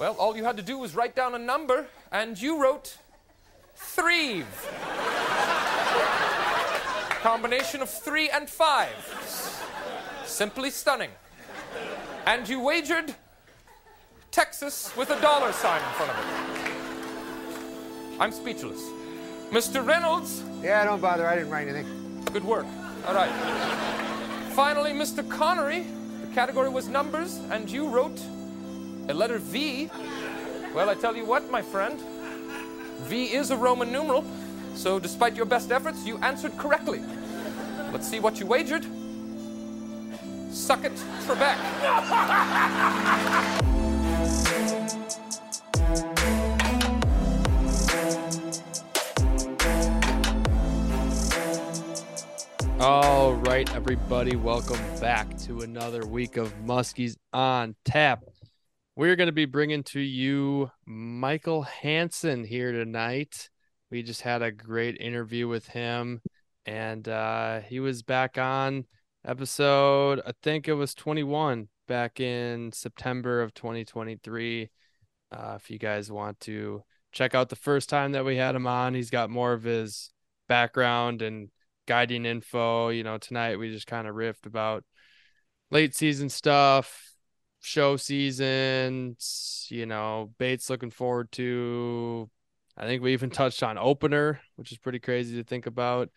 Well, all you had to do was write down a number, and you wrote three. Combination of three and five. Simply stunning. And you wagered Texas with a dollar sign in front of it. I'm speechless. Mr. Reynolds, Yeah, don't bother. I didn't write anything. good work. All right. Finally, Mr. Connery, the category was numbers, and you wrote a letter V. Well, I tell you what, my friend, V is a Roman numeral, so despite your best efforts, you answered correctly. Let's see what you wagered. Suck it, Trebek. All right, everybody, welcome back to another week of Muskies on Tap. We're going to be bringing to you Michael Hanson here tonight. We just had a great interview with him, and uh, he was back on episode, I think it was 21 back in September of 2023. Uh, if you guys want to check out the first time that we had him on, he's got more of his background and guiding info. You know, tonight we just kind of riffed about late season stuff, show seasons, you know, baits looking forward to. I think we even touched on opener, which is pretty crazy to think about.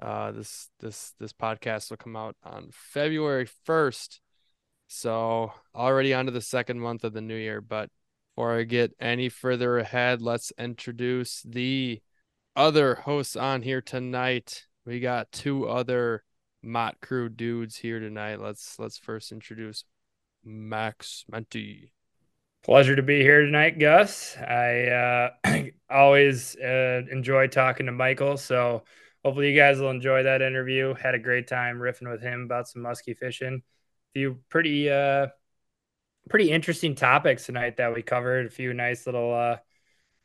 Uh, this this this podcast will come out on February first, so already onto the second month of the new year. But before I get any further ahead, let's introduce the other hosts on here tonight. We got two other Mott Crew dudes here tonight. Let's let's first introduce Max Menti. Pleasure to be here tonight, Gus. I uh, always uh, enjoy talking to Michael, so hopefully you guys will enjoy that interview. Had a great time riffing with him about some musky fishing. A few pretty uh, pretty interesting topics tonight that we covered. A few nice little uh,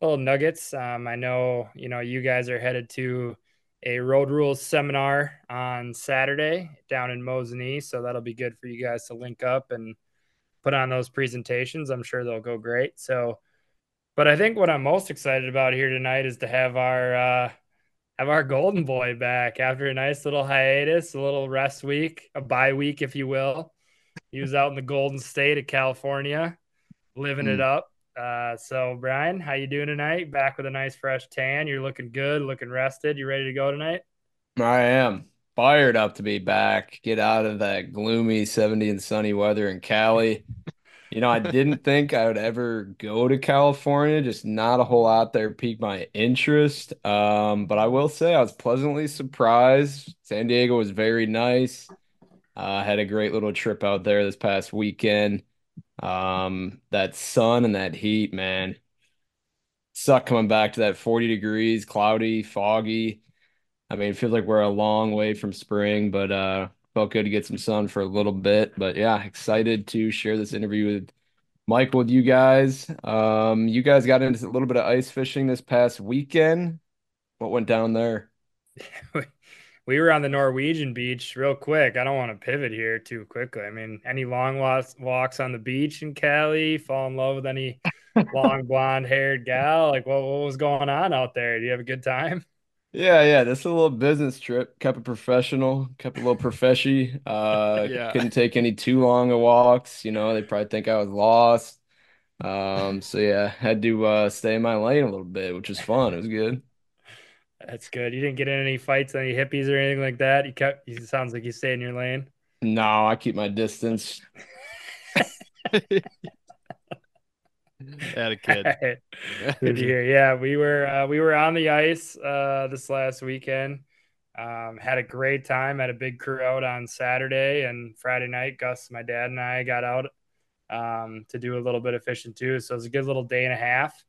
little nuggets. Um, I know you know you guys are headed to a road rules seminar on Saturday down in Mosinee, so that'll be good for you guys to link up and put on those presentations. I'm sure they'll go great. So, but I think what I'm most excited about here tonight is to have our uh, have our golden boy back after a nice little hiatus, a little rest week, a bye week, if you will. He was out in the Golden State of California, living it up. Uh, so Brian, how you doing tonight? Back with a nice fresh tan. You're looking good, looking rested. You ready to go tonight? I am fired up to be back. Get out of that gloomy 70 and sunny weather in Cali. You know, I didn't think I would ever go to California, just not a whole lot there piqued my interest. Um, but I will say I was pleasantly surprised. San Diego was very nice. I uh, had a great little trip out there this past weekend. Um, that sun and that heat, man. Suck coming back to that 40 degrees, cloudy, foggy. I mean, it feels like we're a long way from spring, but uh felt good to get some sun for a little bit. But yeah, excited to share this interview with Michael with you guys. Um, you guys got into a little bit of ice fishing this past weekend. What went down there? we were on the Norwegian beach real quick. I don't want to pivot here too quickly. I mean, any long walks, walks on the beach in Cali, fall in love with any long blonde haired gal? Like, what, what was going on out there? Do you have a good time? Yeah, yeah, this is a little business trip. Kept it professional, kept a little profeshy. Uh, Yeah. couldn't take any too long of walks. You know, they probably think I was lost. Um, so yeah, had to uh stay in my lane a little bit, which was fun. It was good. That's good. You didn't get in any fights, any hippies or anything like that. You kept. You sounds like you stay in your lane. No, I keep my distance. Had a kid. Good to hear. Yeah, we were uh, we were on the ice uh, this last weekend. Um, had a great time. Had a big crew out on Saturday and Friday night. Gus, my dad, and I got out um, to do a little bit of fishing too. So it was a good little day and a half.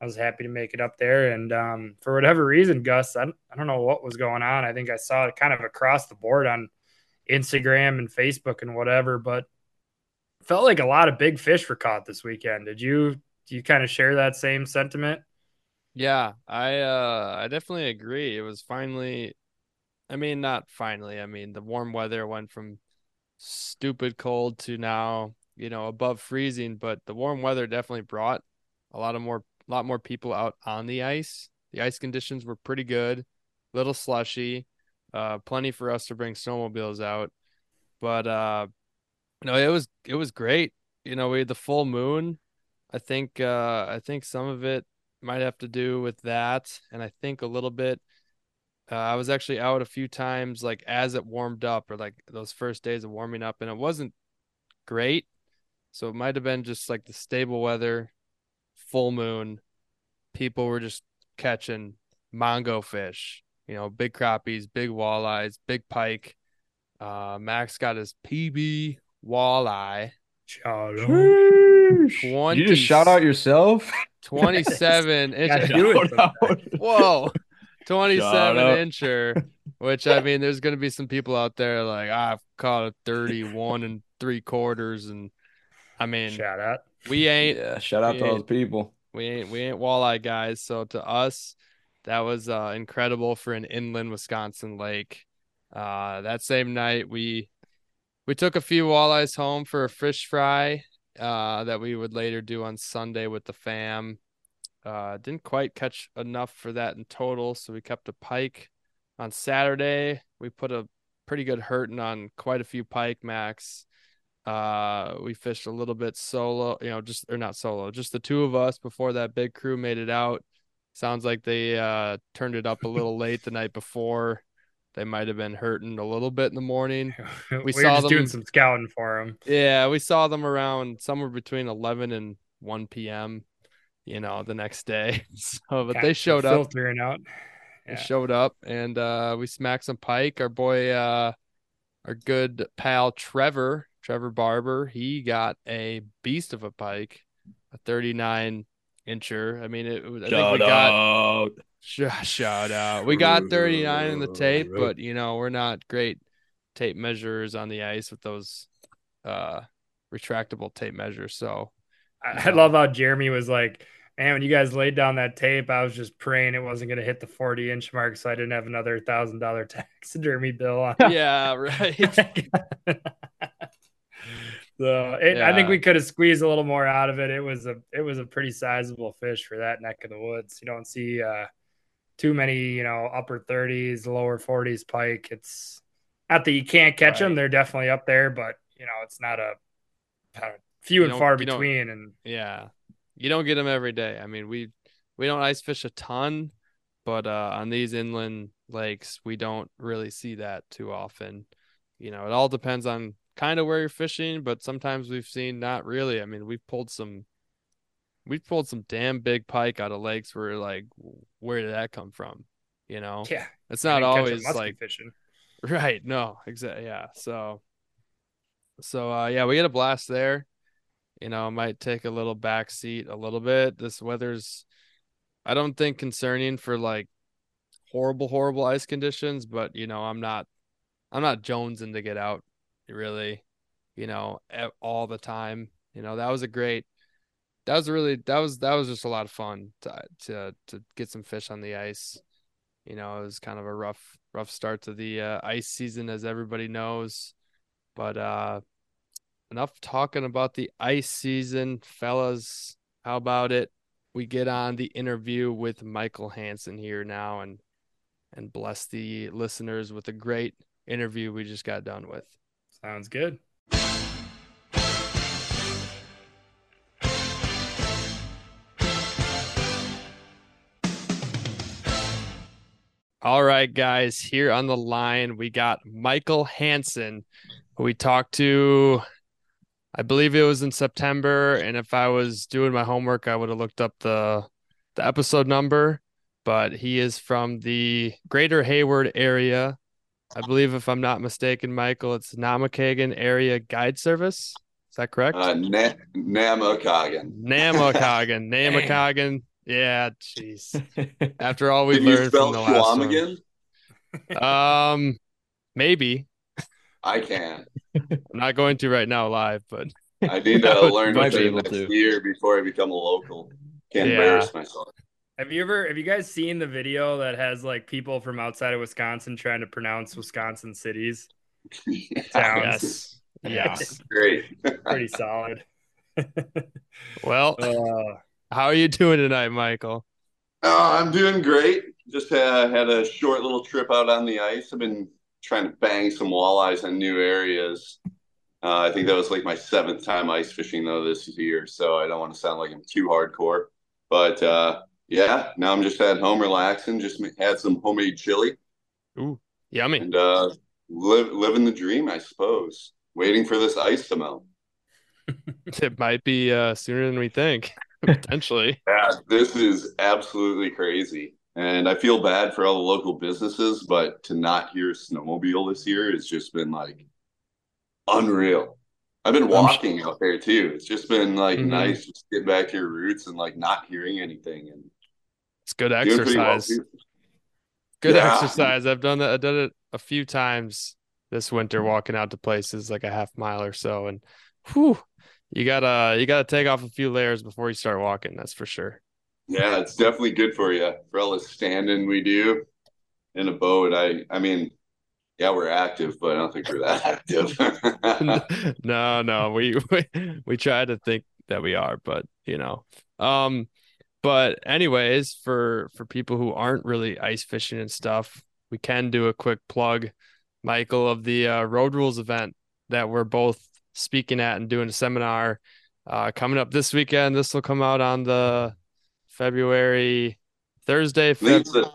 I was happy to make it up there. And um, for whatever reason, Gus, I I don't know what was going on. I think I saw it kind of across the board on Instagram and Facebook and whatever, but felt like a lot of big fish were caught this weekend. Did you do you kind of share that same sentiment? Yeah, I uh I definitely agree. It was finally I mean not finally. I mean the warm weather went from stupid cold to now you know, above freezing, but the warm weather definitely brought a lot of more a lot more people out on the ice. The ice conditions were pretty good, little slushy, uh, plenty for us to bring snowmobiles out. But uh, no, it was it was great. You know, we had the full moon. I think uh, I think some of it might have to do with that, and I think a little bit. Uh, I was actually out a few times, like as it warmed up, or like those first days of warming up, and it wasn't great. So it might have been just like the stable weather, full moon. People were just catching mongo fish, you know, big crappies, big walleyes, big pike. Uh, Max got his PB walleye. Shout out. 20, You just shout out yourself. 27 Gotta inches. do it Whoa. 27 incher, which I mean, there's going to be some people out there like, I've caught a 31 and three quarters. And I mean, Shout out. we ain't, Yeah, shout out to Yeah. those people. we ain't, we ain't walleye guys. So to us, that was uh, incredible for an inland Wisconsin lake. Uh, that same night, we, we took a few walleyes home for a fish fry uh, that we would later do on Sunday with the fam. Uh, didn't quite catch enough for that in total, so we kept a pike. On Saturday, we put a pretty good hurting on quite a few pike max. Uh, we fished a little bit solo, you know, just or not solo, just the two of us before that big crew made it out. Sounds like they uh turned it up a little late the night before. They might have been hurting a little bit in the morning. We, We were saw just them- doing some scouting for them. Yeah, we saw them around somewhere between 11 and 1 p.m. You know, the next day. So, but they showed up. filtering out. They showed up, and uh, we smacked some pike. Our boy, uh, our good pal Trevor, Trevor Barber, he got a beast of a pike, a 39 incher. I mean, it. was- I think we got out. Sh- shout out. We got 39 in the tape, but you know, we're not great tape measurers on the ice with those uh retractable tape measures. So I, I love how Jeremy was like, man, when you guys laid down that tape, I was just praying it wasn't going to hit the 40 inch mark. So I didn't have another thousand dollar taxidermy bill on. yeah, right. so it, I think we could have squeezed a little more out of it. It was a, it was a pretty sizable fish for that neck of the woods. You don't see, uh, too many, you know, upper 30s, lower 40s pike. It's not that you can't catch them; they're definitely up there, but you know, it's not a uh, few You and far between. And Yeah. You don't get them every day. I mean, we we don't ice fish a ton, but uh on these inland lakes, we don't really see that too often. You know, it all depends on kind of where you're fishing, but sometimes we've seen not really. I mean, we've pulled some we've pulled some damn big pike out of lakes where like where did that come from? You know? yeah, It's not didn't catch a always like fishing. Right. No, exactly. Yeah. So, so, uh, yeah, we had a blast there. You know, might take a little back seat a little bit. This weather's, I don't think concerning for like horrible, horrible ice conditions, but you know, I'm not, I'm not jonesing to get out really, you know, all the time. You know, that was a great, that was really, that was, that was just a lot of fun to, to, to get some fish on the ice. You know, it was kind of a rough, rough start to the uh, ice season, as everybody knows. But uh, enough talking about the ice season, fellas. How about it? We get on the interview with Michael Hanson here now, and and bless the listeners with a great interview we just got done with. Sounds good. All right, guys, here on the line, we got Michael Hanson, who we talked to, I believe it was in September. And if I was doing my homework, I would have looked up the the episode number. But he is from the greater Hayward area. I believe, if I'm not mistaken, Michael, it's Namakagan Area Guide Service. Is that correct? Uh, Na- Namakogan. Namakagan. Namakagan. Yeah, jeez. After all we Did you learned spell from the last one. Schwamigan? Um, maybe. I can't. I'm not going to right now live, but I need to Might- learn might it be able next to. year before I become a local. Can't Yeah. embarrass myself. Have you ever have you guys seen the video that has like people from outside of Wisconsin trying to pronounce Wisconsin cities? Towns. yes, Yes. Great. Pretty solid. Well, Uh, how are you doing tonight, Michael? Oh, I'm doing great. Just uh, had a short little trip out on the ice. I've been trying to bang some walleyes in new areas. Uh, I think that was like my seventh time ice fishing though this year, so I don't want to sound like I'm too hardcore. But uh, yeah, now I'm just at home relaxing. Just had some homemade chili Ooh, yummy. and uh, live living the dream, I suppose. Waiting for this ice to melt. It might be uh, sooner than we think, potentially. Yeah, this is absolutely crazy. And I feel bad for all the local businesses, but to not hear snowmobile this year has just been like unreal. I've been walking out there too. It's just been like Mhm. nice just get back to your roots and like not hearing anything and It's good doing pretty well, exercise. Good Yeah. exercise. I've done that. I've done it a few times this winter, walking out to places like a half mile or so, and whew, you gotta you gotta take off a few layers before you start walking. That's for sure. Yeah, it's definitely good for you. For all the standing we do in a boat, I I mean, yeah, we're active, but I don't think we're that active. no, no, we, we we try to think that we are, but you know, um, but anyways, for for people who aren't really ice fishing and stuff, we can do a quick plug, Michael, of the uh, Road Rules event that we're both speaking at and doing a seminar uh, coming up this weekend. This will come out on the February Thursday, I think it's Feb- the,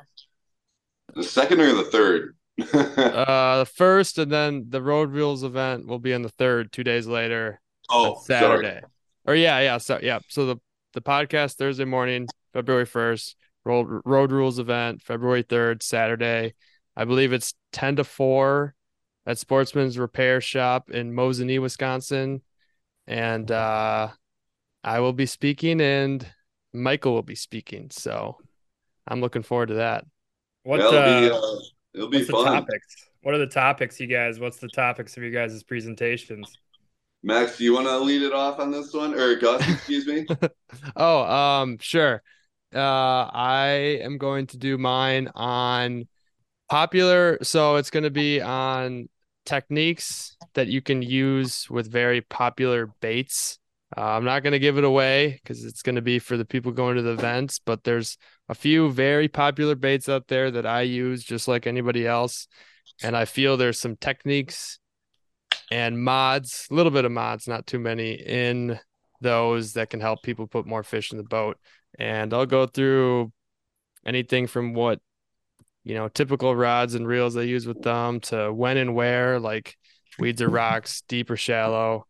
the second or the third. uh, the first, and then the Road Rules event will be on the third, two days later. oh, Saturday. Or yeah, yeah, so yeah. So the the podcast Thursday morning, February first, road road rules event, February third, Saturday. I believe it's ten to four at Sportsman's Repair Shop in Mosinee, Wisconsin. And uh I will be speaking and Michael will be speaking. So I'm looking forward to that. what That'll be, uh, uh, it'll be what's the fun. topics? What are the topics, you guys? What's the topics of your guys' presentations? Max, do you want to lead it off on this one, or Gus? Excuse me. Oh, um, sure. Uh, I am going to do mine on popular. So it's going to be on techniques that you can use with very popular baits. Uh, I'm not going to give it away because it's going to be for the people going to the events, but there's a few very popular baits out there that I use just like anybody else. And I feel there's some techniques and mods, a little bit of mods, not too many in those that can help people put more fish in the boat. And I'll go through anything from what, you know, typical rods and reels they use with them to when and where, like weeds or rocks, deep or shallow,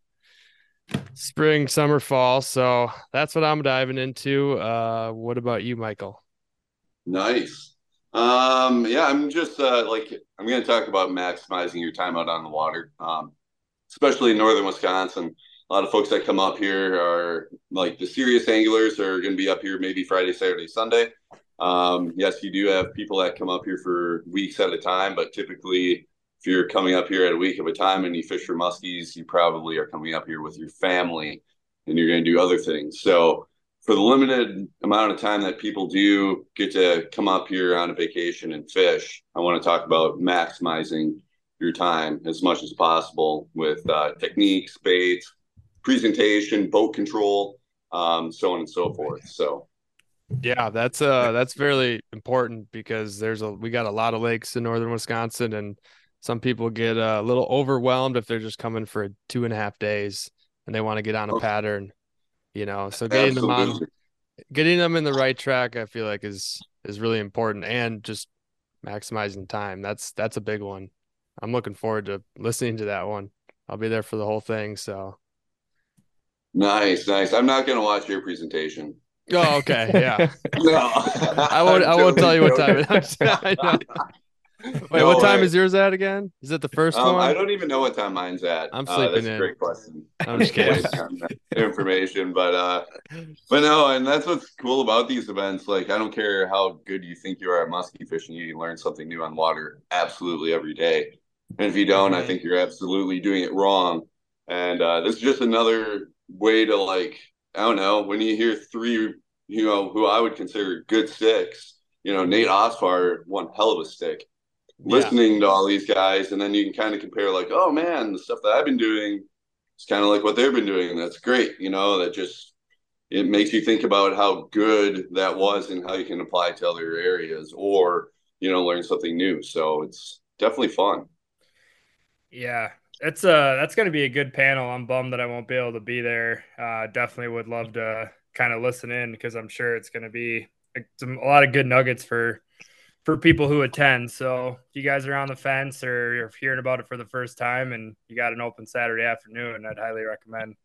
spring, summer, fall. So that's what I'm diving into. Uh, what about you, Michael? Nice. Um, yeah, I'm just uh, like I'm going to talk about maximizing your time out on the water, um, especially in northern Wisconsin. A lot of folks that come up here are like the serious anglers are going to be up here maybe Friday, Saturday, Sunday. Um, yes, you do have people that come up here for weeks at a time, but typically, if you're coming up here at a week of a time and you fish for muskies, you probably are coming up here with your family and you're going to do other things. So, for the limited amount of time that people do get to come up here on a vacation and fish, I want to talk about maximizing your time as much as possible with uh, techniques, baits, presentation, boat control, um, so on and so forth. So, Yeah, that's uh that's fairly important because there's a we got a lot of lakes in northern Wisconsin and some people get a little overwhelmed if they're just coming for two and a half days and they want to get on a Oh. pattern, you know. So getting them on getting them in the right track, I feel like is is really important and just maximizing time. That's that's a big one. I'm looking forward to listening to that one. I'll be there for the whole thing. So Nice, nice. I'm not going to watch your presentation. Oh, okay. Yeah. No, I won't I won't tell you what time it is. I. Wait, No what time way. is yours at again? Is it the first Um, one? I don't even know what time mine's at. I'm Uh, sleeping that's a great question. I'm just kidding. Waste on that information, but uh, but no, and that's what's cool about these events. Like, I don't care how good you think you are at muskie fishing, you learn something new on water absolutely every day. And if you don't, I Mhm. think you're absolutely doing it wrong. And uh, this is just another way to like, I don't know, when you hear three, you know, who I would consider good sticks. You know, Nate Osfar, one hell of a stick. listening to all these guys, and then you can kind of compare, like, oh man, the stuff that I've been doing is kind of like what they've been doing. That's great, you know. That just it makes you think about how good that was and how you can apply it to other areas, or you know, learn something new. So it's definitely fun. Yeah, it's uh that's going to be a good panel. I'm bummed that I won't be able to be there. Uh, definitely would love to kind of listen in because I'm sure it's going to be a, some, a lot of good nuggets for for people who attend. So if you guys are on the fence or you're hearing about it for the first time and you got an open Saturday afternoon, I'd highly recommend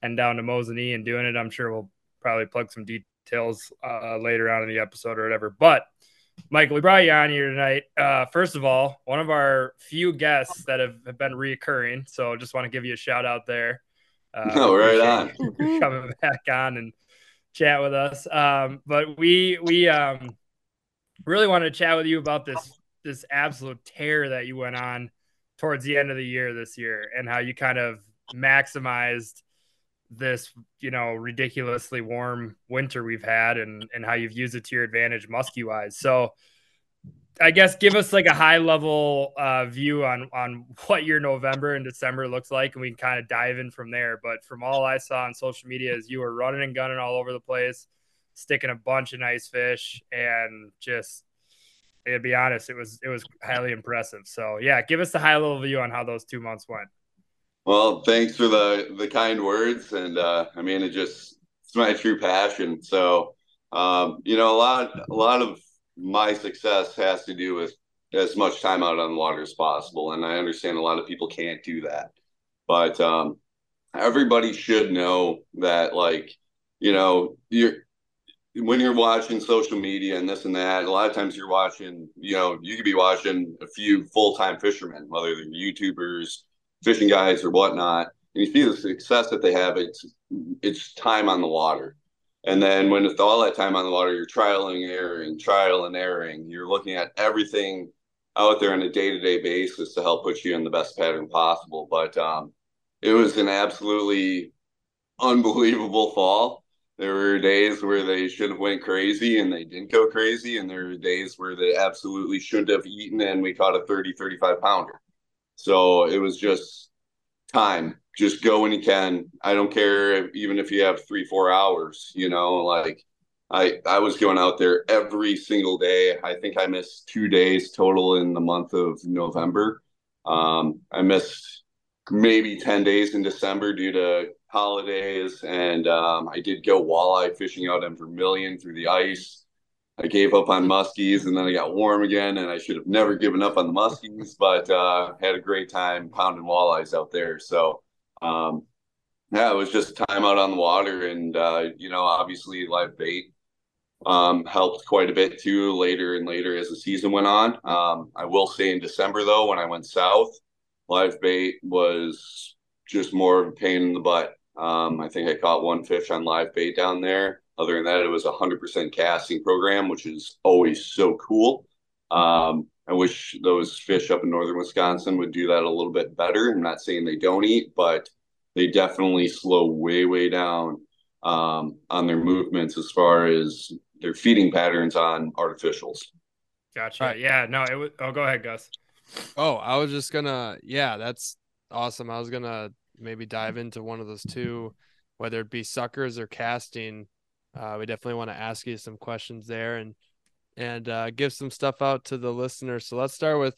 and down to Mosinee and doing it. I'm sure we'll probably plug some details uh, later on in the episode or whatever. But Michael, we brought you on here tonight. Uh, first of all, one of our few guests that have, have been reoccurring. So just want to give you a shout out there. Uh, no, right on. coming back on and chat with us. Um, but we we um, really wanted to chat with you about this this absolute tear that you went on towards the end of the year this year and how you kind of maximized this you know ridiculously warm winter we've had and and how you've used it to your advantage muskie wise so i guess give us like a high level uh, view on on what your november and december looks like and we can kind of dive in from there. But from all i saw on social media is you were running and gunning all over the place sticking a bunch of nice fish and just to be honest it was it was highly impressive. So yeah give us the high level view on how those two months went well, thanks for the the kind words, and uh, I mean it just it's my true passion. So, um, you know, a lot a lot of my success has to do with as much time out on the water as possible, and I understand a lot of people can't do that, but um, everybody should know that, like, you know, you're when you're watching social media and this and that, a lot of times you're watching, you know, you could be watching a few full time fishermen, whether they're YouTubers fishing guys or whatnot, and you see the success that they have, it's it's time on the water. And then when it's all that time on the water, you're trialing, erroring, trial and erroring. You're looking at everything out there on a day to day basis to help put you in the best pattern possible. But um, it was an absolutely unbelievable fall. There were days where they should have went crazy and they didn't go crazy. And there were days where they absolutely shouldn't have eaten and we caught a 30, 35 pounder. So it was just time. Just go when you can. I don't care if, even if you have three, four hours. You know, like I I was going out there every single day. I think I missed two days total in the month of November. Um, I missed maybe ten days in December due to holidays, and um, I did go walleye fishing out in Vermilion through the ice. I gave up on muskies and then I got warm again and I should have never given up on the muskies, but uh, had a great time pounding walleyes out there. So, um, yeah, it was just time out on the water and, uh, you know, obviously live bait um, helped quite a bit too later and later as the season went on. Um, I will say in December though, when I went south, live bait was just more of a pain in the butt. Um, I think I caught one fish on live bait down there. Other than that, it was a 100% casting program, which is always so cool. Um, I wish those fish up in northern Wisconsin would do that a little bit better. I'm not saying they don't eat, but they definitely slow way, way down um, on their movements as far as their feeding patterns on artificials. Gotcha. Right. Yeah. No, it was. Oh, go ahead, Gus. Oh, I was just gonna. Yeah, that's awesome. I was gonna maybe dive into one of those two, whether it be suckers or casting uh, we definitely want to ask you some questions there and and uh, give some stuff out to the listeners. So let's start with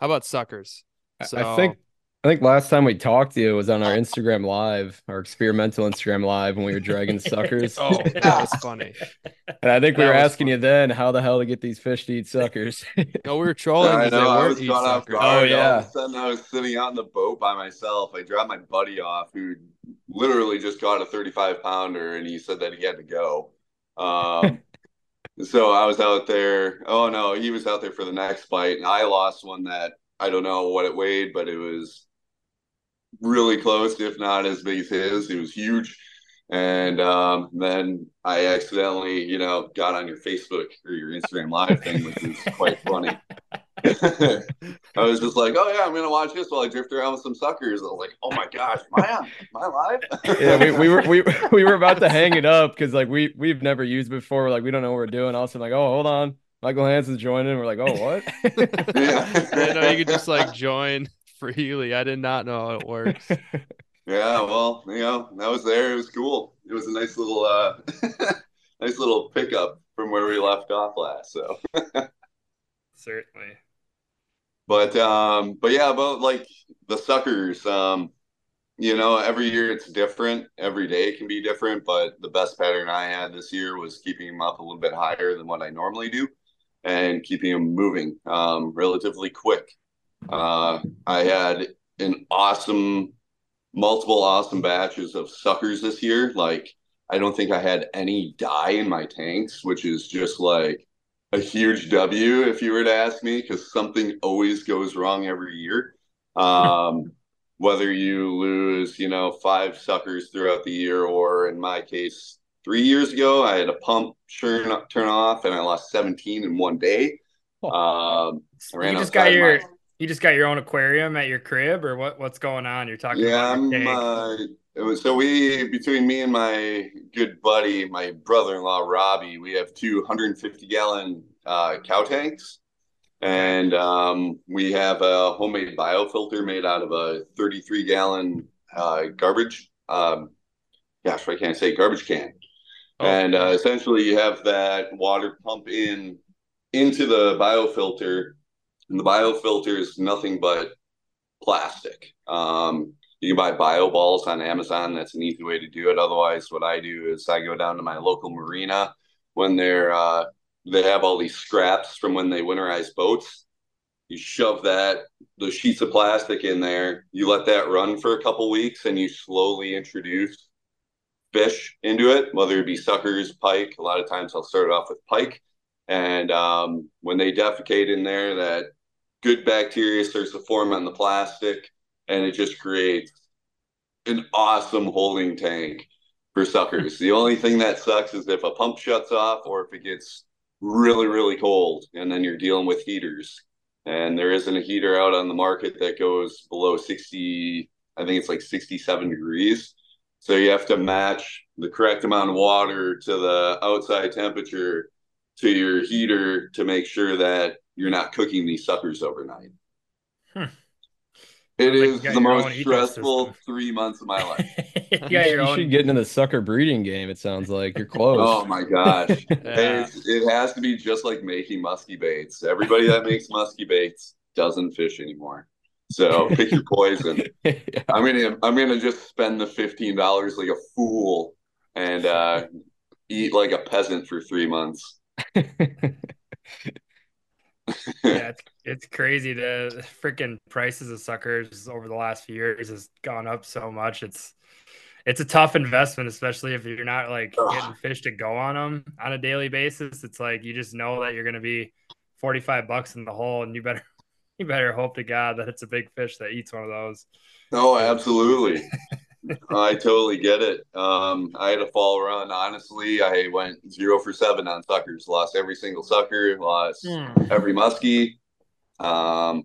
how about suckers? So, I think I think last time we talked to you was on our Instagram live, our experimental Instagram live when we were dragging suckers. oh, that was funny. And I think we were asking funny. you then how the hell to get these fish to eat suckers. no, we were trolling. I know. I was caught off guard. Oh yeah. All of a sudden, I was sitting out in the boat by myself. I dropped my buddy off, who literally just caught a 35 pounder, and he said that he had to go. Um, so I was out there. Oh no, he was out there for the next bite, and I lost one that I don't know what it weighed, but it was really close, if not as big as his. It was huge. And um, then I accidentally, you know, got on your Facebook or your Instagram live thing, which is quite funny. I was just like, oh yeah, I'm gonna watch this while I drift around with some suckers. I was like, oh my gosh, am I on? Am I live? yeah, we, we were we, we were about to hang it up because like we we've never used before. Like we don't know what we're doing. Also, like, oh hold on, Michael Hanson's joining. We're like, oh, what? Yeah. I know you could just like join freely. I did not know how it works. Yeah, well, you know, I was there. It was cool. It was a nice little, uh, nice little pickup from where we left off last. So, Certainly. but, um, but yeah, about like the suckers, um, you know, every year it's different. Every day can be different. But the best pattern I had this year was keeping them up a little bit higher than what I normally do, and keeping them moving um, relatively quick. Uh, I had an awesome, multiple awesome batches of suckers this year. Like, I don't think I had any die in my tanks, which is just like a huge W if you were to ask me, because something always goes wrong every year. Um, whether you lose, you know, five suckers throughout the year, or in my case, three years ago, I had a pump turn turn off and I lost 17 in one day. Um, I ran You just got your my- you just got your own aquarium at your crib, or what? What's going on? You're talking Yeah, about I'm. Uh, it was, so we between me and my good buddy, my brother-in-law Robbie, we have two 150 gallon uh, cow tanks, and um, we have a homemade biofilter made out of a 33 gallon uh, garbage. Um, gosh, why can't I say garbage can? Oh. And uh, essentially, you have that water pump in into the biofilter, and the biofilter is nothing but plastic. Um, you can buy bio balls on Amazon. That's an easy way to do it. Otherwise, what I do is I go down to my local marina when they're uh, they have all these scraps from when they winterize boats. You shove that the sheets of plastic in there. You let that run for a couple weeks, and you slowly introduce fish into it, whether it be suckers, pike. A lot of times I'll start off with pike, and um, when they defecate in there, that good bacteria starts to form on the plastic, and it just creates an awesome holding tank for suckers. the only thing that sucks is if a pump shuts off or if it gets really, really cold, and then you're dealing with heaters. And there isn't a heater out on the market that goes below 60, I think it's like 67 degrees. So you have to match the correct amount of water to the outside temperature to your heater to make sure that you're not cooking these suckers overnight. Hmm. It Sounds like is got the most stressful ecosystem. three months of my life. you got you should get into the sucker breeding game. It sounds like you're close. oh my gosh. Yeah. it has to be just like making musky baits. Everybody that makes musky baits doesn't fish anymore. So pick your poison. Yeah. I'm gonna I'm gonna just spend the fifteen dollars like a fool and uh, eat like a peasant for three months. Yeah, it's, it's crazy. The freaking prices of suckers over the last few years has gone up so much. It's it's a tough investment, especially if you're not like getting fish to go on them on a daily basis. It's like you just know that you're going to be 45 bucks in the hole, and you better you better hope to God that it's a big fish that eats one of those. Oh, absolutely. I totally get it. Um, I had a fall run. Honestly, I went zero for seven on suckers. Lost every single sucker. Lost every muskie. Um,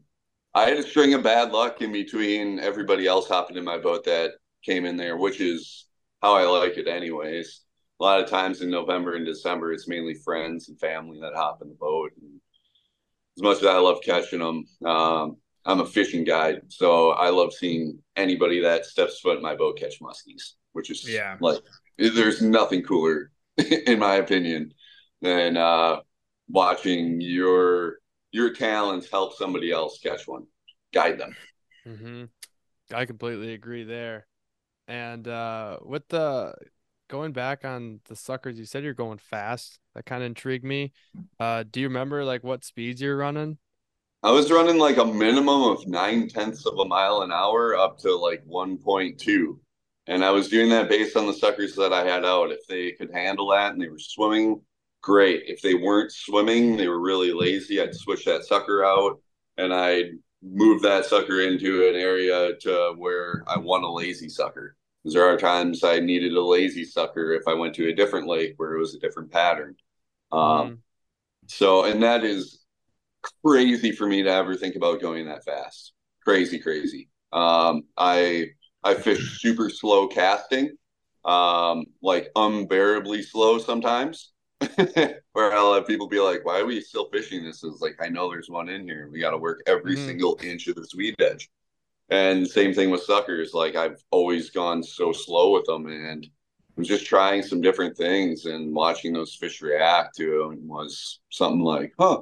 I had a string of bad luck in between everybody else hopping in my boat that came in there, which is how I like it, anyways. A lot of times in November and December, it's mainly friends and family that hop in the boat. And as much as I love catching them, um, I'm a fishing guide, so I love seeing anybody that steps foot in my boat catch muskies, which is Yeah. like there's nothing cooler, in my opinion, than uh, watching your your talents help somebody else catch one, guide them. hmm I completely agree there. And uh with the going back on the suckers, you said you're going fast. That kind of intrigued me. Uh do you remember like what speeds you're running? I was running like a minimum of nine tenths of a mile an hour up to like 1.2. And I was doing that based on the suckers that I had out. If they could handle that and they were swimming, great. If they weren't swimming, they were really lazy, I'd switch that sucker out and I'd move that sucker into an area to where I want a lazy sucker. Because there are times I needed a lazy sucker if I went to a different lake where it was a different pattern. Um, Mhm. so, and that is crazy for me to ever think about going that fast. Crazy, crazy. Um, I I fish super slow casting, um, like unbearably slow sometimes. where I'll have people be like, "Why are we still fishing this?" Is like, I know there's one in here. We got to work every Mhm. single inch of this weed edge. And same thing with suckers. Like I've always gone so slow with them, and I'm just trying some different things and watching those fish react to them was something like, "Huh."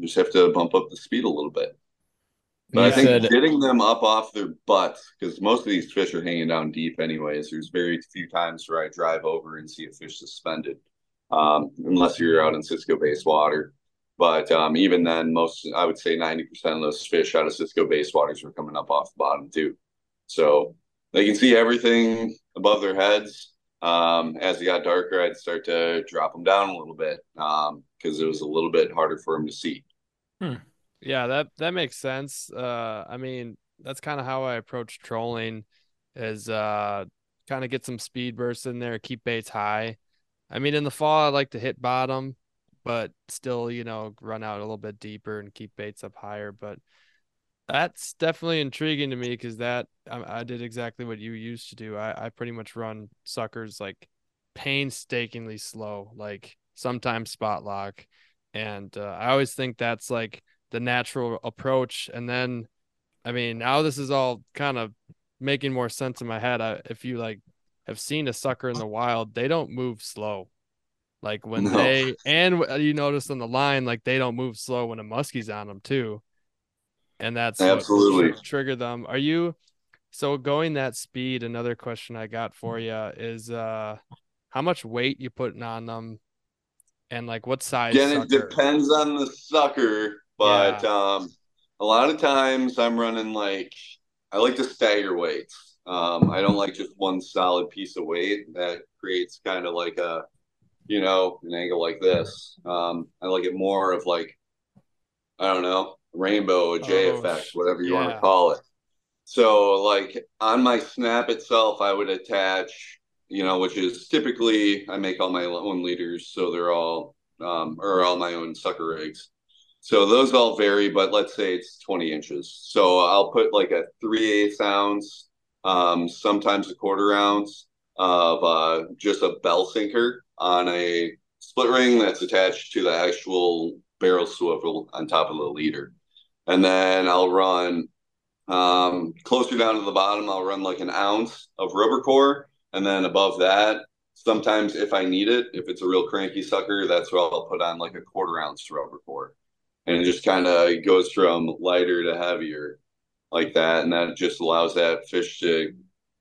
Just have to bump up the speed a little bit. But I think said- getting them up off their butts, because most of these fish are hanging down deep anyways. There's very few times where I drive over and see a fish suspended, um, unless you're out in Cisco based water. But um, even then, most I would say 90% of those fish out of Cisco based waters were coming up off the bottom too. So they can see everything above their heads. Um, as it got darker, I'd start to drop them down a little bit because it was a little bit harder for them to see. Yeah, that that makes sense. Uh, I mean, that's kind of how I approach trolling, is uh, kind of get some speed bursts in there, keep baits high. I mean, in the fall, I like to hit bottom, but still, you know, run out a little bit deeper and keep baits up higher. But that's definitely intriguing to me because that I, I did exactly what you used to do. I, I pretty much run suckers like painstakingly slow, like sometimes spot lock. And uh, I always think that's like the natural approach. And then, I mean, now this is all kind of making more sense in my head. I, if you like have seen a sucker in the wild, they don't move slow. Like when No. they, and you notice on the line, like they don't move slow when a muskie's on them too. And that's Absolutely. tr- trigger them. Are you, so going that speed? Another question I got for you is, uh, how much weight you putting on them, and like what size? Again, it depends on the sucker, but um, a lot of times I'm running like I like to stagger weights. Um, I don't like just one solid piece of weight that creates kind of like a, you know, an angle like this. Um, I like it more of like, I don't know, rainbow, a J Oh, effect, whatever you want to call it. So, like on my snap itself, I would attach, you know, which is typically I make all my own leaders, so they're all um, or all my own sucker rigs. So those all vary, but let's say it's 20 inches. So I'll put like a three eighths ounce, um, sometimes a quarter ounce of uh, just a bell sinker on a split ring that's attached to the actual barrel swivel on top of the leader. And then I'll run um, closer down to the bottom, I'll run like an ounce of rubber core. And then above that, sometimes if I need it, if it's a real cranky sucker, that's where I'll put on like a quarter ounce rubber core. And it just kind of goes from lighter to heavier like that. And that just allows that fish to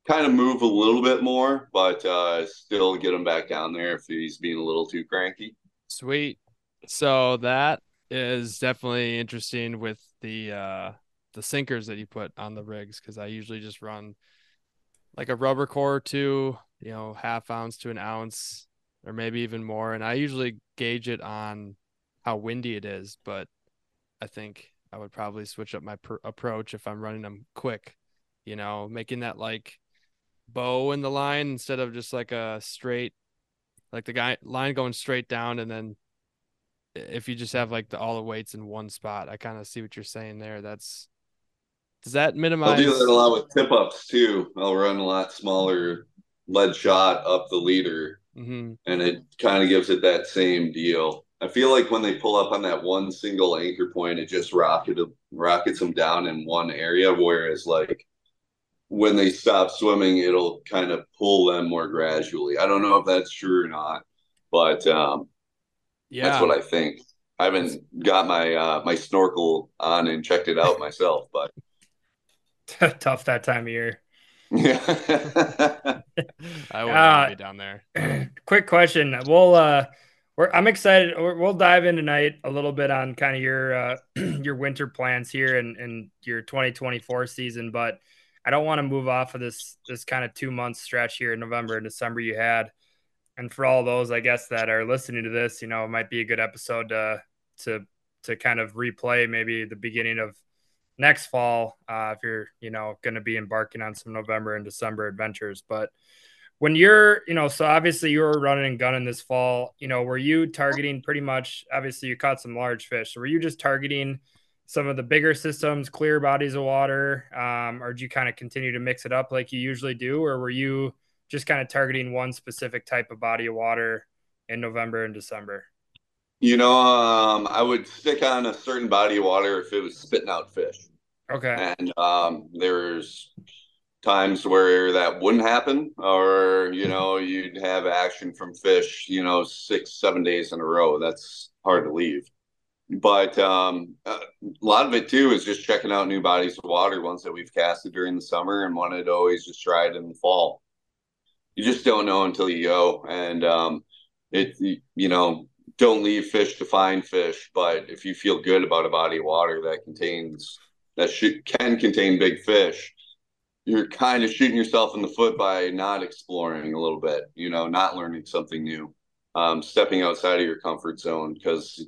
kind of move a little bit more, but uh, still get him back down there if he's being a little too cranky. Sweet. So that is definitely interesting with the uh the sinkers that you put on the rigs because I usually just run like a rubber core to you know half ounce to an ounce or maybe even more, and I usually gauge it on how windy it is. But I think I would probably switch up my pr- approach if I'm running them quick, you know, making that like bow in the line instead of just like a straight like the guy line going straight down and then if you just have like the all the weights in one spot i kind of see what you're saying there that's does that I'll do that a lot with tip ups too. I'll run a lot smaller lead shot up the leader hmm and it kind of gives it that same deal. I feel like when they pull up on that one single anchor point, it just rocket rockets them down in one area. Whereas like when they stop swimming, it'll kind of pull them more gradually. I don't know if that's true or not, but um, yeah that's what I think. I haven't got my uh, my snorkel on and checked it out myself, but Tough that time of year. yeah. i would Uh, be down there Quick question. We'll uh we're I'm excited. We're- We'll dive in tonight a little bit on kind of your uh your winter plans here and and your 2024 season, but I don't want to move off of this this kind of two month stretch here in November and December you had. And for all those, I guess that are listening to this, you know, it might be a good episode to to to kind of replay maybe the beginning of next fall uh, if you're you know going to be embarking on some November and December adventures. But when you're you know so obviously you were running and gunning this fall, you know, were you targeting pretty much? Obviously, you caught some large fish. So were you just targeting? Some of the bigger systems, clear bodies of water, um, or did you kind of continue to mix it up like you usually do, or were you just kind of targeting one specific type of body of water in November and December? You know, um, I would stick on a certain body of water if it was spitting out fish. Okay. And um, there's times where that wouldn't happen, or you know, you'd have action from fish, you know, six, seven days in a row. That's hard to leave. But um, a lot of it too is just checking out new bodies of water, ones that we've casted during the summer, and wanted to always just try it in the fall. You just don't know until you go, and um, it you know don't leave fish to find fish. But if you feel good about a body of water that contains that should, can contain big fish, you're kind of shooting yourself in the foot by not exploring a little bit, you know, not learning something new, um, stepping outside of your comfort zone because,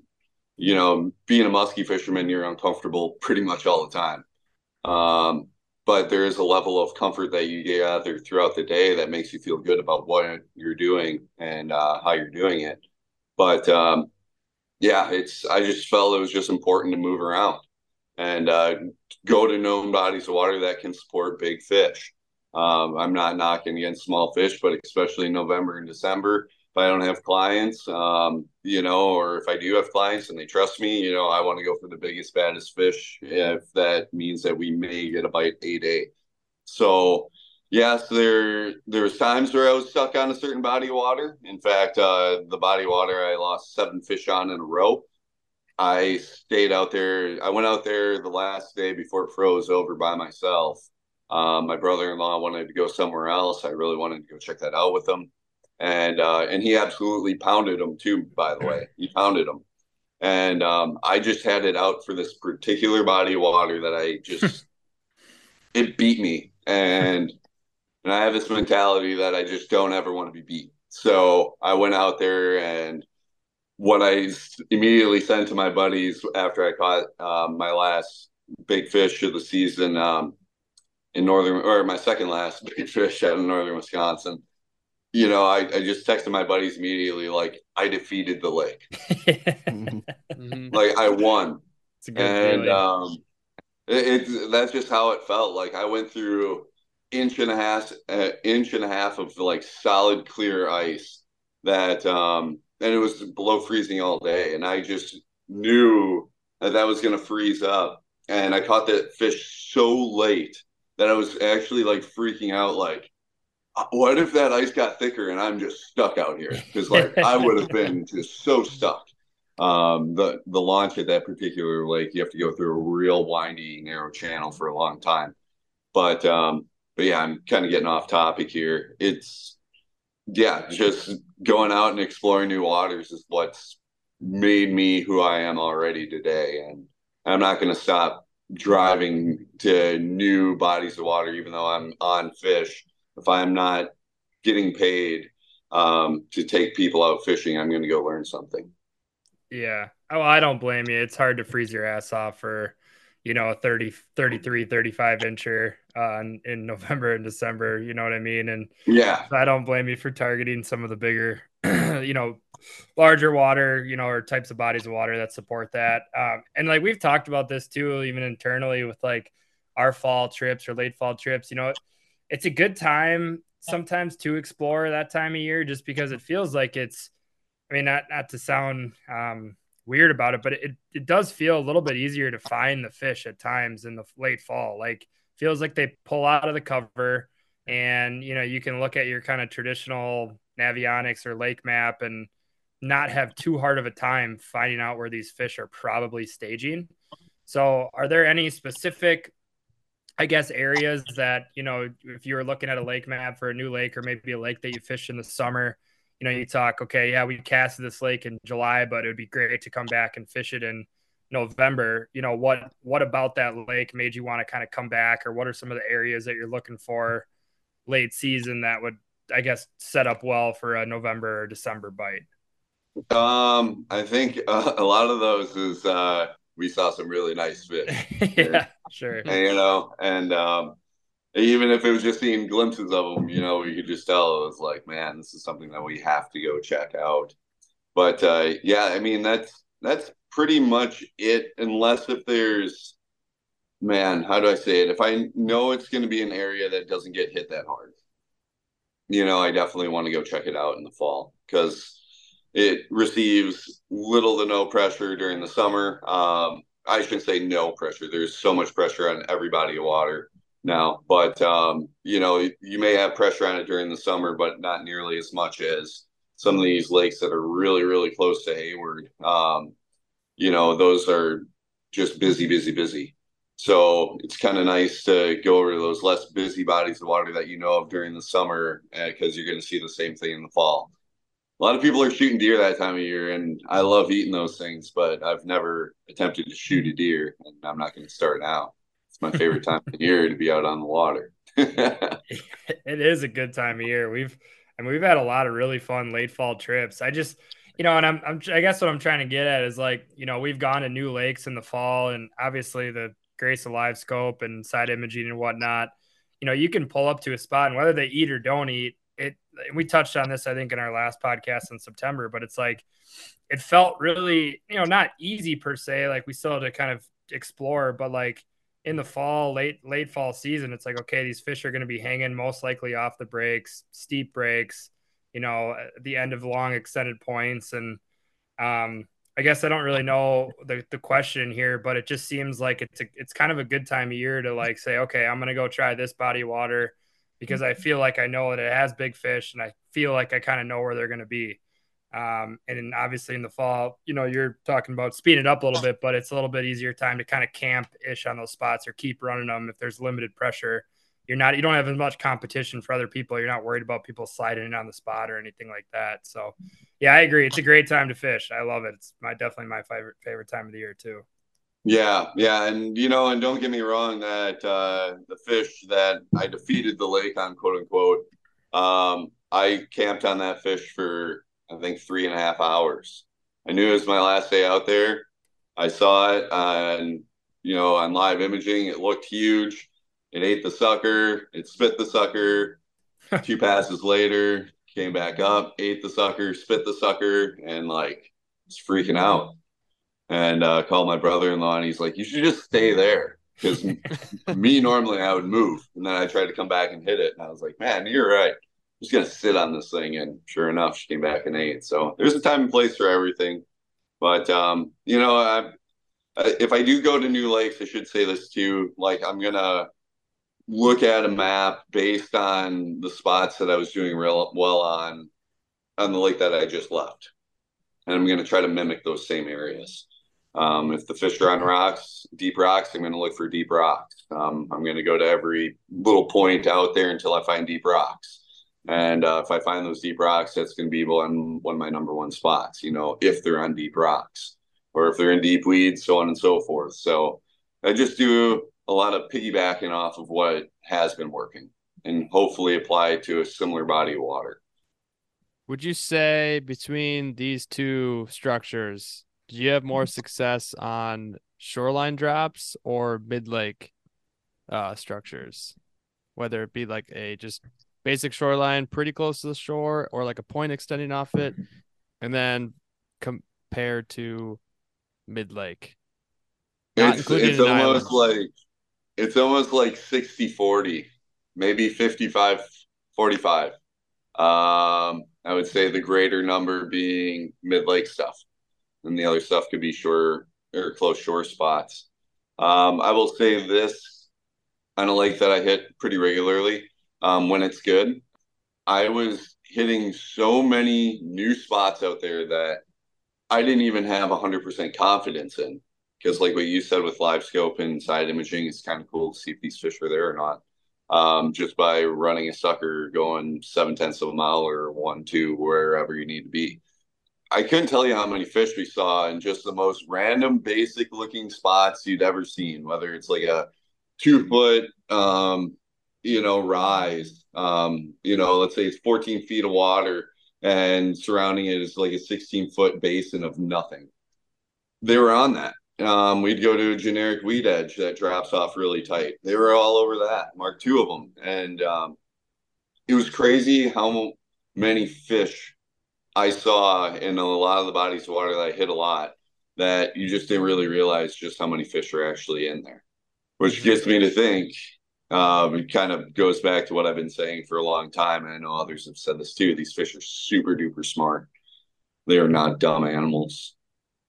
you know, being a muskie fisherman, you're uncomfortable pretty much all the time. Um, but there is a level of comfort that you gather throughout the day that makes you feel good about what you're doing and uh, how you're doing it. But um, yeah, it's I just felt it was just important to move around and uh, go to known bodies of water that can support big fish. Um, I'm not knocking against small fish, but especially November and December, if I don't have clients, um, you know, or if I do have clients and they trust me, you know, I want to go for the biggest, baddest fish if that means that we may get a bite a day. So, yes, there there was times where I was stuck on a certain body of water. In fact, uh, the body of water I lost seven fish on in a row. I stayed out there. I went out there the last day before it froze over by myself. Um, my brother-in-law wanted to go somewhere else. I really wanted to go check that out with him, and uh, and he absolutely pounded them too. By the way, he pounded them, and um, I just had it out for this particular body of water that I just it beat me, and and I have this mentality that I just don't ever want to be beat. So I went out there and what I immediately sent to my buddies after I caught um, my last big fish of the season um, in northern, or my second last big fish out in northern Wisconsin. You know, I, I just texted my buddies immediately, like I defeated the lake, Mhm. like I won, It's a good and feeling. um, it, it's that's just how it felt. Like I went through inch and a half, uh, inch and a half of like solid clear ice that um and it was below freezing all day and i just knew that that was going to freeze up and i caught that fish so late that i was actually like freaking out like "Uh, what if that ice got thicker and i'm just stuck out here? Because like i would have been just so stuck. Um the the launch at that particular lake you have to go through a real windy narrow channel for a long time. But um but yeah i'm kind of getting off topic here it's yeah, just going out and exploring new waters is what's made me who I am already today. And I'm not going to stop driving to new bodies of water, even though I'm on fish. If I'm not getting paid um, to take people out fishing, I'm going to go learn something. Yeah. Oh, I don't blame you. It's hard to freeze your ass off for, you know, a 30, 33, 35 incher uh, in, in November and December. You know what I mean? And Yeah. I don't blame you for targeting some of the bigger, you know, larger water, you know, or types of bodies of water that support that. Um, and like we've talked about this too, even internally with like our fall trips or late fall trips. You know, it's a good time sometimes to explore that time of year just because it feels like it's, I mean, not not to sound um, weird about it, but it, it does feel a little bit easier to find the fish at times in the late fall. Like feels like they pull out of the cover and you know you can look at your kind of traditional navionics or lake map and not have too hard of a time finding out where these fish are probably staging so are there any specific i guess areas that you know if you were looking at a lake map for a new lake or maybe a lake that you fish in the summer you know you talk okay yeah we casted this lake in july but it would be great to come back and fish it in November, you know, what what about that lake made you want to kind of come back or what are some of the areas that you're looking for late season that would I guess set up well for a November or December bite? Um, I think uh, a lot of those is uh, we saw some really nice fish. yeah, sure. and, you know, and um, even if it was just seeing glimpses of them, you know, you could just tell it was like, man, this is something that we have to go check out. But uh, yeah, I mean, that's that's pretty much it, unless if there's, man, how do I say it? If I know it's going to be an area that doesn't get hit that hard, you know, I definitely want to go check it out in the fall because it receives little to no pressure during the summer. Um, I shouldn't say no pressure. There's so much pressure on every body of water now, but um, you know, you may have pressure on it during the summer, but not nearly as much as some of these lakes that are really, really close to Hayward. Um, you know, those are just busy, busy, busy. So it's kind of nice to go over to those less busy bodies of water that you know of during the summer because uh, you're going to see the same thing in the fall a lot of people are shooting deer that time of year, and I love eating those things, but I've never attempted to shoot a deer, and I'm not going to start now. It's my favorite time of year to be out on the water. it is a good time of year. We've I mean we've had a lot of really fun late fall trips. I just you know, and I'm, I'm I guess what I'm trying to get at is like you know we've gone to new lakes in the fall, and obviously the Grace of Live Scope and side imaging and whatnot. You know, you can pull up to a spot, and whether they eat or don't eat, it we touched on this I think in our last podcast in September, but it's like it felt really, you know, not easy per se, like we still had to kind of explore, but like in the fall, late late fall season, it's like okay, these fish are going to be hanging most likely off the breaks, steep breaks, you know, at the end of long extended points and um I guess I don't really know the, the question here, but it just seems like it's a, it's kind of a good time of year to like say, okay, I'm gonna go try this body of water because I feel like I know that it has big fish and I feel like I kind of know where they're going to be. Um, and obviously in the fall, you know, you're talking about speeding it up a little bit, but it's a little bit easier time to kind of camp ish on those spots or keep running them if there's limited pressure. You're not, you don't have as much competition for other people. You're not worried about people sliding in on the spot or anything like that. So, yeah, I agree. It's a great time to fish. I love it. It's my definitely my favorite favorite time of the year too. Yeah, yeah, and you know, and don't get me wrong that uh, the fish that I defeated the lake on, quote unquote, um, I camped on that fish for I think three and a half hours. I knew it was my last day out there. I saw it on, you know on live imaging. It looked huge. It ate the sucker. It spit the sucker. Two passes later, came back up, ate the sucker, spit the sucker, and like was freaking out and uh, called my brother-in-law and he's like you should just stay there because me normally i would move and then i tried to come back and hit it and i was like man you're right just gonna sit on this thing and sure enough she came back and ate so there's a time and place for everything but um, you know I, if i do go to new lakes i should say this too like i'm gonna look at a map based on the spots that i was doing real well on on the lake that i just left and i'm gonna try to mimic those same areas um, if the fish are on rocks, deep rocks, I'm going to look for deep rocks. Um, I'm going to go to every little point out there until I find deep rocks. And uh, if I find those deep rocks, that's going to be one, one of my number one spots, you know, if they're on deep rocks or if they're in deep weeds, so on and so forth. So I just do a lot of piggybacking off of what has been working and hopefully apply to a similar body of water. Would you say between these two structures, do you have more success on shoreline drops or mid lake uh, structures? Whether it be like a just basic shoreline pretty close to the shore or like a point extending off it, and then compared to mid lake. It's, it's almost like it's almost like 60 40, maybe 55 45. Um, I would say the greater number being mid lake stuff and the other stuff could be shore or close shore spots. Um, I will say this on a lake that I hit pretty regularly um, when it's good. I was hitting so many new spots out there that I didn't even have 100% confidence in. Because, like what you said with live scope and side imaging, it's kind of cool to see if these fish are there or not. Um, just by running a sucker going seven tenths of a mile or one, two, wherever you need to be. I couldn't tell you how many fish we saw in just the most random, basic looking spots you'd ever seen, whether it's like a two foot, um, you know, rise, um, you know, let's say it's 14 feet of water and surrounding it is like a 16 foot basin of nothing. They were on that. Um, we'd go to a generic weed edge that drops off really tight. They were all over that, mark two of them. And um, it was crazy how many fish I saw in a lot of the bodies of water that I hit a lot that you just didn't really realize just how many fish are actually in there, which gets me to think. Um, it kind of goes back to what I've been saying for a long time, and I know others have said this too. These fish are super duper smart. they are not dumb animals.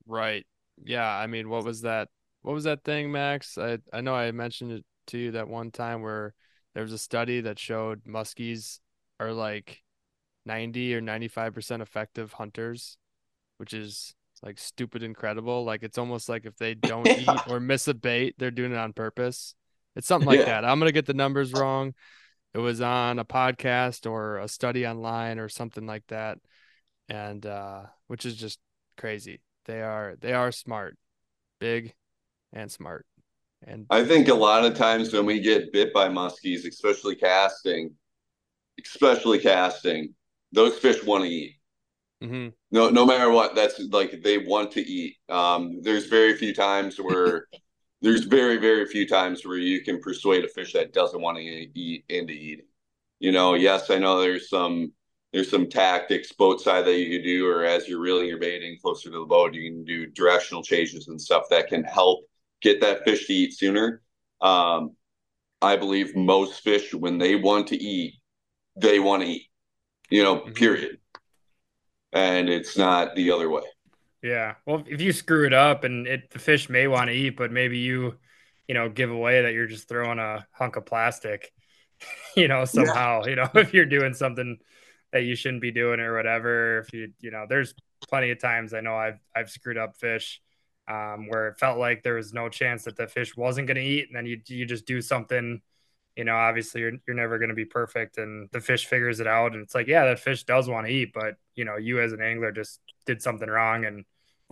Right. Yeah. I mean, what was that? What was that thing, Max? I I know I mentioned it to you that one time where there was a study that showed muskies are like 90 or 95% effective hunters, which is like stupid incredible. Like it's almost like if they don't eat or miss a bait, they're doing it on purpose. It's something like Yeah. that. I'm gonna get the numbers wrong. It was on a podcast or a study online or something like that. And uh which is just crazy. They are they are smart, big and smart. And I think a lot of times when we get bit by muskies, especially casting, especially casting, those fish want to eat. Mm-hmm. No, no matter what, that's like they want to eat. Um, there's very few times where there's very, very few times where you can persuade a fish that doesn't want to eat into eating. You know, yes, I know there's some there's some tactics boat side that you can do, or as you're reeling your baiting closer to the boat, you can do directional changes and stuff that can help get that fish to eat sooner. Um, I believe most fish, when they want to eat, they want to eat. You know, Mhm. period. And it's not the other way. Yeah. Well, if you screw it up and it the fish may want to eat, but maybe you, you know, give away that you're just throwing a hunk of plastic, you know, somehow, you know, if you're doing something that you shouldn't be doing or whatever. If you, you know, there's plenty of times I know I've I've screwed up fish um, where it felt like there was no chance that the fish wasn't going to eat, and then you you just do something. You know, obviously you're you're never going to be perfect, and the fish figures it out, and it's like, yeah, that fish does want to eat, but you know, you as an angler just did something wrong and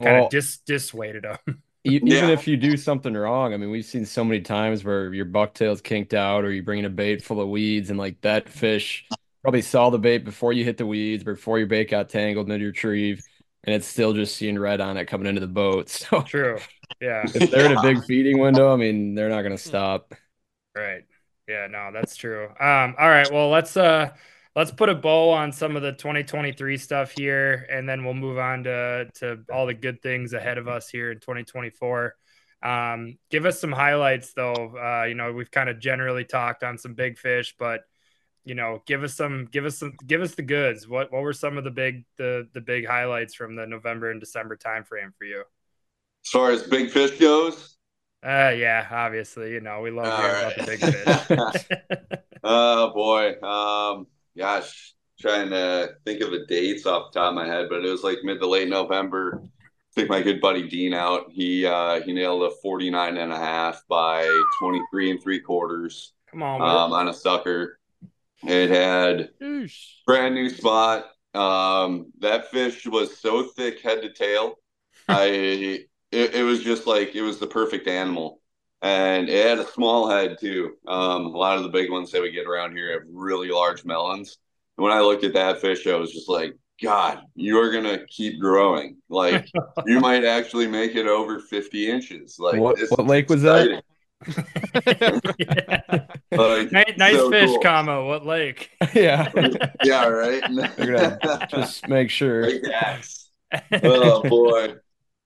kind Well, of dis dissuaded them. even Yeah. if you do something wrong, I mean, we've seen so many times where your bucktail's kinked out or you bring in a bait full of weeds and like that fish probably saw the bait before you hit the weeds, before your bait got tangled and you retrieve, and it's still just seeing red on it coming into the boat. So True. Yeah. if they're in a big feeding window, I mean, they're not going to stop. Right. Yeah, no, that's true. Um, all right, well, let's uh let's put a bow on some of the 2023 stuff here and then we'll move on to to all the good things ahead of us here in 2024. Um, give us some highlights though. Uh, you know, we've kind of generally talked on some big fish, but you know, give us some give us some give us the goods. What what were some of the big the the big highlights from the November and December timeframe for you? As far as big fish goes, Uh yeah, obviously, you know, we love hearing about the big fish. oh boy. Um, gosh, trying to think of the dates off the top of my head, but it was like mid to late November. Took my good buddy Dean out. He uh he nailed a 49 and a half by 23 and three quarters Come on, um on a sucker. It had Yeesh. brand new spot. Um, that fish was so thick head to tail. I it, it was just like it was the perfect animal. And it had a small head too. Um, a lot of the big ones that we get around here have really large melons. And when I looked at that fish, I was just like, God, you're gonna keep growing. Like you might actually make it over 50 inches. Like What- this what is lake was that? exciting. yeah. Like, nice, nice so fish, cool. comma. What lake? yeah, Yeah, right. Just make sure. Like X. oh boy.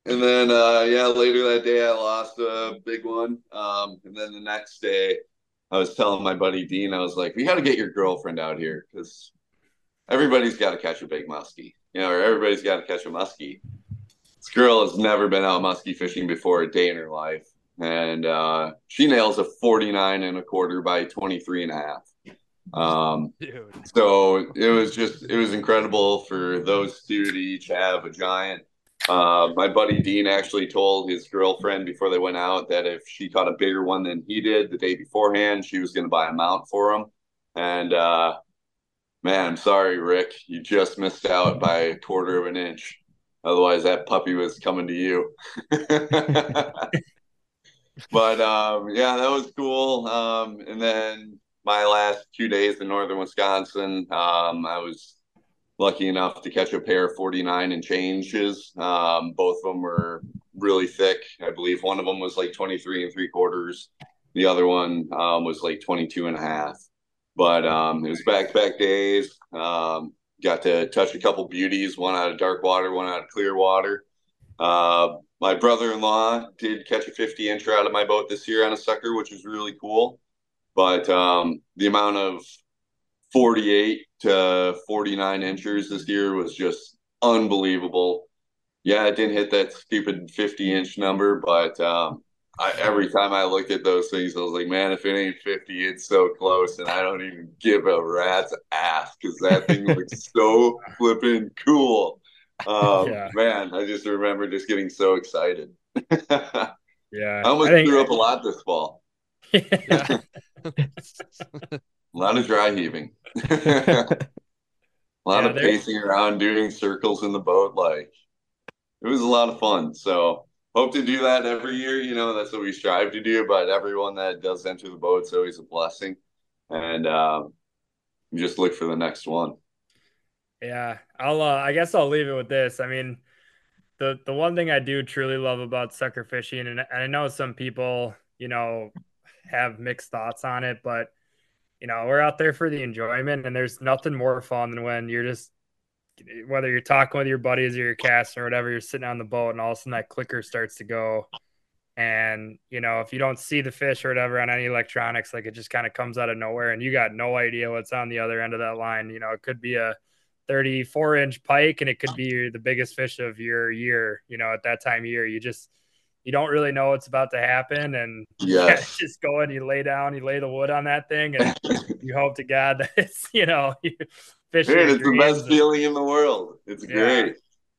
And then uh yeah, later that day I lost a big one. Um and then the next day I was telling my buddy Dean, I was like, we gotta get your girlfriend out here because everybody's gotta catch a big muskie. You know, or everybody's gotta catch a muskie. This girl has never been out muskie fishing before a day in her life. And uh she nails a 49 and a quarter by 23 and a half. Um Dude. so it was just it was incredible for those two to each have a giant. Uh, my buddy Dean actually told his girlfriend before they went out that if she caught a bigger one than he did the day beforehand, she was going to buy a mount for him. And uh, man, I'm sorry, Rick, you just missed out by a quarter of an inch. Otherwise, that puppy was coming to you. but um, yeah, that was cool. Um, and then my last two days in northern Wisconsin, um, I was lucky enough to catch a pair of 49 and changes. Um, both of them were really thick. I believe one of them was like 23 and three quarters. The other one um, was like 22 and a half. But um, it was back to back days. Um, got to touch a couple beauties, one out of dark water, one out of clear water. Uh, my brother in law did catch a 50 incher out of my boat this year on a sucker, which was really cool. But um, the amount of 48 to 49 inches this year was just unbelievable. Yeah, it didn't hit that stupid 50 inch number, but um, I, every time I looked at those things, I was like, man, if it ain't 50, it's so close. And I don't even give a rat's ass because that thing looks so flipping cool. Um, Yeah. Man, I just remember just getting so excited. I Yeah. almost I think- threw up a lot this fall. Yeah. A lot of dry heaving. a lot Yeah, of pacing around, doing circles in the boat. Like it was a lot of fun. So hope to do that every year. You know, that's what we strive to do. But everyone that does enter the boat, it's always a blessing. And um, just look for the next one. Yeah, I'll. Uh, I guess I'll leave it with this. I mean, the the one thing I do truly love about sucker fishing, and I know some people, you know, have mixed thoughts on it, but you know, we're out there for the enjoyment, and there's nothing more fun than when you're just whether you're talking with your buddies or your cast or whatever, you're sitting on the boat, and all of a sudden that clicker starts to go. And you know, if you don't see the fish or whatever on any electronics, like it just kind of comes out of nowhere, and you got no idea what's on the other end of that line. You know, it could be a 34 inch pike and it could be the biggest fish of your year you know at that time of year you just you don't really know what's about to happen and Yes. just go and you lay down you lay the wood on that thing and you hope to god that it's you know you fish Dude, it's the best and- feeling in the world. It's Yeah. great.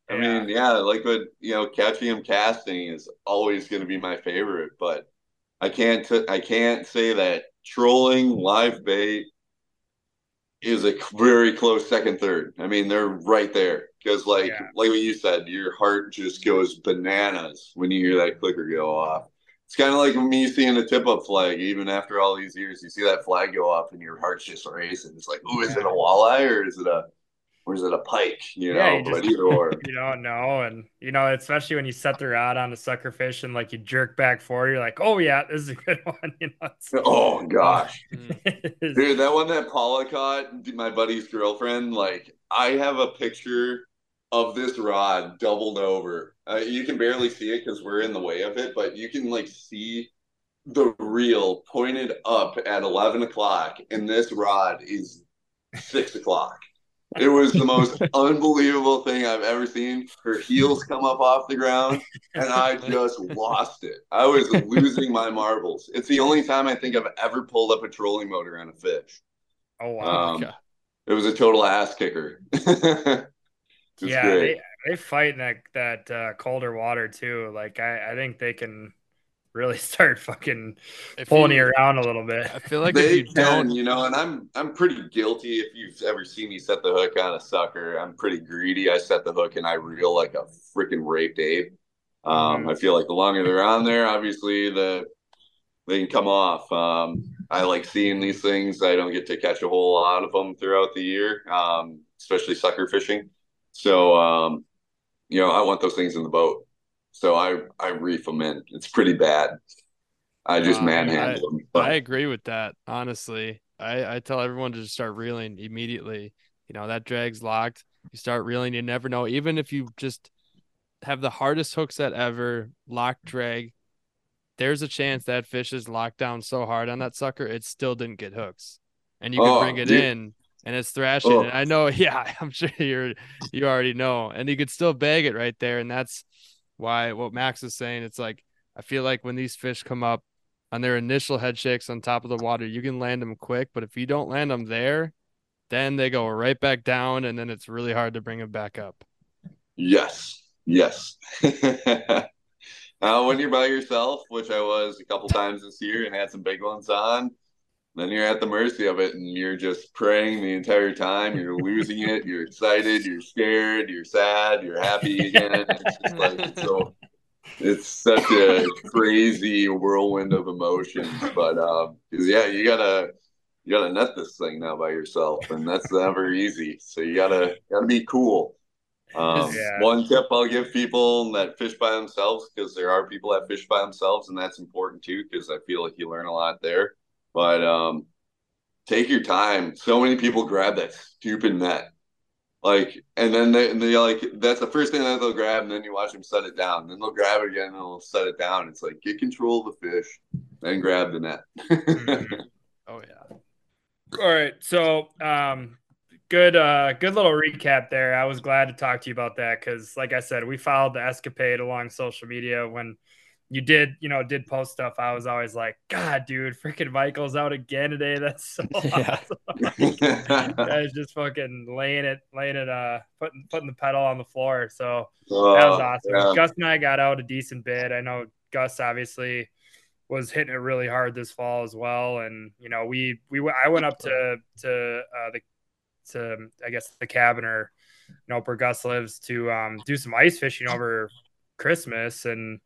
I Yeah. mean, yeah, like what you know, catching them casting is always going to be my favorite, but I can't t- I can't say that trolling live bait is a very close second third. I mean, they're right there because like Yeah. like what you said, your heart just goes bananas when you hear that clicker go off. It's kind of like me seeing a tip up flag, even after all these years. You see that flag go off, and your heart's just racing. It's like, oh, is it a walleye or is it a, or is it a pike? You know, Yeah, you but just- either or. you don't know and you know especially when you set the rod on a sucker fish and like you jerk back forward you're like oh yeah this is a good one you know it's, Oh gosh, it's- dude, that one that Paula caught, my buddy's girlfriend. Like, I have a picture of this rod doubled over. Uh, you can barely see it because we're in the way of it, but you can like see the reel pointed up at eleven o'clock, and this rod is six o'clock. It was the most unbelievable thing I've ever seen. Her heels come up off the ground, and I just lost it. I was losing my marbles. It's the only time I think I've ever pulled up a trolling motor on a fish. oh wow Um, It was a total ass kicker. Yeah, they they fight in that that uh, colder water too. Like I, I think they can really start fucking If pulling you- you around a little bit. I feel like if they you can, don't, you know, and I'm I'm pretty guilty. If you've ever seen me set the hook on a sucker, I'm pretty greedy. I set the hook and I reel like a freaking raped ape. Um, Mhm. I feel like the longer they're on there, obviously the they can come off. Um, I like seeing these things. I don't get to catch a whole lot of them throughout the year, um, especially sucker fishing. So, um, you know, I want those things in the boat. So I I reef them in. It's pretty bad. I just Uh, manhandle them. But I agree with that. Honestly, I I tell everyone to just start reeling immediately. You know that drag's locked. You start reeling. You never know. Even if you just have the hardest hook set ever, locked drag, there's a chance that fish is locked down so hard on that sucker it still didn't get hooks, and you can Oh, bring it dude. in and it's thrashing. Oh. And I know, yeah, I'm sure you're you already know, and you could still bag it right there, and that's why what Max is saying. It's like I feel like when these fish come up on their initial head shakes on top of the water, you can land them quick. But if you don't land them there, then they go right back down, and then it's really hard to bring them back up. Yes, yes. uh, when you're by yourself, which I was a couple times this year and had some big ones on, then you're at the mercy of it and you're just praying the entire time. You're losing it. You're excited. You're scared. You're sad. You're happy again. It's just like it's so. It's such a crazy whirlwind of emotions, but um, yeah, you gotta you gotta net this thing now by yourself, and that's never easy. So you gotta gotta be cool. Um, Yeah. One tip I'll give people that fish by themselves, because there are people that fish by themselves, and that's important too, because I feel like you learn a lot there. But um, take your time. So many people grab that stupid net, like, and then they, and they like that's the first thing that they'll grab, and then you watch them set it down. And Then they'll grab it again, and they'll set it down. It's like get control of the fish, then grab the net. Mhm. Oh yeah. All right. So, um, good uh good little recap there. I was glad to talk to you about that because like I said, we followed the escapade along social media when you did, you know, did post stuff. I was always like, God, dude, freaking Michael's out again today. That's so Yeah. awesome. Guys just fucking laying it, laying it, uh, putting putting the pedal on the floor. So that was Oh, awesome. yeah. Gus and I got out a decent bit. I know Gus obviously was hitting it really hard this fall as well, and you know we we w- I went up to to uh, the to I guess the cabin or you know where Gus lives to um, do some ice fishing over Christmas, and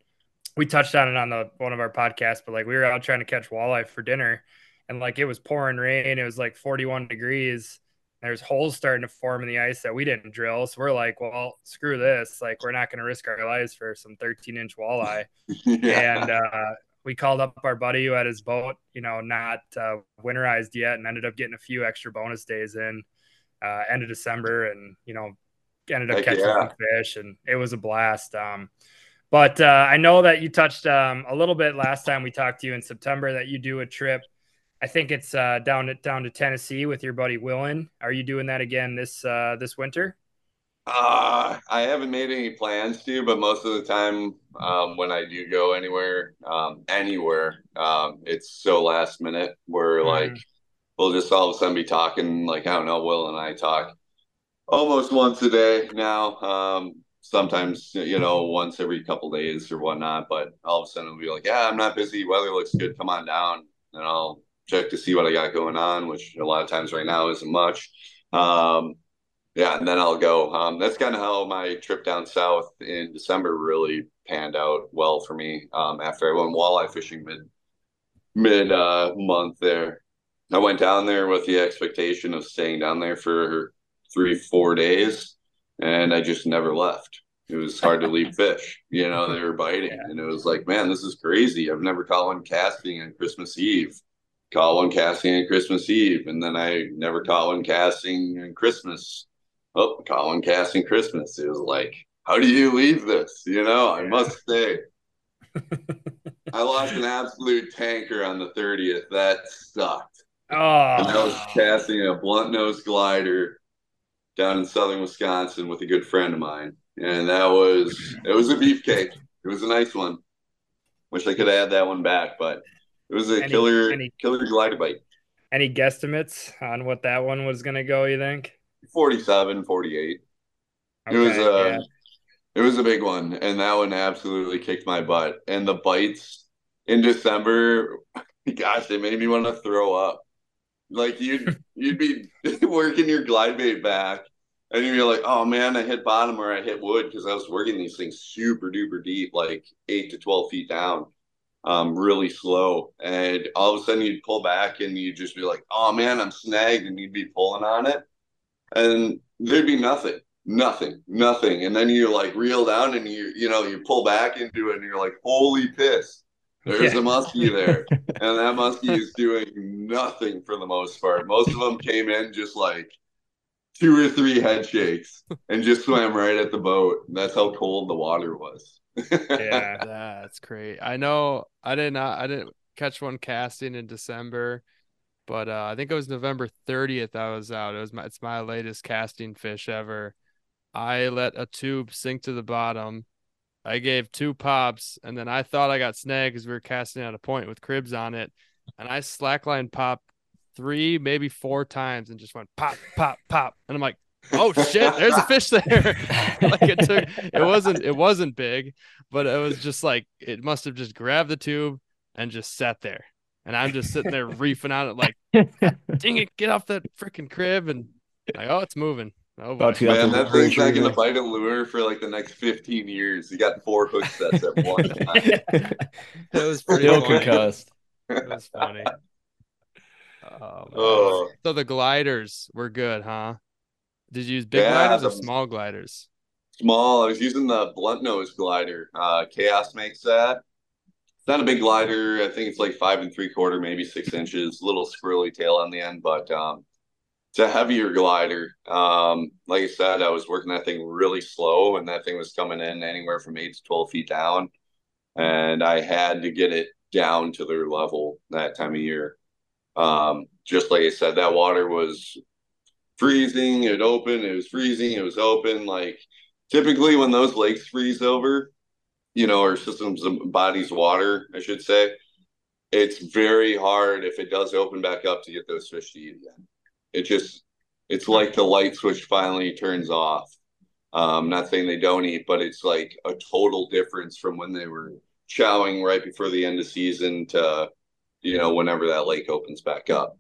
we touched on it on the one of our podcasts. But like we were out trying to catch walleye for dinner, and like it was pouring rain. It was like 41 degrees. There's holes starting to form in the ice that we didn't drill. So we're like, well, screw this. Like, we're not going to risk our lives for some 13 inch walleye. yeah. And uh, we called up our buddy who had his boat, you know, not uh, winterized yet and ended up getting a few extra bonus days in uh, end of December and, you know, ended up Heck catching yeah. some fish and it was a blast. Um, but uh, I know that you touched um, a little bit last time we talked to you in September that you do a trip. I think it's uh, down to down to Tennessee with your buddy Willen. Are you doing that again this uh, this winter? Uh, I haven't made any plans to, but most of the time, um, when I do go anywhere, um, anywhere, um, it's so last minute where Mhm. like we'll just all of a sudden be talking, like, I don't know, Will and I talk almost once a day now. Um, sometimes, you know, once every couple days or whatnot, but all of a sudden it'll be like, yeah, I'm not busy. Weather looks good. Come on down. And I'll check to see what I got going on, which a lot of times right now isn't much. Um, yeah, and then I'll go. Um, that's kind of how my trip down south in December really panned out well for me. Um, after I went walleye fishing mid mid uh, month there, I went down there with the expectation of staying down there for three four days, and I just never left. It was hard to leave fish. You know, they were biting, and it was like, man, this is crazy. I've never caught one casting on Christmas Eve. Caught one casting on Christmas Eve, and then I never caught one casting on Christmas oh, caught one casting Christmas. It was like, how do you leave this? You know, I must stay. I lost an absolute tanker on the 30th. That sucked. Oh. And I was casting a blunt nose glider down in southern Wisconsin with a good friend of mine. And that was, it was a beefcake. It was a nice one. Wish I could have had that one back, but it was a Any- killer, any- killer glider bite. any guesstimates on what that one was going to go? You think? 47, 48. It was Okay, uh yeah. it was a big one, and that one absolutely kicked my butt. And the bites in December, gosh, they made me want to throw up. Like you'd you'd be working your glide bait back, and you'd be like, "Oh man, I hit bottom or I hit wood," because I was working these things super duper deep, like eight to twelve feet down, um, really slow. And all of a sudden, you'd pull back, and you'd just be like, "Oh man, I'm snagged," and you'd be pulling on it, and there'd be nothing nothing, nothing. And then you like reel down and you you know you pull back into it and you're like, holy piss, there's Yeah. a muskie there, and that muskie is doing nothing for the most part. Most of them came in just like two or three head shakes and just swam right at the boat. That's how cold the water was. Yeah. That's great. I know I did not I didn't catch one casting in December, but uh, I think it was November 30th I was out. It was my it's my latest casting fish ever. I let a tube sink to the bottom. I gave two pops and then I thought I got snagged because we were casting out a point with cribs on it. And I slackline pop three, maybe four times and just went pop, pop, pop. And I'm like, oh shit, there's a fish there. like it took it wasn't it wasn't big, but it was just like it must have just grabbed the tube and just sat there. And I'm just sitting there reefing on it like, dang it, get off that freaking crib and like, oh, it's moving. Oh, boy. About Man, that thing's trigger. not gonna bite a lure for like the next 15 years. You got four hook sets at one time. it was pretty Still funny. concussed. It was funny. Oh. Oh. So the gliders were good, huh? Did you use big Yeah, gliders or small gliders? small. I was using the blunt nose glider. Uh, Chaos makes that. It's not a big glider. I think it's like five and three quarter, maybe six inches. Little squirrely tail on the end, but um, it's a heavier glider. Um, like I said, I was working that thing really slow, and that thing was coming in anywhere from eight to twelve feet down, and I had to get it down to their level that time of year. Um, just like I said, that water was freezing, it opened, it was freezing, it was open. Like typically when those lakes freeze over, you know, our systems bodies water, I should say, it's very hard if it does open back up to get those fish to eat again. It just it's like the light switch finally turns off. Um, not saying they don't eat, but it's like a total difference from when they were chowing right before the end of season to you know whenever that lake opens back up.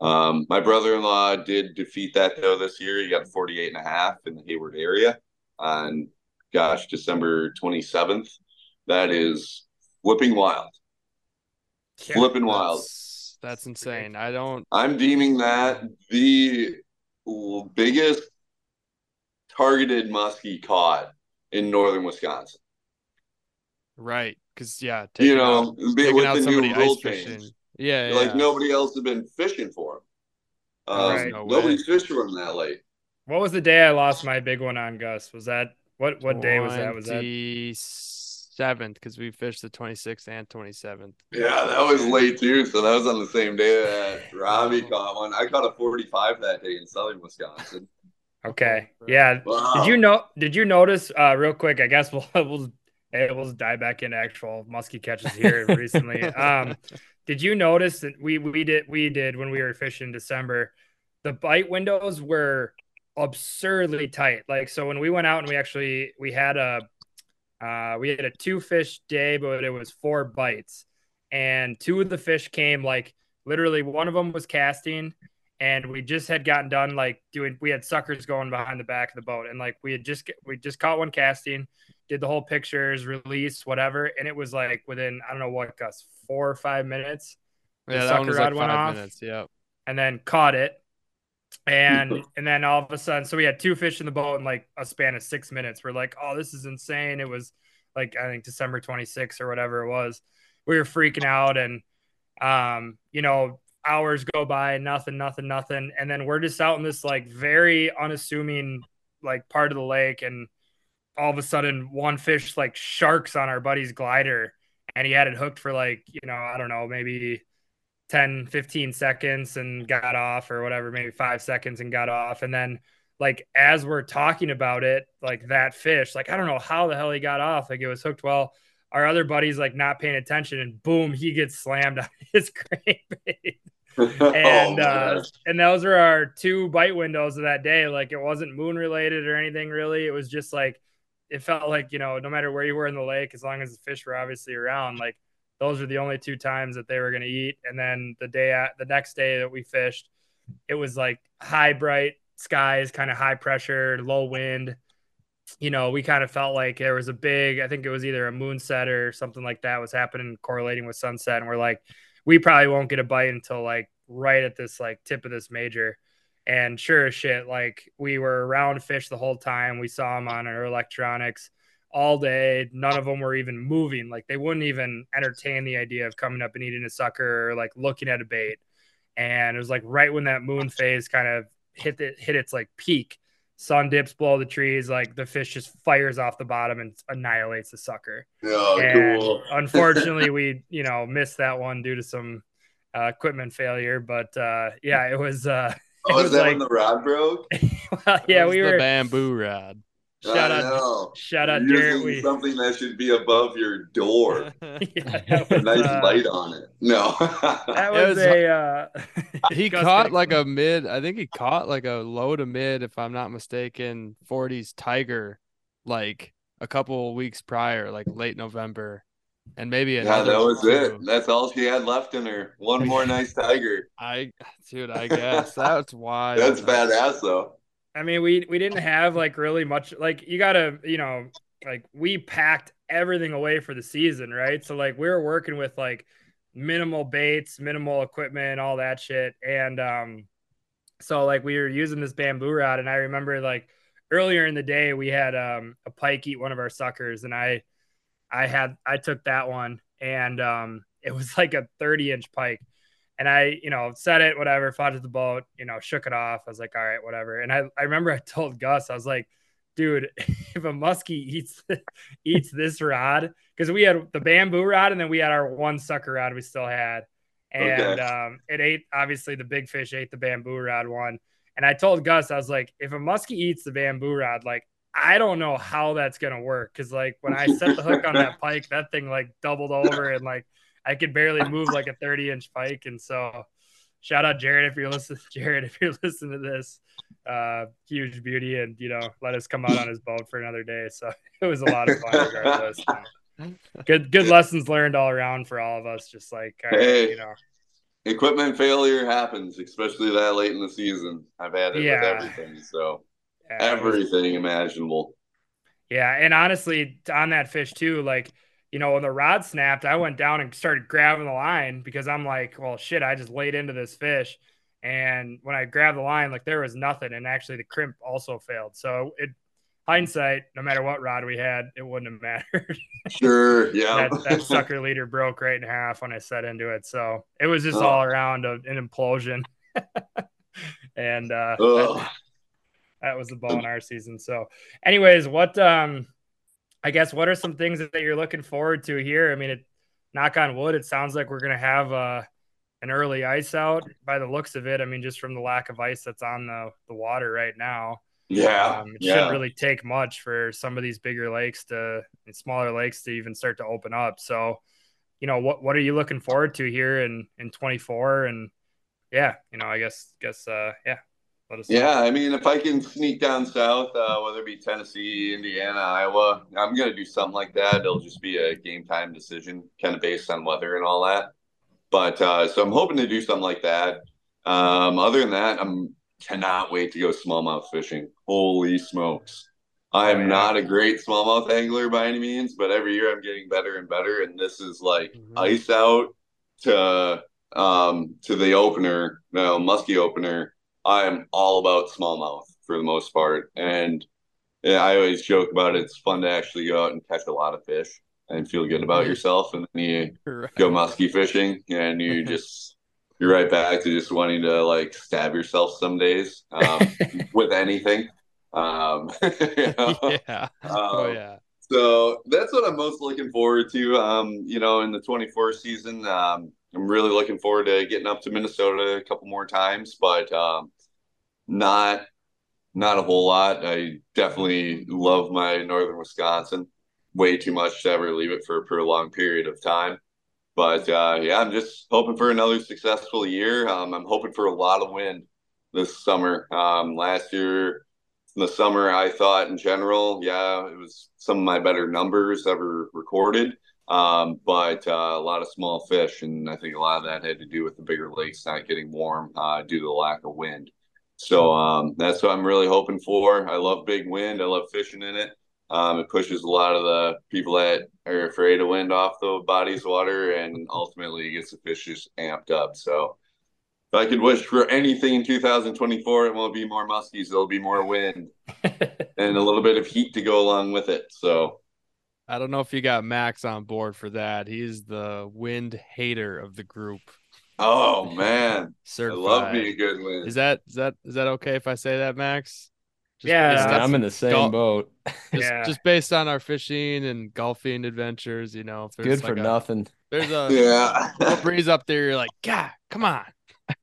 Um, my brother-in-law did defeat that though this year. He got 48 and a half in the Hayward area on gosh, December 27th. That is flipping wild. Yeah, flipping wild. That's insane. I don't I'm deeming that the biggest targeted muskie caught in northern Wisconsin. Right. Cause yeah, you know, out, with the new rule change. Yeah, like nobody else has been fishing for him. Um, right. no nobody's fished for him that late. What was the day I lost my big one on Gus? Was that what? What day was that? Was that seventh? Because we fished the twenty sixth and twenty seventh. Yeah, that was late too. So that was on the same day that Robbie caught one. I caught a forty five that day in southern Wisconsin. Okay. Yeah. Wow. Did you know? Did you notice? Uh, real quick, I guess we'll we'll we'll dive back into actual muskie catches here recently. Um, did you notice that we we did we did when we were fishing in December, the bite windows were absurdly tight. Like so when we went out and we actually we had a uh, we had a two fish day, but it was four bites, and two of the fish came like literally one of them was casting and we just had gotten done like doing we had suckers going behind the back of the boat. And like we had just we just caught one casting did the whole pictures release whatever. And it was like within i don't know what gus four or five minutes yeah that one was like five off, minutes yeah and then caught it and and then all of a sudden so we had two fish in the boat in like a span of six minutes. We're like oh this is insane. It was like i think december 26th or whatever it was. We were freaking out and um you know hours go by, nothing, nothing, nothing. And then we're just out in this like very unassuming like part of the lake. And all of a sudden one fish like sharks on our buddy's glider. And he had it hooked for like, you know, I don't know, maybe 10, 15 seconds and got off or whatever, maybe five seconds and got off. And then like as we're talking about it, like that fish, like I don't know how the hell he got off. Like it was hooked well. Our other buddy's like not paying attention and boom, he gets slammed on his crankbait. and oh, uh, and those were our two bite windows of that day. Like it wasn't moon related or anything really. It was just like it felt like you know no matter where you were in the lake, as long as the fish were obviously around, like those are the only two times that they were going to eat. And then the day at the next day that we fished, it was like high bright skies, kind of high pressure, low wind. You know, we kind of felt like there was a big, I think it was either a moonset or something like that was happening, correlating with sunset. And we're like, we probably won't get a bite until like right at this like tip of this major. And sure as shit, like we were around fish the whole time. We saw them on our electronics all day. None of them were even moving. Like they wouldn't even entertain the idea of coming up and eating a sucker or like looking at a bait. And it was like right when that moon phase kind of hit it, hit its like peak. Sun dips below the trees, like the fish just fires off the bottom and annihilates the sucker. Oh, and cool. unfortunately, we you know missed that one due to some uh, equipment failure. But uh, yeah, it was. Uh, oh, it was that like, when the rod broke? well, yeah, we were bamboo rod. Shout out, shout out, Jared. We... Something that should be above your door. yeah, was, nice uh, light on it. No, that was, was a. Uh, he caught like a mid. I think he caught like a low to mid, if I'm not mistaken. 40s Tiger, like a couple weeks prior, like late November and maybe yeah, that was two. it. That's all she had left in her. One more nice tiger. I, dude, I guess that's why. that's badass, though. I mean, we we didn't have like really much. Like you gotta, you know, like we packed everything away for the season, right? So like we were working with like minimal baits, minimal equipment, all that shit, and um, so like we were using this bamboo rod, and I remember like earlier in the day we had um a pike eat one of our suckers, and I I had I took that one and um, it was like a 30 inch pike. And I, you know, said it, whatever, fought the boat, you know, shook it off. I was like, all right, whatever. And I, I remember I told Gus, I was like, dude, if a muskie eats eats this rod, because we had the bamboo rod and then we had our one sucker rod we still had. And okay. um, it ate obviously the big fish ate the bamboo rod one. And I told Gus, I was like, if a muskie eats the bamboo rod, like I don't know how that's gonna work. Cause like when I set the hook on that pike, that thing like doubled over and like I could barely move like a 30 inch pike. And so shout out Jared if you're listening, Jared, if you're listening to this. Uh huge beauty and you know, let us come out on his boat for another day. So it was a lot of fun regardless. good good lessons learned all around for all of us. Just like Hey. you know, Equipment failure happens, especially that late in the season. I've had it Yeah. with everything, so yeah, it was- everything imaginable. Yeah, and honestly, on that fish too, like you know, when the rod snapped, I went down and started grabbing the line because I'm like, well, shit, I just laid into this fish, and when I grabbed the line, like there was nothing, and actually the crimp also failed. So it, hindsight, no matter what rod we had, it wouldn't have mattered. Sure, yeah. that, that sucker leader broke right in half when I set into it, so it was just Oh. all around a, an implosion. and uh, Ugh. that was the ball in our season. So, anyways, what um, I guess what are some things that you're looking forward to here? I mean, it knock on wood, it sounds like we're gonna have uh an early ice out by the looks of it. I mean, just from the lack of ice that's on the the water right now. yeah, Um, it yeah. shouldn't really take much for some of these bigger lakes to and smaller lakes to even start to open up. So, you know, what what are you looking forward to here in in 24? And yeah, you know, I guess guess uh yeah, let us know. Yeah, I mean, if I can sneak down south, uh, whether it be Tennessee, Indiana, Iowa, I'm going to do something like that. It'll just be a game time decision, kind of based on weather and all that. But uh, so I'm hoping to do something like that. Um, other than that, I'm cannot wait to go smallmouth fishing. Holy smokes! I am not a great smallmouth angler by any means, but every year I'm getting better and better. And this is like Mhm. ice out to um, to the opener, no musky opener. I am all about smallmouth for the most part, and yeah, I always joke about it. It's fun to actually go out and catch a lot of fish and feel good about yourself, and then you Right. go musky fishing, and you just you're right back to just wanting to like stab yourself some days um, with anything. Um, you know? yeah. Oh Um, yeah. so that's what I'm most looking forward to. Um, you know, in the 24 season, um, I'm really looking forward to getting up to Minnesota a couple more times, but um, not not a whole lot. I definitely love my northern Wisconsin way too much to ever leave it for a prolonged period of time. But uh, yeah, I'm just hoping for another successful year. Um, I'm hoping for a lot of wind this summer. Um, last year, in the summer, I thought in general, yeah, it was some of my better numbers ever recorded. Um, but uh, a lot of small fish, and I think a lot of that had to do with the bigger lakes not getting warm uh, due to the lack of wind. So um, that's what I'm really hoping for. I love big wind. I love fishing in it. Um, it pushes a lot of the people that are afraid of wind off the bodies of water, and ultimately gets the fish just amped up. So if I could wish for anything in 2024, it won't be more muskies. There'll be more wind and a little bit of heat to go along with it. So I don't know if you got Max on board for that. He's the wind hater of the group. Oh man, I love me a good win. Is that is that is that okay if I say that, Max? Yeah, based Yeah, I'm in the same Golf- boat. just, Yeah. just based on our fishing and golfing adventures, you know, if there's Good for a, nothing. There's a yeah, little breeze up there. You're like, God, come on.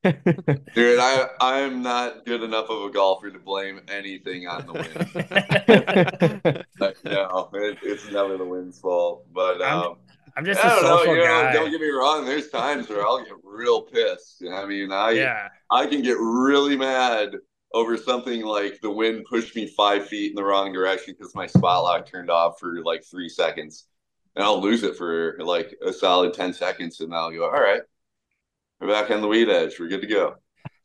dude, I I am not good enough of a golfer to blame anything on the wind. But no, it, it's never the wind's fault. But um, I'm just I a don't know. social You know, guy. don't get me wrong. There's times where I'll get real pissed. I mean, I yeah. I can get really mad over something like the wind pushed me five feet in the wrong direction because my spot lock turned off for like three seconds. And I'll lose it for like a solid 10 seconds. And I'll go, all right, we're back on the weed edge. We're good to go.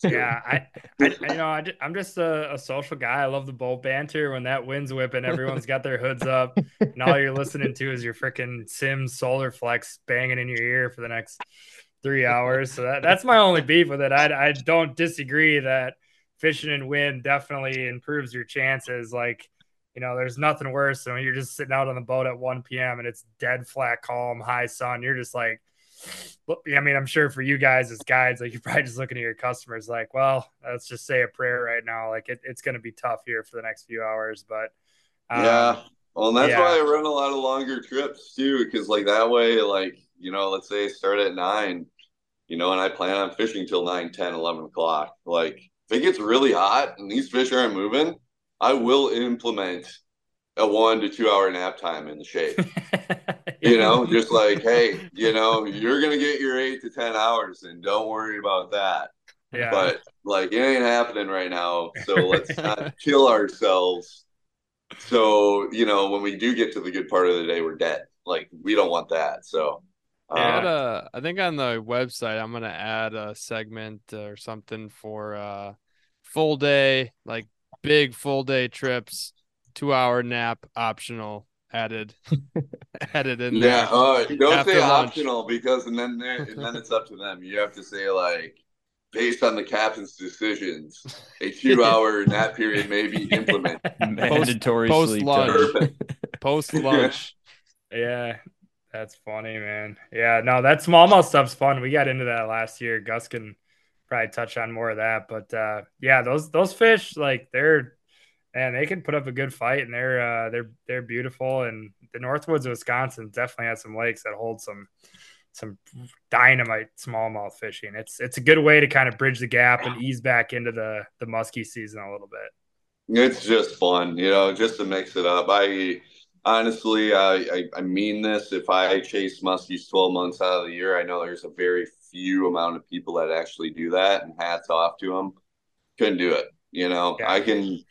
Yeah, I, I, you know, I, am just a, a social guy. I love the boat banter. When that wind's whipping, everyone's got their hoods up, and all you're listening to is your freaking Simms Solar Flex banging in your ear for the next three hours. So that, that's my only beef with it. I, I don't disagree that fishing in wind definitely improves your chances. Like, you know, there's nothing worse than when you're just sitting out on the boat at 1 p.m. and it's dead flat, calm, high sun. You're just like, Look, I mean, I'm sure for you guys as guides, like you're probably just looking at your customers like, well, let's just say a prayer right now. Like it, it's going to be tough here for the next few hours, but um, yeah. Well, and that's yeah. why I run a lot of longer trips too. Cause like that way, like, you know, let's say I start at nine, you know, and I plan on fishing till 9, 10, 11 o'clock. Like if it gets really hot and these fish aren't moving, I will implement a one to two hour nap time in the shade. you know, just like, hey, you know, you're gonna get your eight to ten hours, and don't worry about that. yeah. But like, it ain't happening right now, so let's not kill ourselves. So you know, when we do get to the good part of the day, we're dead. Like, we don't want that. So. Add Uh, a- I think on the website I'm gonna add a segment or something for uh full day, like big full day trips, two hour nap optional added added in there. yeah, uh, don't say lunch. optional because and then and then it's up to them. You have to say like based on the captain's decisions, a two-hour nap period may be implemented. Mandatory post sleep lunch. Post lunch. Yeah, that's funny, man. Yeah, no, that smallmouth stuff's fun. We got into that last year. Gus can probably touch on more of that, but uh, yeah, those those fish, like they're and they can put up a good fight, and they're uh, they're they're beautiful. And the Northwoods of Wisconsin definitely has some lakes that hold some some dynamite smallmouth fishing. It's it's a good way to kind of bridge the gap and ease back into the the muskie season a little bit. It's just fun, you know, just to mix it up. I honestly, I, I, I mean this. If I chase muskies 12 months out of the year, I know there's a very few amount of people that actually do that, and hats off to them. Couldn't do it, you know. Yeah. I can,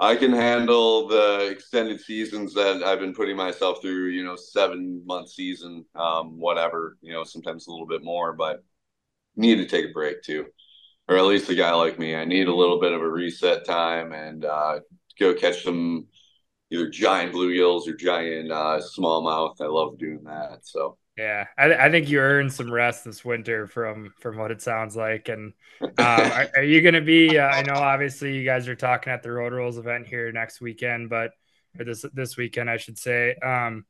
I can handle the extended seasons that I've been putting myself through. You know, seven month season, um, whatever. You know, sometimes a little bit more, but need to take a break too or at least a guy like me. I need a little bit of a reset time and uh, go catch some either giant bluegills or giant uh, smallmouth. I love doing that. So Yeah, I, I think you earned some rest this winter from from what it sounds like. And um, are, are you going to be? Uh, I know obviously you guys are talking at the Road Rules event here next weekend, but this this weekend I should say. Um,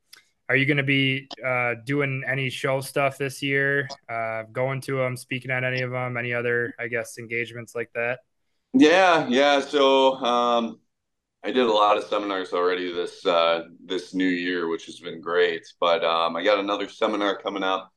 are you going to be uh, doing any show stuff this year? Uh, going to them, speaking at any of them, any other I guess engagements like that? yeah, yeah. So um, I did a lot of seminars already this uh, this new year, which has been great. But um, I got another seminar coming up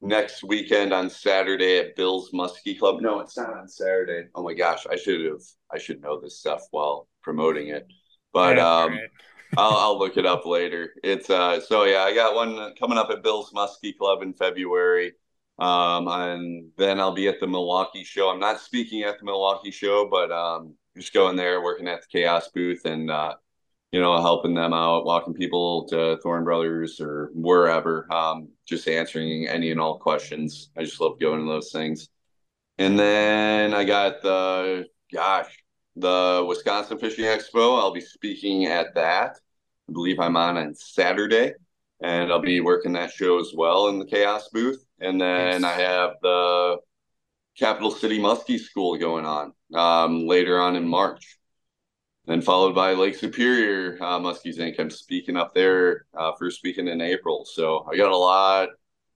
next weekend on Saturday at Bill's Muskie Club. No, it's not on Saturday. Oh my gosh, I should have I should know this stuff while promoting it. But Yeah, um, right. I'll, I'll look it up later. It's uh, so yeah, I got one coming up at Bill's Muskie Club in February. Um, and then I'll be at the Milwaukee show. I'm not speaking at the Milwaukee show, but um, just going there, working at the Chaos booth, and uh, you know, helping them out, walking people to Thorne Brothers or wherever. Um, just answering any and all questions. I just love going to those things. And then I got the gosh, the Wisconsin Fishing Expo. I'll be speaking at that. I believe I'm on on Saturday, and I'll be working that show as well in the Chaos booth. And then I have the Capital City Muskie School going on um, later on in March. Then followed by Lake Superior uh, Muskies Inc. I'm speaking up there uh, first weekend in April. So I got a lot,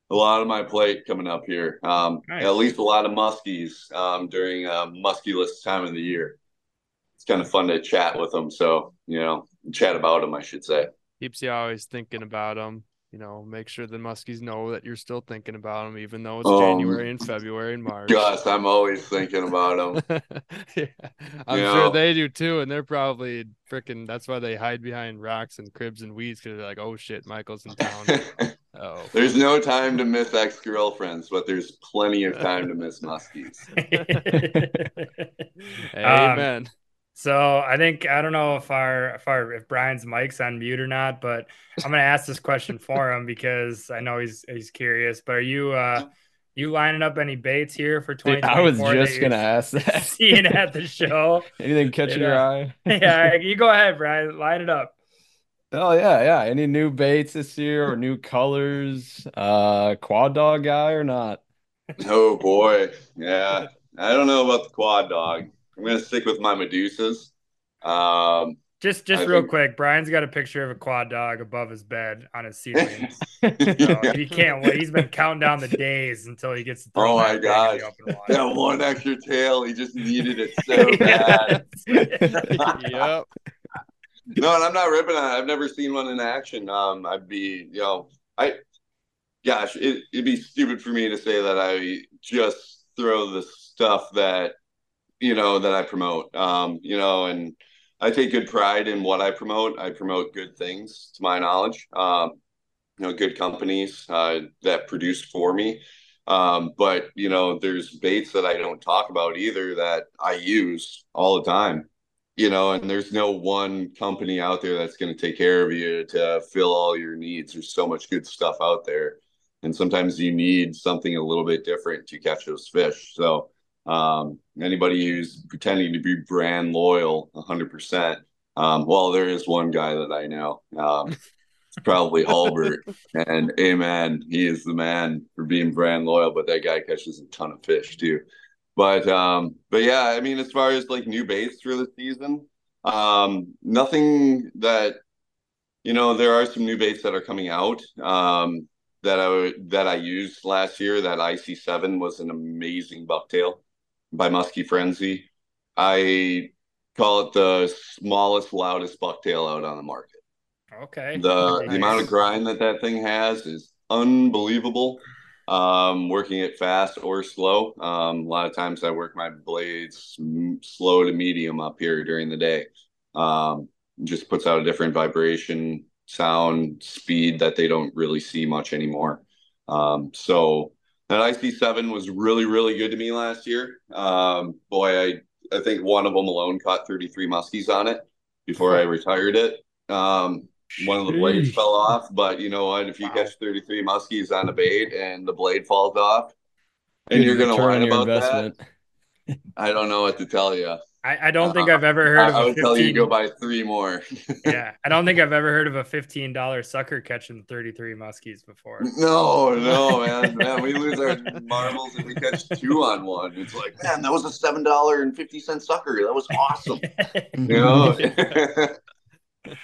a lot of my plate coming up here. Um, Nice. At least a lot of muskies um, during uh, muskieless time of the year. It's kind of fun to chat with them. So you know, chat about them, I should say. Keeps you always thinking about them. You know, make sure the muskies know that you're still thinking about them, even though it's Um, January and February and March. Gus, I'm always thinking about them. yeah, I'm You sure know? they do too, and they're probably freaking. That's why they hide behind rocks and cribs and weeds because they're like, "Oh shit, Michael's in town." oh, there's no time to miss ex girlfriends, but there's plenty of time to miss muskies. Um, amen. So I think I don't know if our if our if Brian's mic's on mute or not, but I'm gonna ask this question for him because I know he's he's curious. But are you uh you lining up any baits here for Dude, I was just gonna ask that. seeing at the show? Anything catching your eye? yeah, you go ahead, Brian. Line it up. Oh yeah, yeah. Any new baits this year or new colors? Uh, Quad Dawg guy or not? Oh boy, yeah. I don't know about the Quad Dawg. I'm gonna stick with my Medussas. Um, Just just I real think- quick, Brian's got a picture of a Quad Dawg above his bed on his ceiling. So yeah. he can't wait. He's been counting down the days until he gets Oh my that thing in the gosh. that one extra tail, he just needed it so bad. yep. No, and I'm not ripping on it. I've never seen one in action. Um, I'd be, you know, I, gosh, it, it'd be stupid for me to say that I just throw the stuff that you know, that I promote. Um, you know, and I take good pride in what I promote. I promote good things, to my knowledge. Um, you know, good companies uh, that produce for me. Um, but you know, there's baits that I don't talk about either that I use all the time. You know, and there's no one company out there that's going to take care of you to fill all your needs. There's so much good stuff out there, and sometimes you need something a little bit different to catch those fish. So, um, anybody who's pretending to be brand loyal, 100%. Um, well, there is one guy that I know. Um, it's probably Hulbert. and amen. He is the man for being brand loyal, but that guy catches a ton of fish too. But um, but yeah, I mean, as far as like new baits for the season, um, nothing that you know, there are some new baits that are coming out. Um, that I that I used last year. That IC7 was an amazing bucktail by Muskie Frenzy. I call it the smallest, loudest bucktail out on the market. Okay. The Nice. the amount of grind that that thing has is unbelievable. Um, working it fast or slow. Um, a lot of times I work my blades slow to medium up here during the day. Um, just puts out a different vibration, sound, speed that they don't really see much anymore. Um, so that IC7 was really, really good to me last year. Um, boy, I I think one of them alone caught 33 muskies on it before I retired it. Um, one of the blades fell off, but you know what? If you Wow. catch 33 muskies on a bait and the blade falls off, and you're gonna return on whine about investment. that, I don't know what to tell you. I, I don't think Uh, I've ever heard I, of I a would tell you to go buy three more. yeah, I don't think I've ever heard of a fifteen dollar sucker catching thirty three muskies before. No, no, man, man, we lose our marbles if we catch two on one. It's like, man, that was a seven dollar and fifty cent sucker. That was awesome. you know.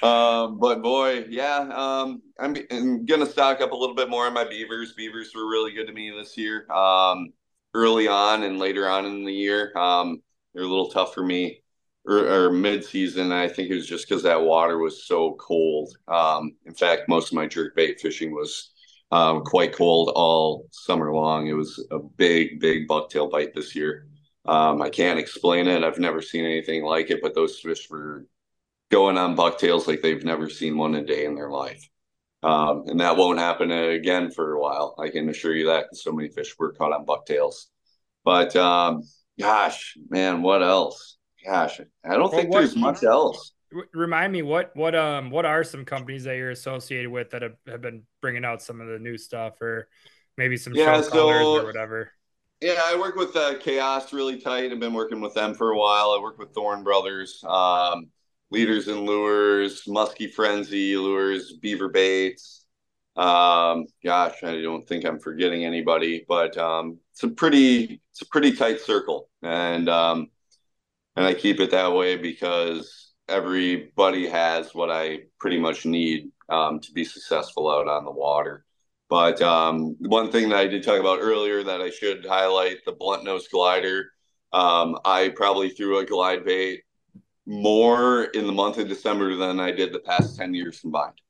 um, but boy, yeah, um, I'm, I'm gonna stock up a little bit more on my beavers. Beavers were really good to me this year. Um, early on and later on in the year, um, they're a little tough for me. Or, or mid-season, I think it was just because that water was so cold. Um, in fact, most of my jerk bait fishing was um, quite cold all summer long. It was a big, big bucktail bite this year. Um, I can't explain it. I've never seen anything like it, but those fish were going on bucktails like they've never seen one a day in their life. Um, and that won't happen again for a while. I can assure you that so many fish were caught on bucktails. But um, gosh, man, what else? Gosh, I don't Well, think what- there's much else. Remind me what what um what are some companies that you're associated with that have, have been bringing out some of the new stuff or maybe some Yeah, show so- or whatever. Yeah, I work with uh, Chaos really tight. I've been working with them for a while. I work with Thorne Brothers, um, Leaders and Lures, Muskie Frenzy Lures, Beaver Baits. Um, gosh, I don't think I'm forgetting anybody, but um, it's a pretty it's a pretty tight circle, and um, and I keep it that way because everybody has what I pretty much need um, to be successful out on the water. But um, one thing that I did talk about earlier that I should highlight the blunt nose glider. Um, I probably threw a glide bait more in the month of December than I did the past 10 years combined.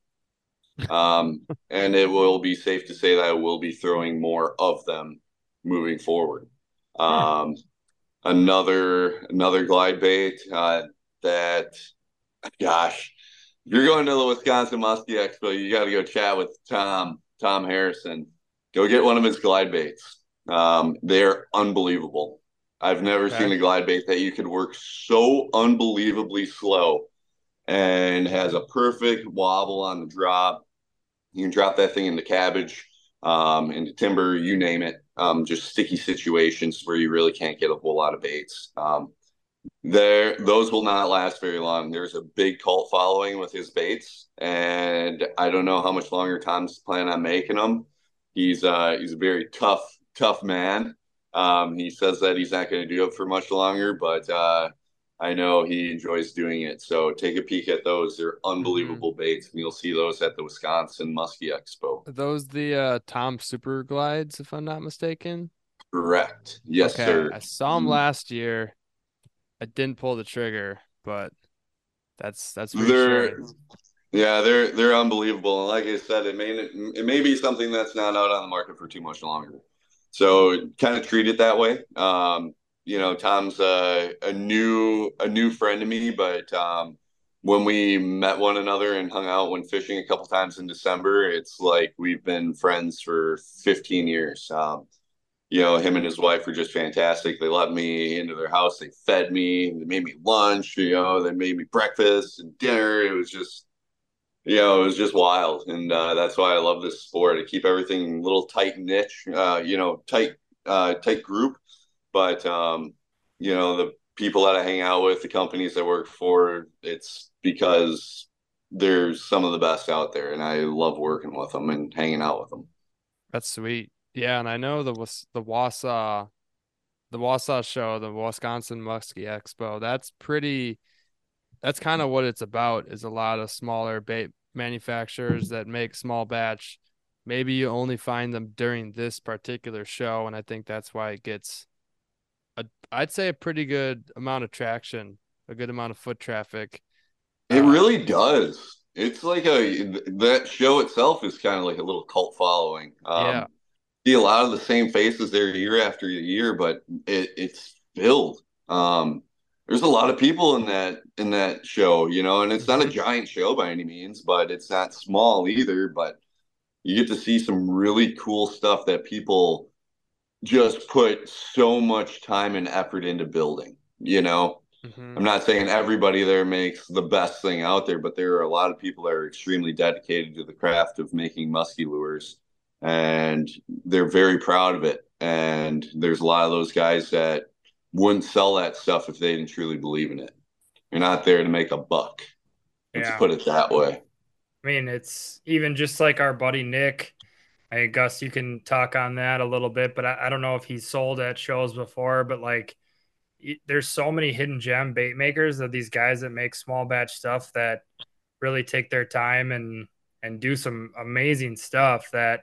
Um, and it will be safe to say that I will be throwing more of them moving forward. Um, another another glide bait uh, that, gosh, if you're going to the Wisconsin Muskie Expo, you got to go chat with Tom Tom Harrison. Go get one of his glide baits. Um, they're unbelievable. I've never Okay. seen a glide bait that you could work so unbelievably slow and has a perfect wobble on the drop. You can drop that thing into cabbage, um, into timber, you name it. Um, just sticky situations where you really can't get a whole lot of baits. Um, there, those will not last very long. There's a big cult following with his baits, and I don't know how much longer Tom's planning on making them. He's uh, he's a very tough, tough man. Um, he says that he's not going to do it for much longer, but uh, I know he enjoys doing it. So take a peek at those. They're unbelievable baits, and you'll see those at the Wisconsin Muskie Expo. Are those the uh, Tom Super Glides, if I'm not mistaken? Correct. Yes, okay. sir. I saw them Mhm. last year. I didn't pull the trigger, but that's that's They're yeah, they're they're unbelievable. And like I said, it may it may be something that's not out on the market for too much longer. So kind of treat it that way. Um, you know, Tom's a, a new a new friend to me, but um, when we met one another and hung out when fishing a couple times in December, it's like we've been friends for 15 years. Um, you know, him and his wife were just fantastic. They let me into their house. They fed me. They made me lunch. You know, they made me breakfast and dinner. It was just, you know, it was just wild, and uh, that's why I love this sport. To keep everything a little tight niche, uh, you know, tight, uh, tight group. But um, you know, the people that I hang out with, the companies I work for, it's because there's some of the best out there, and I love working with them and hanging out with them. That's sweet. Yeah, and I know the the Wausau, the Wausau show, the Wisconsin Muskie Expo. That's pretty. That's kind of what it's about. Is a lot of smaller bait manufacturers that make small batch. Maybe you only find them during this particular show, and I think that's why it gets. I'd say a pretty good amount of traction, a good amount of foot traffic. It uh, really does. It's like a that show itself is kind of like a little cult following. Um, yeah see a lot of the same faces there year after year, but it, it's filled. Um, there's a lot of people in that in that show, you know, and it's not a mm-hmm. giant show by any means, but it's not small either. But you get to see some really cool stuff that people just put so much time and effort into building. You know, mm-hmm. I'm not saying everybody there makes the best thing out there, but there are a lot of people that are extremely dedicated to the craft of making musky lures and they're very proud of it. And there's a lot of those guys that wouldn't sell that stuff if they didn't truly believe in it. You're not there to make a buck. Let's yeah. put it that way. I mean, it's even just like our buddy Nick. I Gus, you can talk on that a little bit, but I, I don't know if he's sold at shows before, but like there's so many hidden gem bait makers of these guys that make small batch stuff that really take their time and and do some amazing stuff that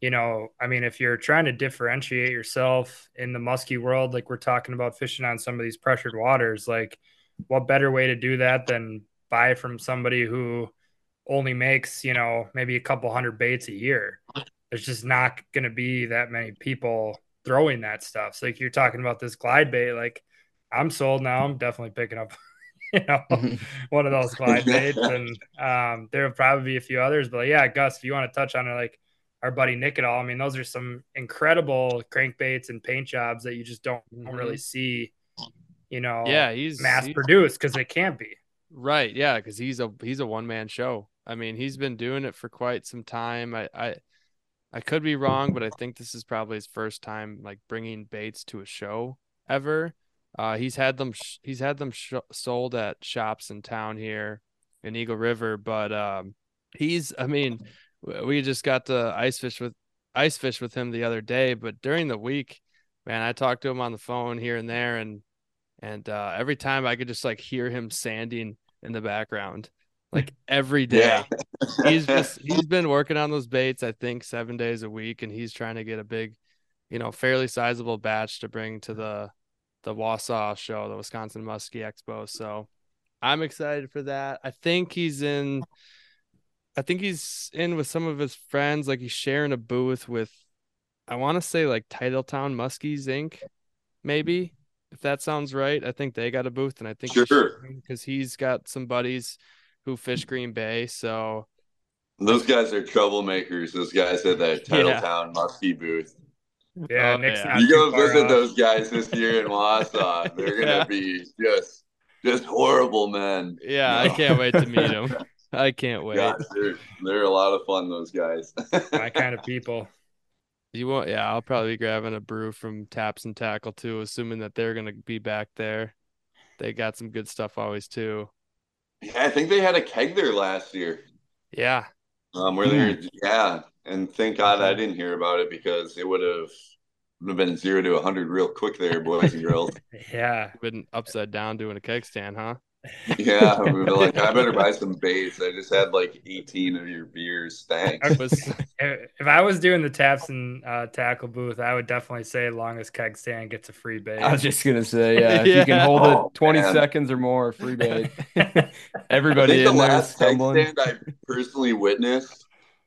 you know, I mean, if you're trying to differentiate yourself in the musky world, like we're talking about fishing on some of these pressured waters, like what better way to do that than buy from somebody who only makes, you know, maybe a couple hundred baits a year? There's just not going to be that many people throwing that stuff. So, like you're talking about this glide bait, like I'm sold now. I'm definitely picking up, you know, one of those glide baits, and um, there'll probably be a few others. But yeah, Gus, if you want to touch on it, like our buddy Nick at all. I mean, those are some incredible crankbaits and paint jobs that you just don't, mm-hmm. don't really see, you know, yeah, he's mass he's, produced because it can't be. Right. Yeah. Cause he's a, he's a one man show. I mean, he's been doing it for quite some time. I, I, I could be wrong, but I think this is probably his first time like bringing baits to a show ever. Uh, he's had them, sh- he's had them sh- sold at shops in town here in Eagle River, but, um, he's, I mean, we just got to ice fish with ice fish with him the other day, but during the week, man, I talked to him on the phone here and there, and and uh, every time I could just like hear him sanding in the background, like every day. Yeah. he's just he's been working on those baits, I think, seven days a week, and he's trying to get a big, you know, fairly sizable batch to bring to the the Wausau show, the Wisconsin Muskie Expo. So I'm excited for that. I think he's in I think he's in with some of his friends. Like he's sharing a booth with, I want to say like Titletown Muskies Inc. Maybe if that sounds right. I think they got a booth, and I think sure because he's got some buddies who fish Green Bay. So those guys are troublemakers. Those guys at that Titletown yeah. Muskie booth. Yeah, oh, yeah. you go visit off. those guys this year in Wausau. They're gonna yeah. be just just horrible men. Yeah, no. I can't wait to meet them. I can't wait. God, they're, they're a lot of fun, those guys. My kind of people. You want? Yeah, I'll probably be grabbing a brew from Taps and Tackle too, assuming that they're gonna be back there. They got some good stuff always too. Yeah, I think they had a keg there last year. Yeah. Um, where they're hmm. yeah, and thank God I didn't hear about it because it would have would have been zero to hundred real quick there, boys and girls. yeah, been upside down doing a keg stand, huh? Yeah, we were like, I better buy some baits. I just had like 18 of your beers. Thanks. if I was doing the taps and uh, tackle booth, I would definitely say longest keg stand gets a free bait. I was just gonna say, yeah, if yeah. you can hold oh, it 20 man. seconds or more, free bait. Everybody in the there last stumbling. Keg stand I personally witnessed,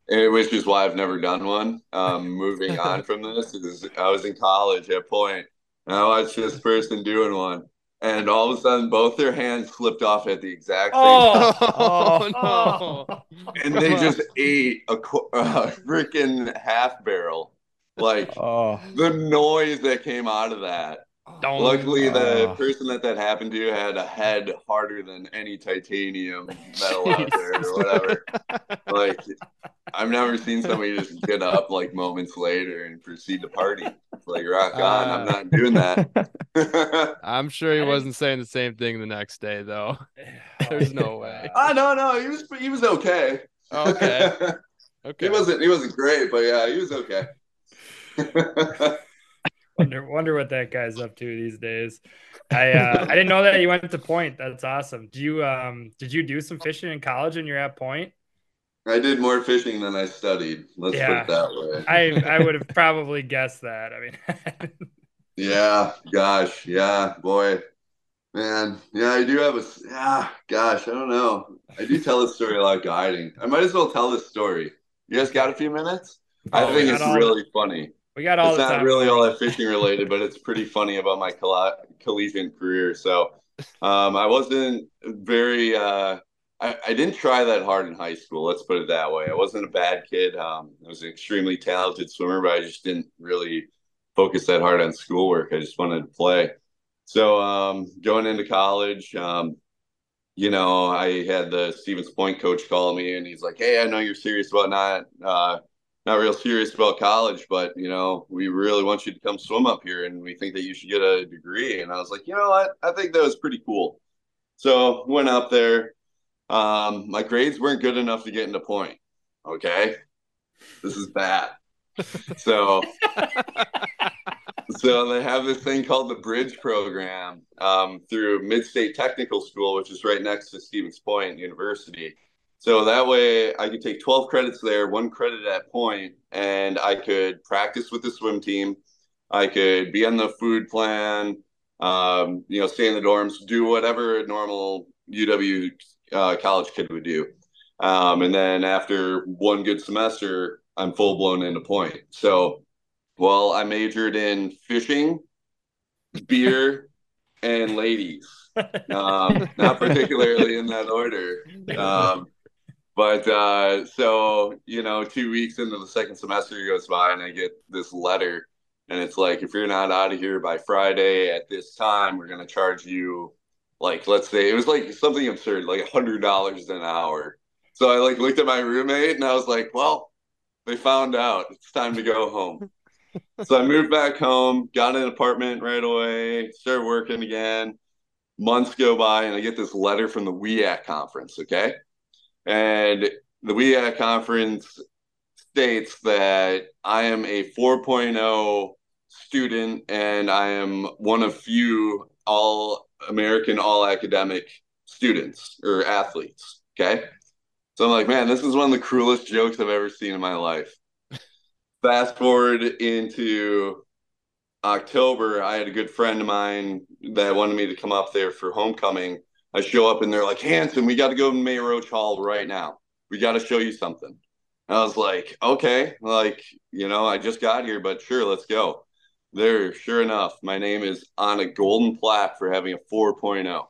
which is why I've never done one. Um, moving on from this is I was in college at Point And I watched this person doing one, and all of a sudden, both their hands flipped off at the exact same oh. time, Oh, Oh. no. and they just ate a, qu- a freaking half barrel. Like Oh, the noise that came out of that. Don't. Luckily, the Oh. person that that happened to had a head harder than any titanium metal out there or whatever. Like, I've never seen somebody just get up like moments later and proceed to party. Like, rock on. I'm uh, not doing that. I'm sure he wasn't saying the same thing the next day, though. There's no way. I don't know. He was he was okay. Okay. Okay. he wasn't he wasn't great, but yeah, he was okay. Wonder wonder what that guy's up to these days. I uh, I didn't know that you went to Point. That's awesome. Do you um did you do some fishing in college when you're at Point? I did more fishing than I studied. Let's Yeah. put it that way. I I would have probably guessed that. I mean, Yeah, gosh, yeah, boy, man, yeah, I do have a yeah, gosh, I don't know. I do tell this story a lot guiding. I might as well tell this story. You guys got a few minutes? I Oh, we think it's really funny. We got all It's the not really all that fishing related, but it's pretty funny about my collegiate career. So, um, I wasn't very, uh, I, I didn't try that hard in high school. Let's put it that way. I wasn't a bad kid. Um, I was an extremely talented swimmer, but I just didn't really focus that hard on schoolwork. I just wanted to play. So, um, going into college, um, you know, I had the Stevens Point coach call me, and he's like, "Hey, I know you're serious about not, uh, not real serious about college, but you know, we really want you to come swim up here, and we think that you should get a degree." And I was like, "You know what? I think that was pretty cool." So went up there. Um, my grades weren't good enough to get into Point. Okay, this is bad. So so they have this thing called the bridge program um, through mid-state technical school which is right next to stevens point university so that way i could take 12 credits there one credit at point and i could practice with the swim team i could be on the food plan um, you know stay in the dorms do whatever a normal uw uh, college kid would do um, and then after one good semester i'm full blown into point so well, I majored in fishing, beer, and ladies. Um, not particularly in that order. Um, but uh, so, you know, two weeks into the second semester goes by, and I get this letter, and it's like, if you're not out of here by Friday at this time, we're going to charge you, like, let's say it was like something absurd, like a $100 an hour. So I like looked at my roommate, and I was like, well, they found out. It's time to go home so I moved back home, got an apartment right away, started working again. Months go by, and I get this letter from the WIAC conference. Okay. And the WIAC conference states that I am a 4.0 student and I am one of few all American, all academic students or athletes. Okay. So I'm like, man, this is one of the cruelest jokes I've ever seen in my life fast forward into October, I had a good friend of mine that wanted me to come up there for homecoming. I show up and they're like, Hanson, we got to go to May Roach Hall right now. We got to show you something. And I was like, okay, like, you know, I just got here, but sure, let's go. There, sure enough, my name is on a golden plaque for having a 4.0. All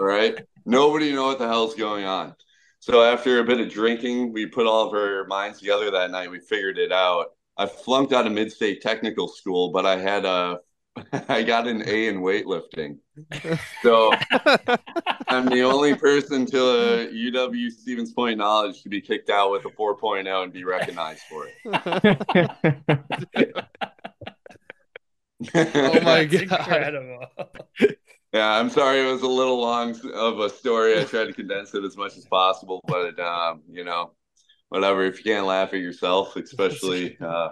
right. Nobody know what the hell's going on. So after a bit of drinking, we put all of our minds together that night. We figured it out. I flunked out of mid-state technical school, but I had a, I got an A in weightlifting. So I'm the only person to a UW Stevens Point knowledge to be kicked out with a 4.0 and be recognized for it. Oh my That's God. incredible. Yeah, I'm sorry it was a little long of a story. I tried to condense it as much as possible, but um, you know, whatever. If you can't laugh at yourself, especially, uh,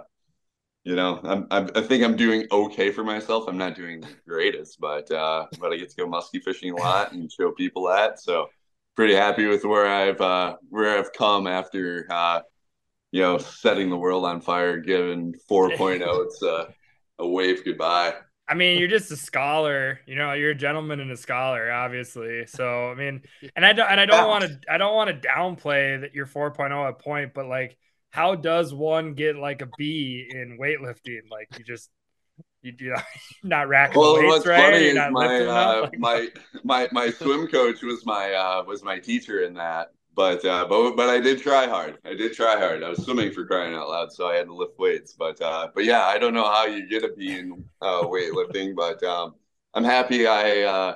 you know, I'm, I'm I think I'm doing okay for myself. I'm not doing the greatest, but uh, but I get to go musky fishing a lot and show people that. So pretty happy with where I've uh, where I've come after uh, you know setting the world on fire. Given 4.0, it's a a wave goodbye. I mean, you're just a scholar, you know, you're a gentleman and a scholar, obviously. So, I mean, and I don't, and I don't want to, I don't want to downplay that you're 4.0 at point, but like, how does one get like a B in weightlifting? Like, you just, you, know, not racking Well, weights, what's right? funny is not my, uh, my my my swim coach was my uh, was my teacher in that. But uh, but but I did try hard. I did try hard. I was swimming for crying out loud, so I had to lift weights. But uh, but yeah, I don't know how you get a B in uh, weightlifting, but um, I'm happy I uh,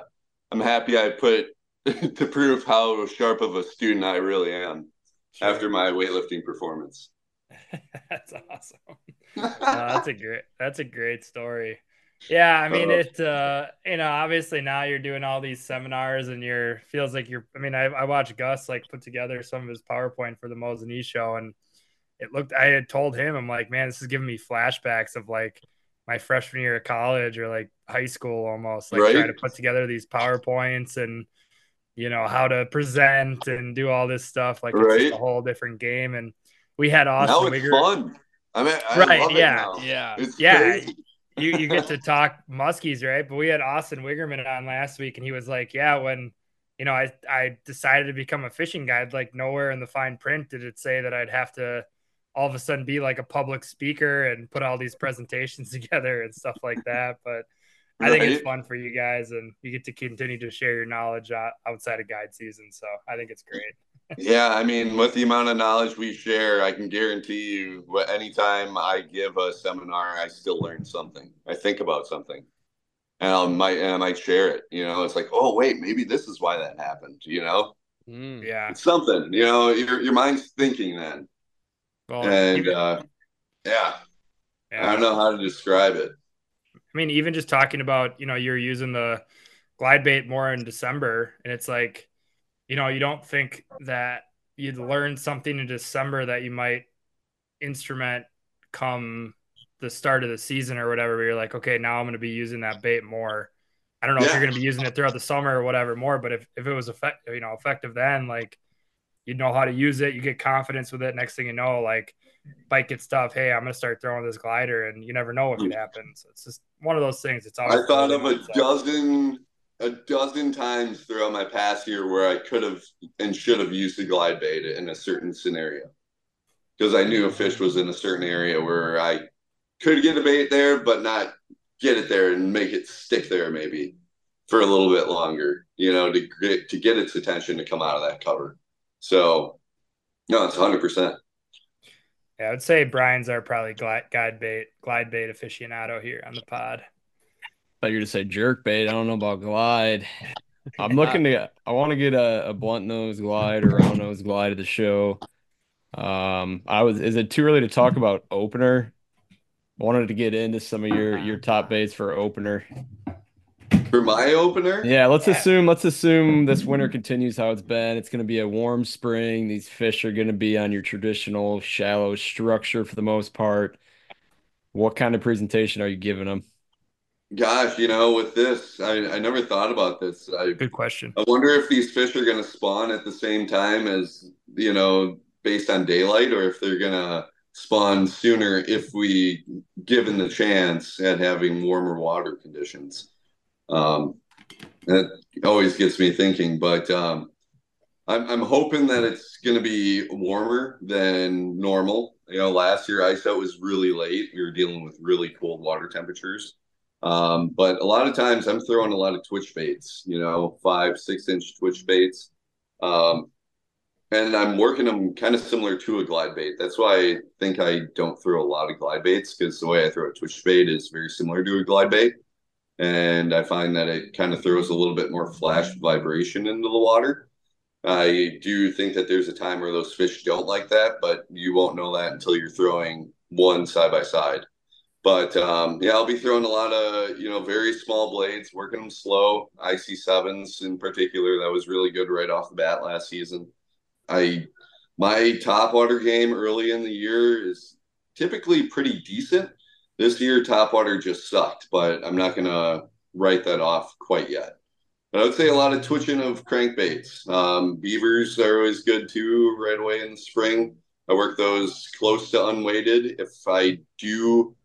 I'm happy I put to prove how sharp of a student I really am Sure. after my weightlifting performance. that's awesome. Uh, that's a great that's a great story. Yeah, I mean it uh you know, obviously now you're doing all these seminars and you're feels like you're I mean, I, I watched Gus like put together some of his PowerPoint for the Mosinee show and it looked I had told him, I'm like, man, this is giving me flashbacks of like my freshman year of college or like high school almost, like Right. trying to put together these PowerPoints and you know how to present and do all this stuff. Like it's Right. just a whole different game. And we had now Austin it's Wigger- fun. I mean, I Right, love it yeah. now. Yeah. It's Yeah. crazy. you you get to talk muskies, right? But we had Austin Wiggerman on last week, and he was like, "Yeah, when you know I I decided to become a fishing guide, like nowhere in the fine print did it say that I'd have to all of a sudden be like a public speaker and put all these presentations together and stuff like that." But I think it's fun for you guys, and you get to continue to share your knowledge outside of guide season. So I think it's great. Yeah, I mean, with the amount of knowledge we share, I can guarantee you, wh- anytime I give a seminar, I still learn something. I think about something, and I might and I might share it. You know, it's like, oh wait, maybe this is why that happened. You know, Mm. Yeah. it's something. You know, your your mind's thinking then, Well, and even- uh, yeah, yeah. I don't know how to describe it. I mean, even just talking about, you know, you're using the glide bait more in December, and it's like, you know, you don't think that you'd learn something in December that you might instrument come the start of the season or whatever. Where you're like, okay, now I'm going to be using that bait more. I don't know if you're going to be using it throughout the summer or whatever more, but if, if it was effect, you know, effective then, like you'd know how to use it, you get confidence with it. Next thing you know, like bite gets tough. Hey, I'm going to start throwing this glider, and you never know what could mm. happen. So it's just one of those things. It's always I thought of a mindset. dozen a dozen times throughout my past year where I could have and should have used a glide bait in a certain scenario because I knew a fish was in a certain area where I could get a bait there, but not get it there and make it stick there maybe for a little bit longer, you know, to get to get its attention to come out of that cover. So, no, it's hundred percent. Yeah, I would say Brian's our probably glide, guide bait, glide bait aficionado here on the pod. thought you were to say jerk bait. I don't know about glide. I'm looking to. I want to get a, a blunt nose glide or round nose glide at the show. Um, I was. Is it too early to talk about opener? I wanted to get into some of your your top baits for opener. For my opener, Yeah, let's assume. Let's assume this winter continues how it's been. It's going to be a warm spring. These fish are going to be on your traditional shallow structure for the most part. What kind of presentation are you giving them? gosh, you know, with this, I, I never thought about this. I Good question. I wonder if these fish are going to spawn at the same time as, you know, based on daylight, or if they're going to spawn sooner if we given the chance at having warmer water conditions. Um, that always gets me thinking, but um, I'm, I'm hoping that it's going to be warmer than normal. You know, last year ice out was really late. We were dealing with really cold water temperatures. Um, but a lot of times I'm throwing a lot of twitch baits, you know, five, six inch twitch baits. Um, and I'm working them kind of similar to a glide bait. That's why I think I don't throw a lot of glide baits because the way I throw a twitch bait is very similar to a glide bait. And I find that it kind of throws a little bit more flash vibration into the water. I do think that there's a time where those fish don't like that, but you won't know that until you're throwing one side by side. But um, yeah, I'll be throwing a lot of you know very small blades, working them slow. IC sevens in particular, that was really good right off the bat last season. I my top water game early in the year is typically pretty decent. This year, top water just sucked, but I'm not gonna write that off quite yet. But I would say a lot of twitching of crankbaits. Um, beavers are always good too, right away in the spring. I work those close to unweighted. If I do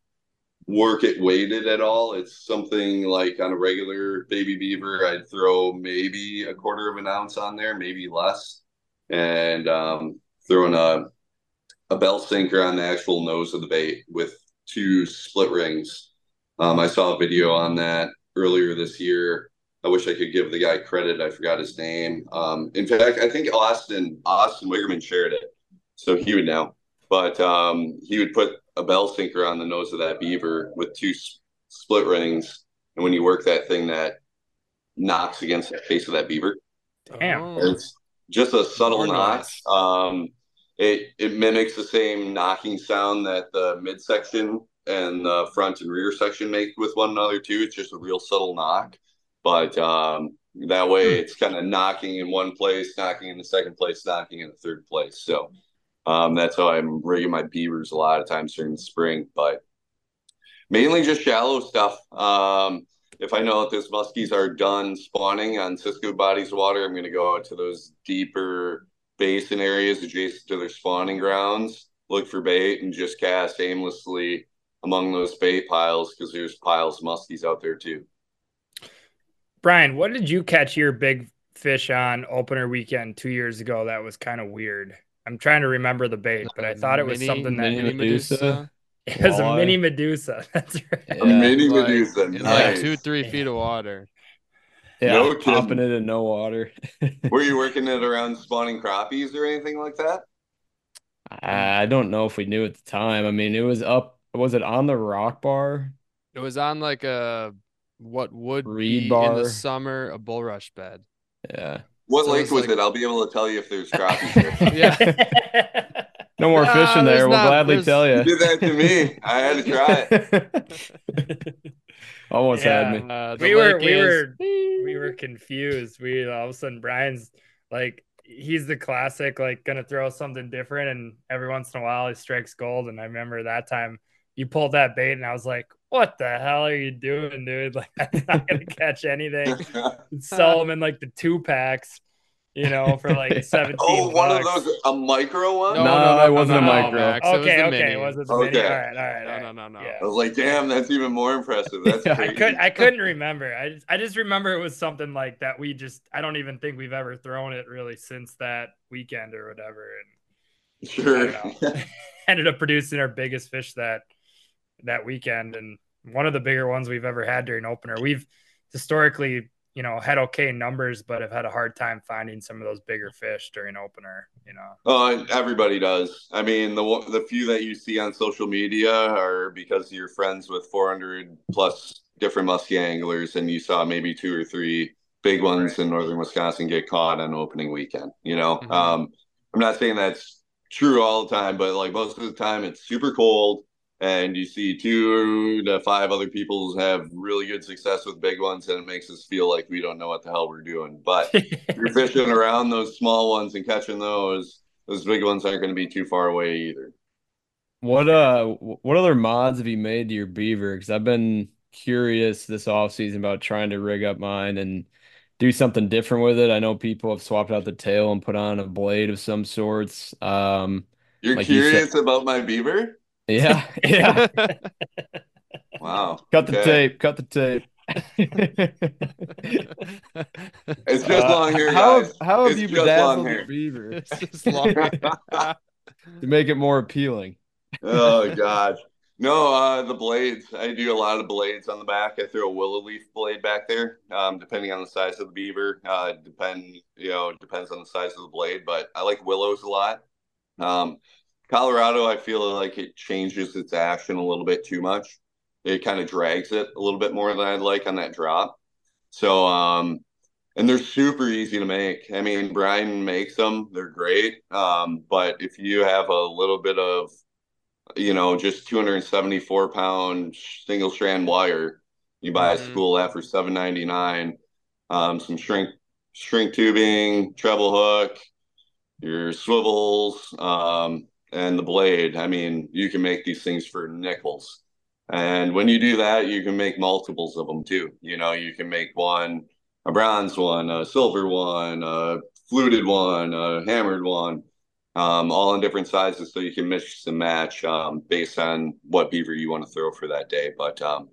work it weighted at all, it's something like on a regular baby beaver, I'd throw maybe a quarter of an ounce on there, maybe less, and um, throwing a a bell sinker on the actual nose of the bait with two split rings Um, I saw a video on that earlier this year. I wish I could give the guy credit. I forgot his name. Um, in fact, I think Austin Austin Wiggerman shared it, so he would know. But um, he would put a bell sinker on the nose of that beaver with two s- split rings, and when you work that thing, that knocks against the face of that beaver. Damn. Oh. It's just a subtle More knock. Um, it it mimics the same knocking sound that the midsection and the front and rear section make with one another too. It's just a real subtle knock, but um, that way it's kind of knocking in one place, knocking in the second place, knocking in the third place. So um, that's how I'm rigging my beavers a lot of times during the spring, but mainly just shallow stuff. Um, if I know that those muskies are done spawning on Cisco bodies of water, I'm going to go out to those deeper basin areas adjacent to their spawning grounds, look for bait, and just cast aimlessly among those bait piles because there's piles of muskies out there too. Brian, what did you catch your big fish on opener weekend two years ago? That was kind of weird. I'm trying to remember the bait, but I uh, thought it was Mini- something that mini Medussa. it was a mini Medussa. That's right. Yeah. A mini like- Medussa, nice. like two, three feet of water. Yeah, No kidding. popping it in no water. Were you working it around spawning crappies or anything like that? I don't know if we knew at the time. I mean, it was up. Was it on the rock bar? It was on like a what would Reed be in the summer a bulrush bed. Yeah. What So lake it's was like- it? I'll be able to tell you if there's crappies. Yeah. No more Nah, fishing there's there. We'll not- gladly tell You you. did that to me. I had to try it. Almost had me. Uh, we were lake we is- were we were confused. We all of a sudden Brian's like he's the classic like gonna throw something different and every once in a while he strikes gold and I remember that time you pulled that bait and I was like what the hell are you doing dude like I'm not gonna catch anything sell them in like the two packs you know for like 17 oh, one of bucks. those, a micro one? No, No, no, no, it wasn't no, a no, micro. Max, it was okay the okay mini. was it the mini Okay. all right all right No, no, no, no. Yeah. I was like, damn, that's even more impressive. That's Yeah. I crazy. could I couldn't remember. I just, I just remember it was something like that. We just I don't even think we've ever thrown it really since that weekend or whatever. And Sure. Know. ended up producing our biggest fish that that weekend and one of the bigger ones we've ever had during opener. We've historically, you know, had okay numbers, but have had a hard time finding some of those bigger fish during opener. You know, Oh, everybody does. I mean, the the few that you see on social media are because you're friends with 400 plus different muskie anglers, and you saw maybe two or three big ones in northern Wisconsin get caught on opening weekend. You know, Mhm. um, I'm not saying that's true all the time, but like most of the time, it's super cold, and you see two to five other people have really good success with big ones, and it makes us feel like we don't know what the hell we're doing. But you're fishing around those small ones and catching those, those big ones aren't going to be too far away either. What uh what other mods have you made to your beaver? Because I've been curious this off season about trying to rig up mine and do something different with it. I know people have swapped out the tail and put on a blade of some sorts. Um You're Like you said- curious about my beaver? Yeah, yeah. Wow. Cut the Okay. tape, cut the tape. It's just Uh, long hair, how guys. Have, how have It's you just long bedazzled hair. your beaver It's just long. to make it more appealing? oh gosh. No, uh, the blades. I do a lot of blades on the back. I throw a willow leaf blade back there, um, depending on the size of the beaver. Uh, depend, you know, depends on the size of the blade, but I like willows a lot. Um, Colorado, I feel like it changes its action a little bit too much. It kind of drags it a little bit more than I'd like on that drop. So, um, and they're super easy to make. I mean, Brian makes them; they're great. Um, but if you have a little bit of you know, just 274 pound single strand wire. You buy a Mhm. spool that for 7.99. Um, some shrink shrink tubing, treble hook, your swivels, um, and the blade. I mean, you can make these things for nickels. And when you do that, you can make multiples of them too. You know, you can make one a bronze one, a silver one, a fluted one, a hammered one um, all in different sizes so you can mix and match um, based on what beaver you want to throw for that day. But um,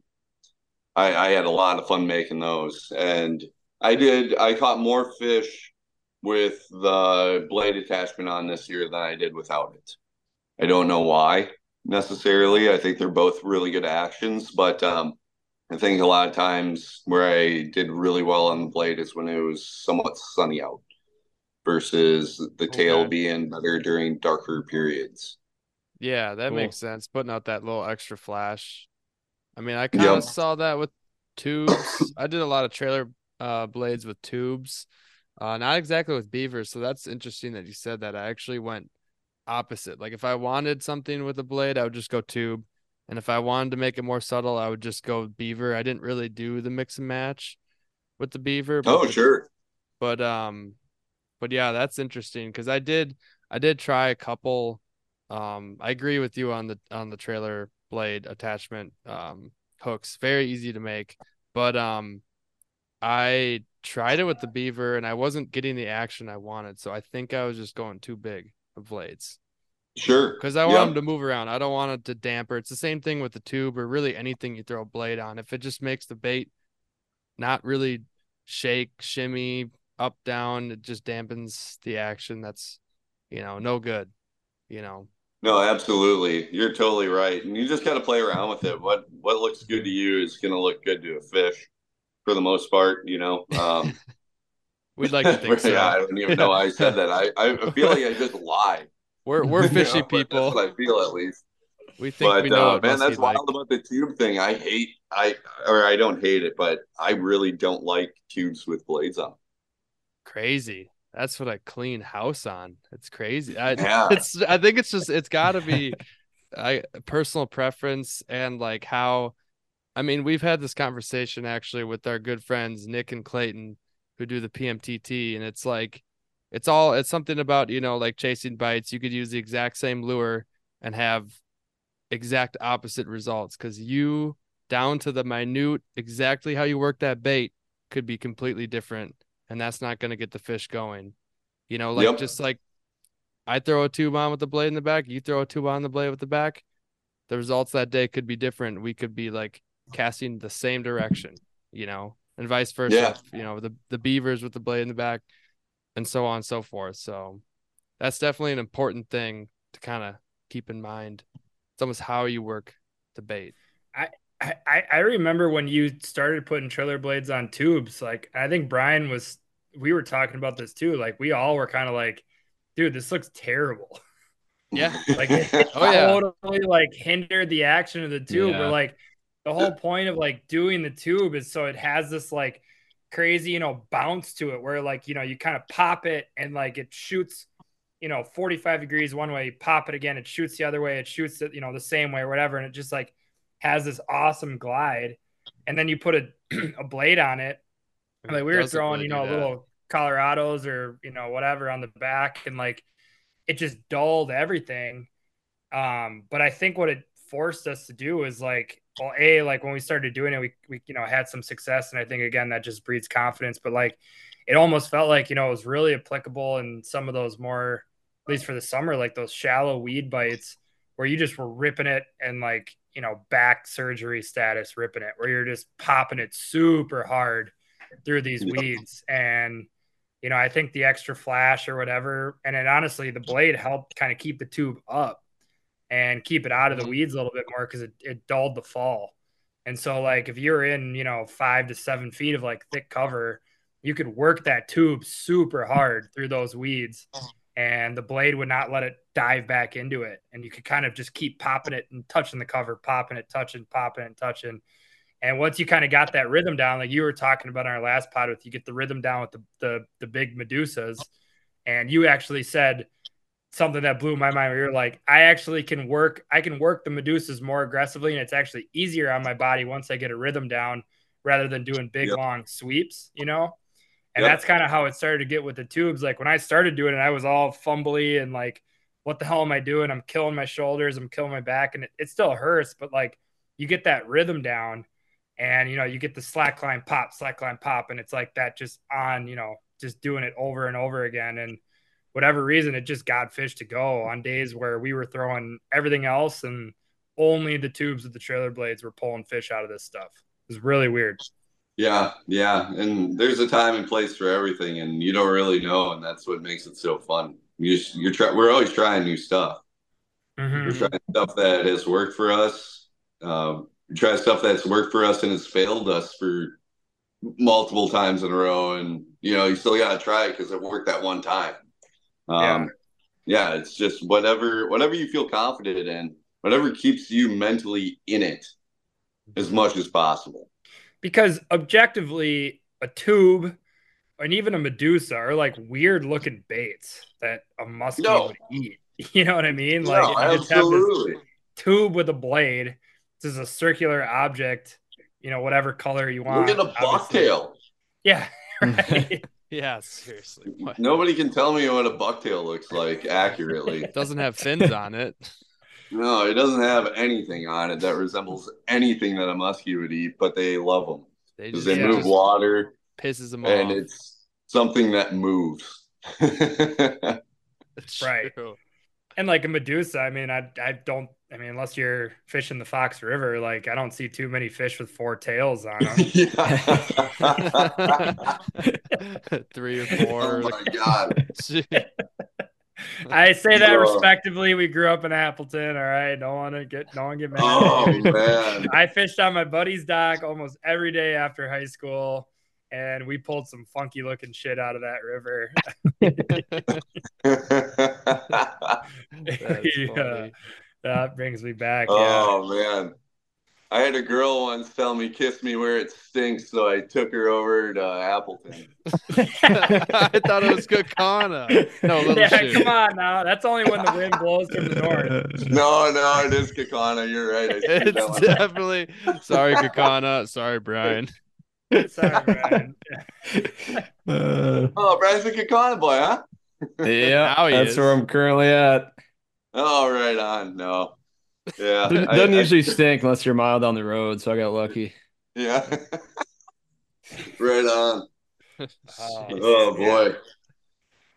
I, I had a lot of fun making those, and I did. I caught more fish with the blade attachment on this year than I did without it. I don't know why necessarily. I think they're both really good actions, but um, I think a lot of times where I did really well on the blade is when it was somewhat sunny out versus the tail Okay. being better during darker periods. Yeah, that Cool. makes sense. Putting out that little extra flash. I mean, I kind of Yep. saw that with tubes. I did a lot of trailer uh blades with tubes. Uh not exactly with beavers, so that's interesting that you said that. I actually went opposite. Like if I wanted something with a blade, I would just go tube. And if I wanted to make it more subtle, I would just go beaver. I didn't really do the mix and match with the beaver. but Oh, sure. but um but yeah that's interesting because i did i did try a couple um i agree with you on the on the trailer blade attachment um hooks very easy to make but um i tried it with the beaver and i wasn't getting the action i wanted so i think i was just going too big blades Sure. because i want Yep. them to move around i don't want it to damper it's the same thing with the tube or really anything you throw a blade on if it just makes the bait not really shake shimmy up down it just dampens the action that's you know no good you know No, absolutely. You're totally right. And you just got to play around with it. What what looks good to you is going to look good to a fish for the most part, you know. Um we'd like to think so yeah, I don't even know why I said that. I, I feel like I just lied. we're we're You fishy know, people I feel at least. we think But we know uh, man, that's wild like. about the tube thing. I hate I or I don't hate it, but I really don't like tubes with blades on. crazy that's what i clean house on it's crazy I, Yeah. it's i think it's just it's got to be I personal preference and like how I mean we've had this conversation actually with our good friends Nick and Clayton who do the PMTT and it's like it's all it's something about you know like chasing bites you could use the exact same lure and have exact opposite results cuz you down to the minute exactly how you work that bait could be completely different and that's not going to get the fish going you know like Yep. just like I throw a tube on with the blade in the back, you throw a tube on the blade with the back. The results that day could be different. We could be like casting the same direction, you know, and vice versa. Yeah. You know, the the beavers with the blade in the back, and so on and so forth. So that's definitely an important thing to kind of keep in mind. It's almost how you work the bait. I, I I remember when you started putting trailer blades on tubes. Like I think Brian was. We were talking about this too. Like we all were kind of like, dude, this looks terrible. Yeah. Like it, it Oh, yeah. totally like hindered the action of the tube. Yeah. We're like the whole point of like doing the tube is so it has this like crazy, you know, bounce to it where like, you know, you kind of pop it and like it shoots, you know, 45 degrees one way, you pop it again, it shoots the other way, it shoots it, you know, the same way or whatever. And it just like has this awesome glide. And then you put a, a blade on it. Like we were throwing, really you know, little Colorados or, you know, whatever on the back and like it just dulled everything. Um, but I think what it forced us to do is like, well, a like when we started doing it, we we you know had some success, and I think again that just breeds confidence. But like, it almost felt like you know it was really applicable in some of those more, at least for the summer, like those shallow weed bites where you just were ripping it and like you know back surgery status ripping it, where you're just popping it super hard through these weeds and you know, I think the extra flash or whatever, and then honestly, the blade helped kind of keep the tube up and keep it out of the Mhm. weeds a little bit more because it, it dulled the fall. And so, like, if you're in, you know, five to seven feet of like thick cover, you could work that tube super hard through those weeds, and the blade would not let it dive back into it. And you could kind of just keep popping it and touching the cover, popping it, touching, popping it, touching. And once you kind of got that rhythm down, like you were talking about on our last pod, with you get the rhythm down with the the, the big Medussas, and you actually said something that blew my mind. Where you're like, I actually can work, I can work the Medussas more aggressively, and it's actually easier on my body once I get a rhythm down, rather than doing big Yep. long sweeps, you know. And Yep. that's kind of how it started to get with the tubes. Like when I started doing it, I was all fumbly and like, what the hell am I doing? I'm killing my shoulders, I'm killing my back, and it, it still hurts, but like you get that rhythm down and you know you get the slack line pop slack line pop and it's like that just on you know just doing it over and over again and whatever reason it just got fish to go on days where we were throwing everything else and only the tubes of the trailer blades were pulling fish out of this stuff it was really weird Yeah, yeah, and there's a time and place for everything, and you don't really know, and that's what makes it so fun. You you're try, we're always trying new stuff. Mhm. We're trying stuff that has worked for us. Um, we try stuff that's worked for us and has failed us for multiple times in a row. And, you know, you still got to try it because it worked that one time. Um, yeah. yeah, it's just whatever, whatever you feel confident in, whatever keeps you mentally in it as much as possible. Because objectively, a tube and even a Medussa are like weird looking baits that a muskie no. would eat. You know what I mean? Like no, absolutely. tube with a blade. This is a circular object, you know, whatever color you want. Look at a bucktail. Yeah. Right. Yeah, seriously. What? Nobody can tell me what a bucktail looks like accurately. it doesn't have fins on it. No, it doesn't have anything on it that resembles anything that a muskie would eat, but they love them because they, they, move water. Pisses them and off. And it's something that moves. right. True. And like a Medussa, I mean, I I don't I mean, unless you're fishing the Fox River, like I don't see too many fish with four tails on them. Three or four. Oh my god. I say that respectively. We grew up in Appleton. All right, don't want to get don't want to get mad. Oh man, I fished on my buddy's dock almost every day after high school and we pulled some funky looking shit out of that river. yeah, that brings me back. Oh yeah. man. I had a girl once tell me kiss me where it stinks, so I took her over to Appleton. I thought it was Kaukauna. No, yeah, shoot. come on now. That's only when the wind blows from the north. No, no, it is Kaukauna. You're right. it's definitely sorry, Kaukauna. Sorry, Brian. Sorry, Brian. uh, oh, Brian's a Kaukauna boy, huh? yeah, that's is. where I'm currently at. Oh, right on. No. Yeah. It doesn't I, usually I, stink unless you're a mile down the road, so I got lucky. Yeah. right on. Oh, oh boy.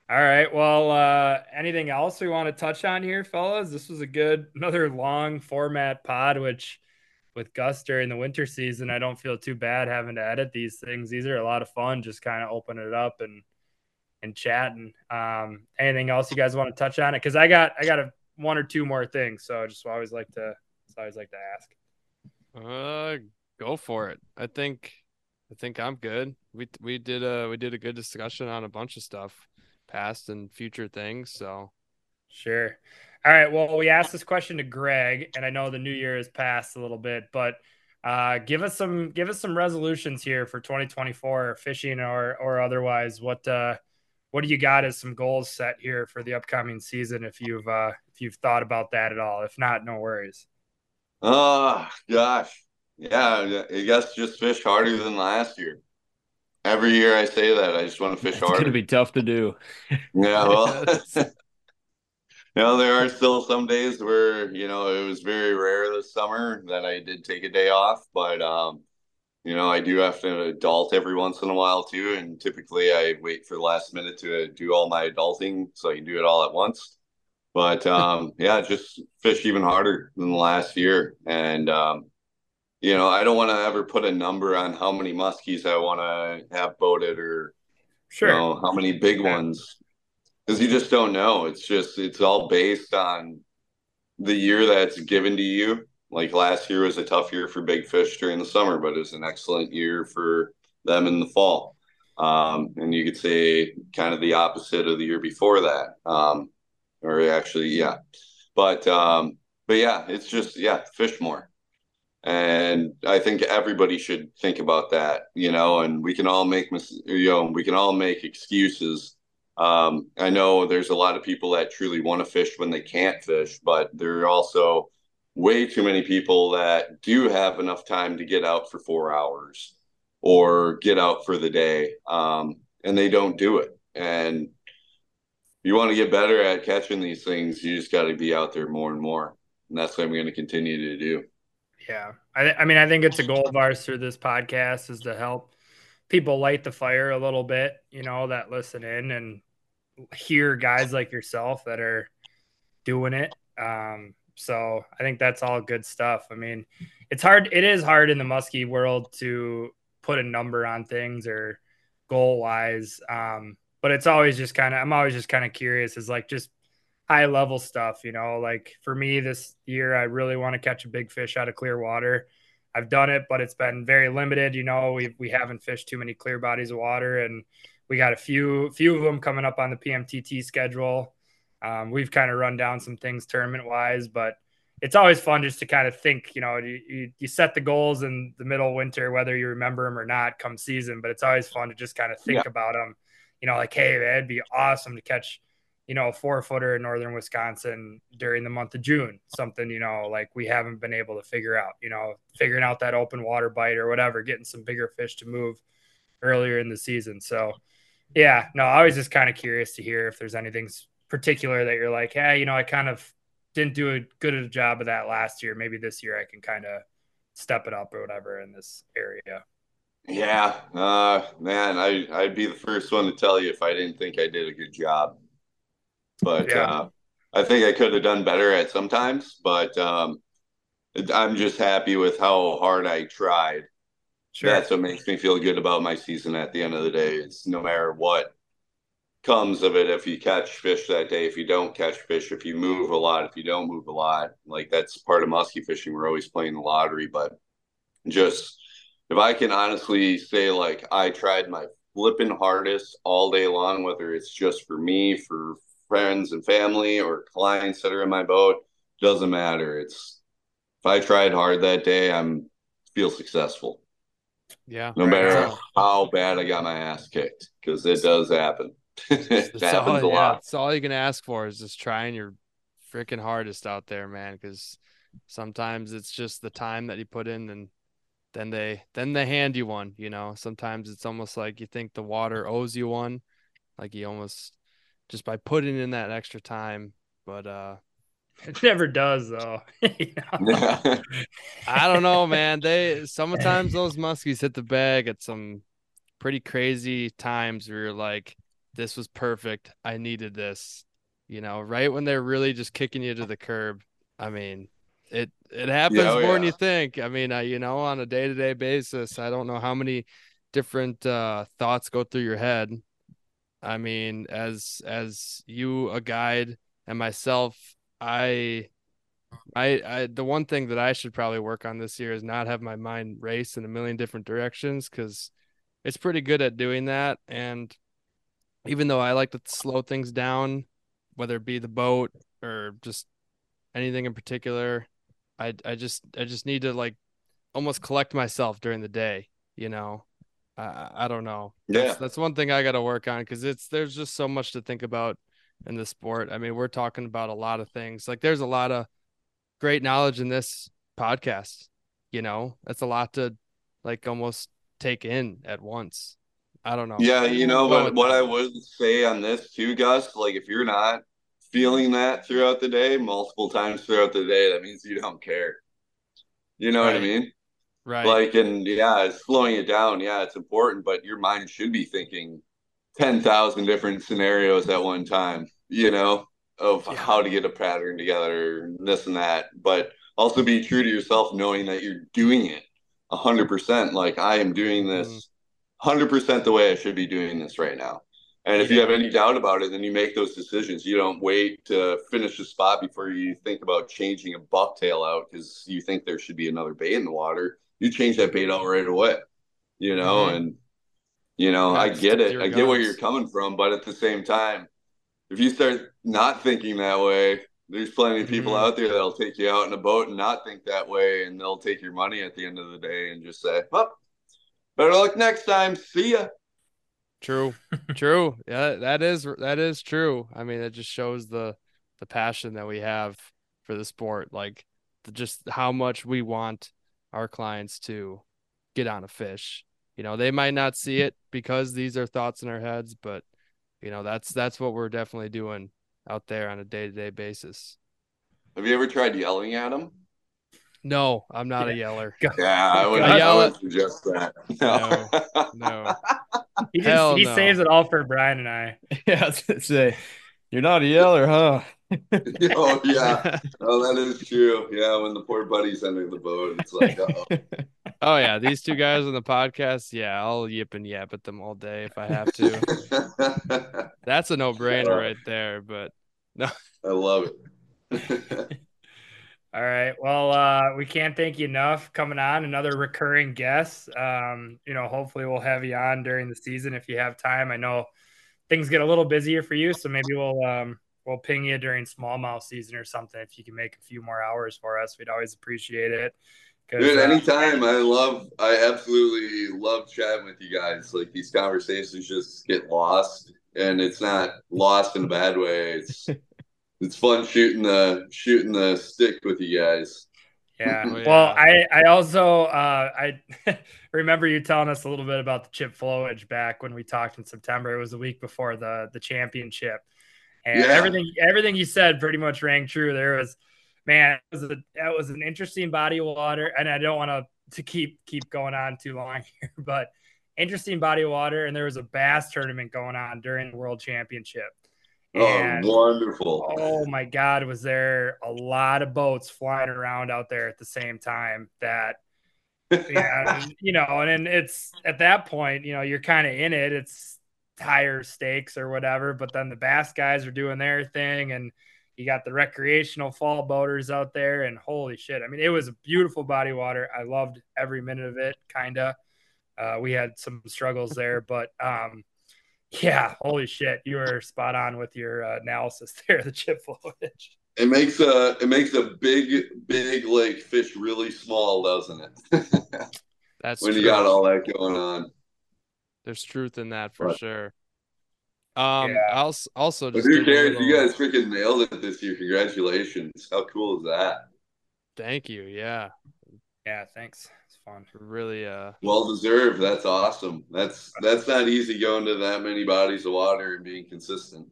All right. Well, uh, anything else we want to touch on here, fellas? This was a good, another long format pod, which with Gus during the winter season, I don't feel too bad having to edit these things. These are a lot of fun, just kind of open it up and and chatting. Um, anything else you guys want to touch on it? Because I got I got a one or two more things, so I just always like to always like to ask. Uh, go for it. I think I think I'm good. We we did a we did a good discussion on a bunch of stuff, past and future things. So sure. All right. Well, we asked this question to Greg, and I know the new year has passed a little bit, but uh, give us some give us some resolutions here for 2024, fishing or or otherwise. What uh, what do you got as some goals set here for the upcoming season? If you've uh, if you've thought about that at all, if not, no worries. Oh gosh, yeah. I guess just fish harder than last year. Every year I say that. I just want to fish harder. It's going to be tough to do. Yeah, well, you know, there are still some days where, you know, it was very rare this summer that I did take a day off, but, um, you know, I do have to adult every once in a while too. And typically I wait for the last minute to do all my adulting so I can do it all at once. But, um, yeah, just fish even harder than the last year. And, um, you know, I don't want to ever put a number on how many muskies I want to have boated or, sure. you know, how many big ones because you just don't know. It's just it's all based on the year that's given to you. Like last year was a tough year for big fish during the summer, but it was an excellent year for them in the fall. Um, and you could say kind of the opposite of the year before that. Um, or actually, yeah. But um, but yeah, it's just yeah, fish more. And I think everybody should think about that, you know, and we can all make you know, we can all make excuses um, I know there's a lot of people that truly want to fish when they can't fish, but they're also way too many people that do have enough time to get out for four hours or get out for the day, um, and they don't do it. And you want to get better at catching these things, you just got to be out there more and more. And that's what I'm going to continue to do. Yeah. I, I mean, I think it's a goal of ours through this podcast is to help people light the fire a little bit, you know, that listen in and hear guys like yourself that are doing it. Um, so I think that's all good stuff. I mean, it's hard. It is hard in the muskie world to put a number on things or goal wise. Um, but it's always just kind of, I'm always just kind of curious is like just high level stuff, you know, like for me this year, I really want to catch a big fish out of clear water. I've done it, but it's been very limited. You know, we we haven't fished too many clear bodies of water, and we got a few few of them coming up on the PMTT schedule. Um, we've kind of run down some things tournament wise, but it's always fun just to kind of think. You know, you, you, you set the goals in the middle of winter, whether you remember them or not, come season. But it's always fun to just kind of think Yeah. about them. You know, like hey, it'd be awesome to catch you know, a four footer in northern Wisconsin during the month of June, something, you know, like we haven't been able to figure out, you know, figuring out that open water bite or whatever, getting some bigger fish to move earlier in the season. So, yeah, no, I was just kind of curious to hear if there's anything particular that you're like, hey, you know, I kind of didn't do a good a job of that last year. Maybe this year I can kind of step it up or whatever in this area. Yeah, uh, man, I I'd be the first one to tell you if I didn't think I did a good job. But Yeah. uh, I think I could have done better at sometimes. But um, I'm just happy with how hard I tried. Sure. That's what makes me feel good about my season. At the end of the day, it's no matter what comes of it. If you catch fish that day, if you don't catch fish, if you move a lot, if you don't move a lot, like that's part of musky fishing. We're always playing the lottery, but just if I can honestly say, like, I tried my flipping hardest all day long, whether it's just for me, for friends and family, or clients that are in my boat, doesn't matter. It's if I tried hard that day, I'm feel successful, Yeah. no Right matter how bad I got my ass kicked, because it does happen. it That's happens all, a yeah, lot. that's all you can ask for is just trying your freaking hardest out there, man. Because sometimes it's just the time that you put in, and then they then they hand you one. You know, sometimes it's almost like you think the water owes you one, like you almost just by putting in that extra time. But uh, It never does though. You know? I don't know, man. They sometimes those muskies hit the bag at some pretty crazy times where you're like, this was perfect. I needed this. You know, right when they're really just kicking you to the curb. I mean, it it happens oh, more than you think. I mean, uh, you know, on a day to day basis, I don't know how many different uh, thoughts go through your head. I mean, as as you a guide and myself, I I, I the one thing that I should probably work on this year is not have my mind race in a million different directions because it's pretty good at doing that. And even though I like to slow things down, whether it be the boat or just anything in particular, I I just I just need to like almost collect myself during the day, you know. I I don't know. That's, Yeah. that's one thing I got to work on because it's there's just so much to think about in the sport. I mean, we're talking about a lot of things. Like there's a lot of great knowledge in this podcast. You know, that's a lot to like almost take in at once. I don't know. Yeah, you know, but what. I would say on this too, Gus, like if you're not feeling that throughout the day, multiple times throughout the day, that means you don't care. You know what I mean? right. Like, and yeah, it's slowing it down. Yeah, it's important, but your mind should be thinking 10,000 different scenarios at one time, you know, of Yeah. how to get a pattern together, this and that. But also be true to yourself, knowing that you're doing it 100%. Like, I am doing this mm. 100% the way I should be doing this right now. And if you have any doubt about it, then you make those decisions. You don't wait to finish the spot before you think about changing a bucktail out because you think there should be another bait in the water. You change that bait out right away, you know, Mhm. and you know, Yeah, I get it. I get where you're coming from, but at the same time, if you start not thinking that way, there's plenty of people Mhm. out there that'll take you out in a boat and not think that way, and they'll take your money at the end of the day and just say, "Well, better luck next time. See ya." True. True. Yeah, that is that is true. I mean, it just shows the the passion that we have for the sport, like the, just how much we want our clients to get on a fish. You know, they might not see it because these are thoughts in our heads, but you know, that's that's what we're definitely doing out there on a day-to-day basis. Have you ever tried yelling at them? No, I'm not a yeller. Yeah, I would. I I, yell would suggest that. No. No. He, just, he no. saves it all for Brian and I. Yeah, I say, you're not a yeller, huh? oh yeah, oh that is true. Yeah, when the poor buddies enter the boat, it's like, uh-oh. Oh yeah, these two guys on the podcast, yeah, I'll yip and yap at them all day if I have to. That's a no-brainer Uh, right there, but no, I love it. All right. Well, uh, we can't thank you enough coming on. Another recurring guest. Um, you know, hopefully we'll have you on during the season if you have time. I know things get a little busier for you, so maybe we'll um, we'll ping you during smallmouth season or something. If you can make a few more hours for us, we'd always appreciate it. Dude, uh, anytime. I love, I absolutely love chatting with you guys. Like these conversations just get lost, and it's not lost in a bad way. It's it's fun shooting the shooting the stick with you guys. Yeah. Oh. Well, I I also uh, I remember you telling us a little bit about the chip flowage back when we talked in September. It was the week before the the championship, and yeah. everything everything you said pretty much rang true. There was man, it was a, that was an interesting body of water, and I don't want to to keep keep going on too long here, but interesting body of water, and there was a bass tournament going on during the World Championship. Oh, and, oh, wonderful! Oh my God, was there a lot of boats flying around out there at the same time? That yeah, you know, and it's at that point, you know, you're kind of in it. It's tire stakes or whatever, but then the bass guys are doing their thing, and you got the recreational fall boaters out there, and holy shit! I mean, it was a beautiful body water. I loved every minute of it. Kinda, uh, we had some struggles there, but um, yeah, holy shit, you were spot on with your uh, analysis there. The chip flowage. It makes a it makes a big big lake fish really small, doesn't it? That's when true. you got all that going on. There's truth in that for sure. Um, yeah. also, also just who cares? Little... You guys freaking nailed it this year. Congratulations! How cool is that? Thank you. Yeah. Yeah. Thanks. It's fun. Really. Uh. Well deserved. That's awesome. That's that's not easy going to that many bodies of water and being consistent.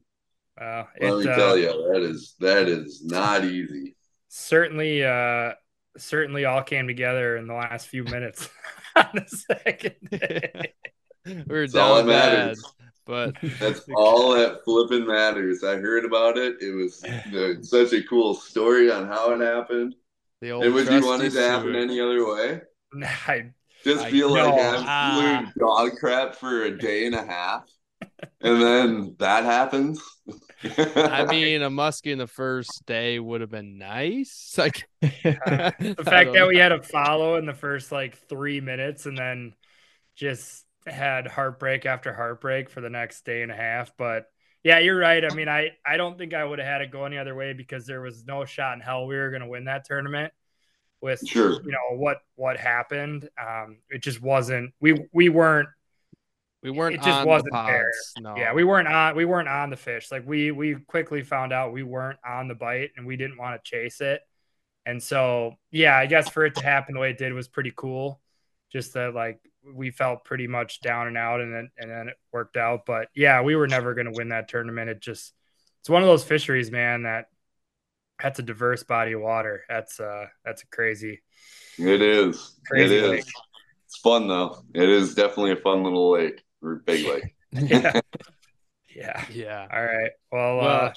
Uh, Let me uh, tell you, that is that is not easy. Certainly. Uh, certainly all came together in the last few minutes on the second day. we were down bad. But that's all that flipping matters. I heard about it. It was such a cool story on how it happened. The old and would you want it to happen any other way? I just feel like absolute ah. dog crap for a day and a half, and then that happens. I mean, a muskie in the first day would have been nice. Like uh, the fact that we had a follow in the first like three minutes, and then just had heartbreak after heartbreak for the next day and a half. But yeah, you're right. I mean, I, I don't think I would have had it go any other way because there was no shot in hell we were going to win that tournament with sure. you know what what happened. Um, it just wasn't we we weren't we weren't it just wasn't there. No. Yeah, we weren't on we weren't on the fish. Like we we quickly found out we weren't on the bite and we didn't want to chase it. And so yeah, I guess for it to happen the way it did was pretty cool. Just that like we felt pretty much down and out, and then and then it worked out. But yeah, we were never going to win that tournament. It just it's one of those fisheries, man. That that's a diverse body of water. That's uh that's a crazy. It is. Crazy it is. Lake. It's fun though. It is definitely a fun little lake or big lake. yeah. Yeah. Yeah. All right. Well, well uh,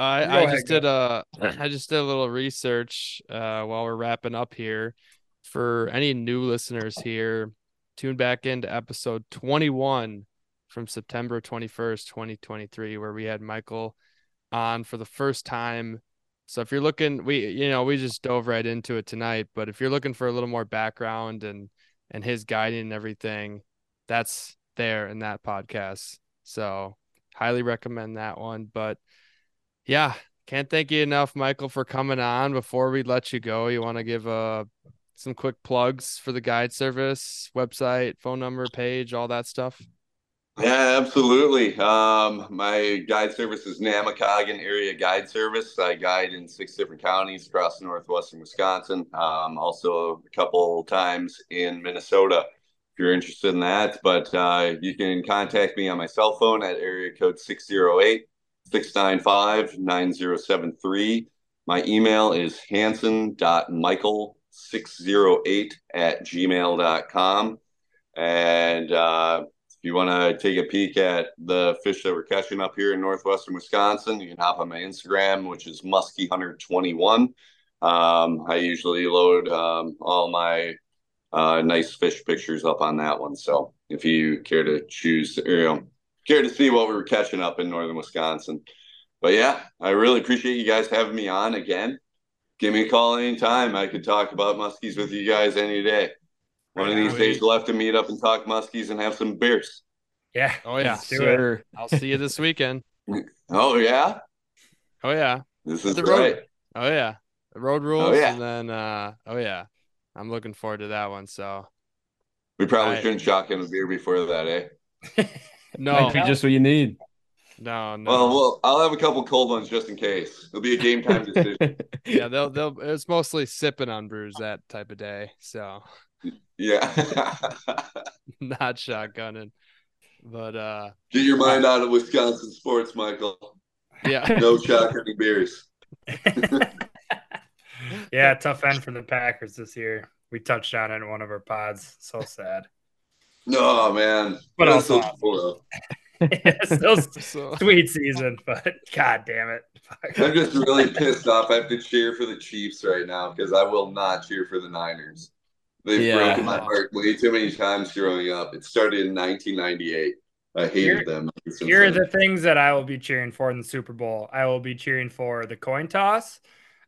I, I just did a I just did a little research uh, while we're wrapping up here for any new listeners here tune back into episode 21 from September 21st, 2023, where we had Michael on for the first time. So if you're looking, we you know we just dove right into it tonight. But if you're looking for a little more background and and his guiding and everything, that's there in that podcast. So highly recommend that one. But yeah, can't thank you enough, Michael, for coming on. Before we let you go, you want to give a some quick plugs for the guide service, website, phone number, page, all that stuff? Yeah, absolutely. Um, my guide service is Namekagon Area Guide Service. I guide in six different counties across northwestern Wisconsin. Um, also, a couple times in Minnesota. If you're interested in that, but uh, you can contact me on my cell phone at area code 608 695 9073. My email is hanson.michael 608 at gmail.com. And uh, you want to take a peek at the fish that we're catching up here in northwestern Wisconsin, you can hop on my Instagram, which is Muskie Hunter 21. Um, I usually load um, all my uh, nice fish pictures up on that one. So if you care to choose, or, you know, care to see what we were catching up in northern Wisconsin. But yeah, I really appreciate you guys having me on again give me a call anytime. I could talk about muskies with you guys any day. One of these days, we'll have to meet up and talk muskies and have some beers. Yeah. Oh yeah, Let's. Sir. I'll see you this weekend. Oh yeah, Oh yeah, this is The road. right. oh yeah, the road rules, Oh, yeah. and then uh, oh yeah, I'm looking forward to that one. So We probably I- shouldn't shotgun a beer before that, eh? no, Might be just what you need. no, no. Well, well, I'll have a couple cold ones just in case. It'll be a game time decision. yeah, they'll they'll. It's mostly sipping on brews that type of day, so yeah. not shotgunning. But uh, Get your mind out of Wisconsin sports, Michael. yeah, No shotgunning beers. yeah, tough end for the Packers this year. We touched on it in one of our pods. So sad. No, man. But That's also- so cool, though. still so sweet season, but god damn it. I'm just really pissed off. I have to cheer for the Chiefs right now because I will not cheer for the Niners. They've Yeah. broken my heart way too many times growing up. It started in 1998. I hated Here- them. Here are the things that I will be cheering for in the Super Bowl. I will be cheering for the coin toss.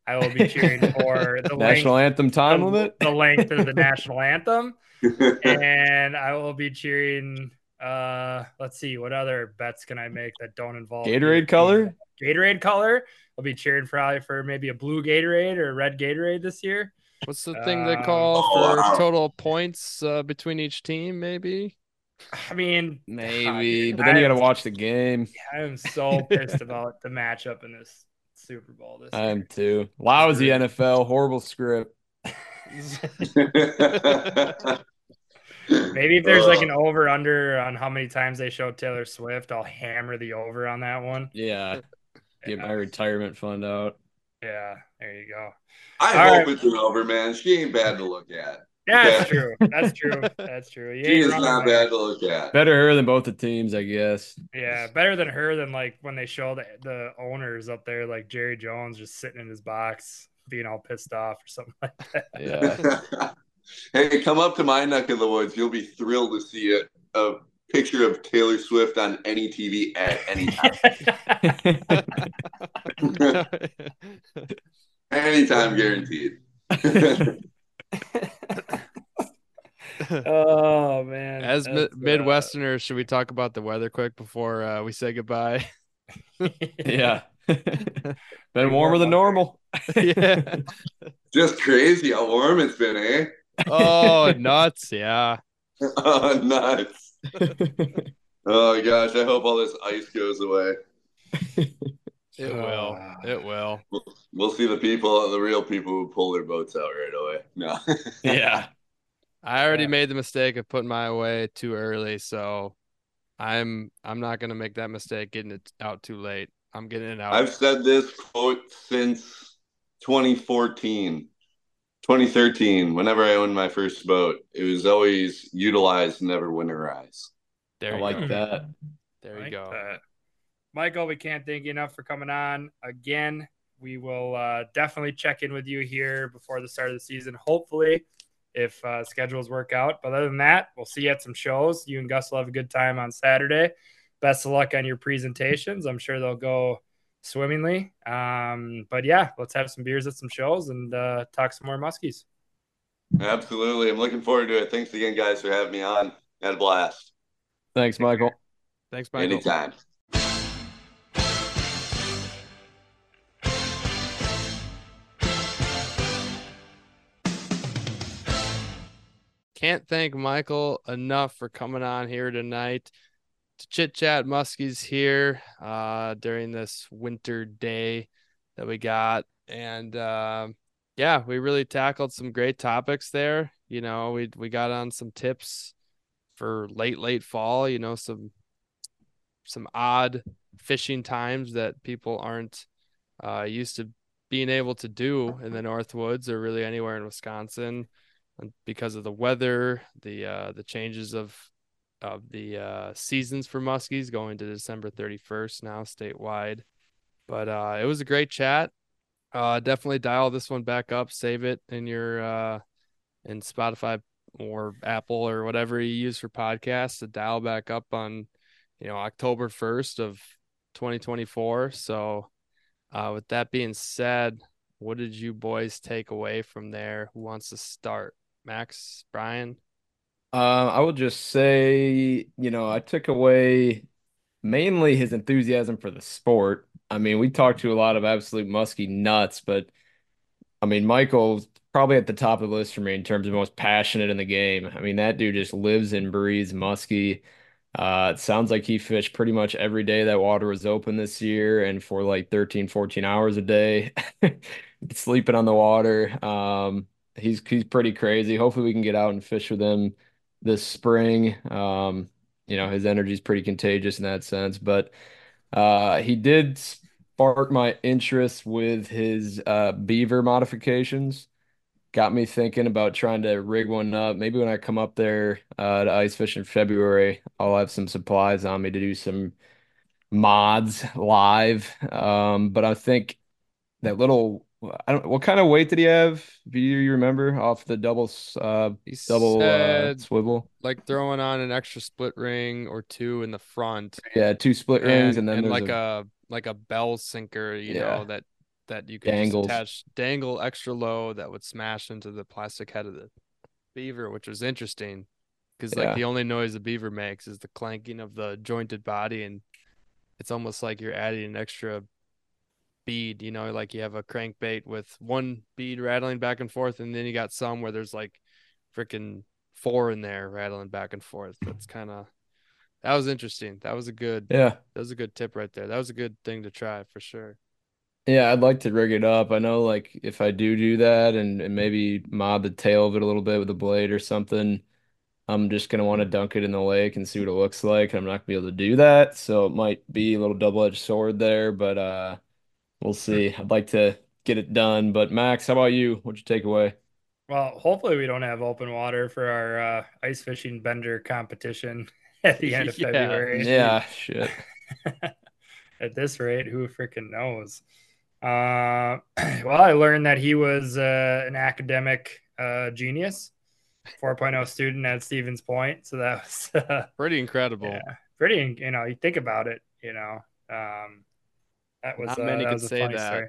I will be cheering for the National length, anthem time the, limit. the length of the national anthem, and I will be cheering. Uh, let's see, what other bets can I make that don't involve Gatorade color. Gatorade color. I'll be cheering probably for maybe a blue Gatorade or a red Gatorade this year. What's the thing they Um, call Oh, for wow. total points uh, between each team? Maybe. I mean, Maybe, God, but then you got to watch the game. I am so pissed about the matchup in this Super Bowl this I year. am too. Lousy NFL, horrible script. Maybe if there's like an over under on how many times they show Taylor Swift, I'll hammer the over on that one. Yeah, get Yeah, my retirement fund out. yeah, there you go. I All hope right. it's an over, man. She ain't bad to look at. Yeah, that's Yeah. true. That's true. That's true. You She is not bad to look at. Better her than both the teams, I guess. Yeah, better than her than like when they show the, the owners up there, like Jerry Jones just sitting in his box, being all pissed off or something like that. Yeah. hey, come up to my neck of the woods. You'll be thrilled to see a, a picture of Taylor Swift on any TV at any time. Anytime guaranteed. oh man. As mi- uh, Midwesterners, should we talk about the weather quick before uh, we say goodbye? yeah. Been warmer than normal. yeah. Just crazy how warm it's been, eh? Oh, nuts! Yeah. Oh, nuts. Oh gosh, I hope all this ice goes away. It will. Ah. It will. We'll see the people, the real people who pull their boats out right away. No. yeah. I already Yeah. made the mistake of putting my away too early, so I'm I'm not gonna make that mistake getting it out too late. I'm getting it out. I've said this quote since 2014, 2013. Whenever I owned my first boat, it was always utilize, never winterize. there I you like go. that. There you Like go. that. Michael, we can't thank you enough for coming on again. We will uh, definitely check in with you here before the start of the season, hopefully, if uh, schedules work out. But other than that, we'll see you at some shows. You and Gus will have a good time on Saturday. Best of luck on your presentations. I'm sure they'll go swimmingly. Um, but yeah, let's have some beers at some shows and uh, talk some more muskies. Absolutely. I'm looking forward to it. Thanks again, guys, for having me on. Had a blast. Thanks, Michael. Thanks, Michael. Anytime. Can't thank Michael enough for coming on here tonight to chit chat muskies here uh, during this winter day that we got. And um yeah, we really tackled some great topics there. You know, we we got on some tips for late, late fall, you know, some some odd fishing times that people aren't uh, used to being able to do in the North Woods or really anywhere in Wisconsin because of the weather, the uh, the changes of of the uh, seasons for muskies going to December 31st now statewide. But uh, it was a great chat. Uh, definitely dial this one back up, save it in your uh, in Spotify or Apple or whatever you use for podcasts to dial back up on you know October 1st of 2024. So uh, with that being said, what did you boys take away from there? Who wants to start? Max, Brian? Uh, I would just say, you know, I took away mainly his enthusiasm for the sport. I mean, we talked to a lot of absolute musky nuts, but I mean, Michael's probably at the top of the list for me in terms of most passionate in the game. I mean, that dude just lives and breathes musky. Uh, it sounds like he fished pretty much every day that water was open this year and for like 13, 14 hours a day, sleeping on the water. Um, he's he's pretty crazy. Hopefully we can get out and fish with him this spring. Um, you know, his energy is pretty contagious in that sense, but uh, he did spark my interest with his uh, beaver modifications got me thinking about trying to rig one up. Maybe when I come up there uh, to ice fish in February, I'll have some supplies on me to do some mods live. Um, but I think that little I don't what kind of weight did he have? Do you remember off the double uh He double uh, swivel? like throwing on an extra split ring or two in the front, Yeah, two split rings and, and, then and like a, a like a bell sinker, you Yeah. know, that that you can Dangles. attach dangle extra low that would smash into the plastic head of the beaver, which was interesting because like Yeah. the only noise the beaver makes is the clanking of the jointed body, and it's almost like you're adding an extra bead, you know, like you have a crankbait with one bead rattling back and forth, and then you got some where there's like freaking four in there rattling back and forth. That's kind of that was interesting. That was a good yeah. that was a good tip right there. That was a good thing to try for sure. Yeah, I'd like to rig it up. I know, like, if I do do that and, and maybe mod the tail of it a little bit with a blade or something, I'm just gonna want to dunk it in the lake and see what it looks like. I'm not gonna be able to do that, so it might be a little double-edged sword there, but uh, we'll see. I'd like to get it done. But Max, how about you? What'd you take away? Well, hopefully we don't have open water for our uh, ice fishing bender competition at the end of Yeah. February. Yeah, shit. at this rate, who freaking knows? Uh, well, I learned that he was uh, an academic uh, genius, 4.0 student at Stevens Point. So that was uh, Pretty incredible. yeah, pretty. You know, you think about it. You know, um, that was Not uh, many that was a say funny that. story.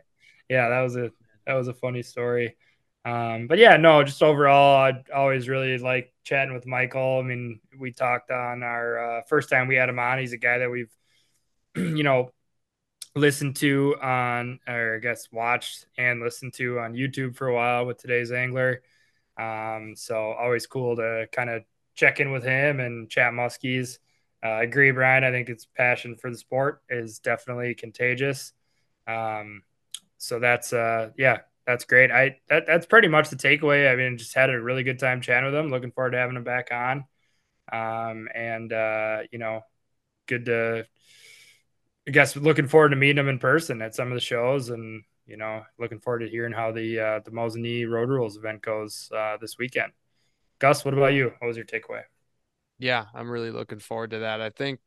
Yeah, that was a that was a funny story. Um, but yeah, no, just overall, I always really like chatting with Michael. I mean, we talked on our uh, first time we had him on. He's a guy that we've, you know, listened to on, or I guess watched and listened to on YouTube for a while with today's angler. Um, so always cool to kind of check in with him and chat muskies. Uh, agree, Brian. I think his passion for the sport is definitely contagious. Um, so that's uh, yeah, that's great. I that, that's pretty much the takeaway. I mean, just had a really good time chatting with him. Looking forward to having him back on. Um, and uh, you know, good to I guess looking forward to meeting him in person at some of the shows and you know, looking forward to hearing how the uh, the Mosinee Road Rules event goes uh, this weekend. Gus, what about you? What was your takeaway? Yeah, I'm really looking forward to that. I think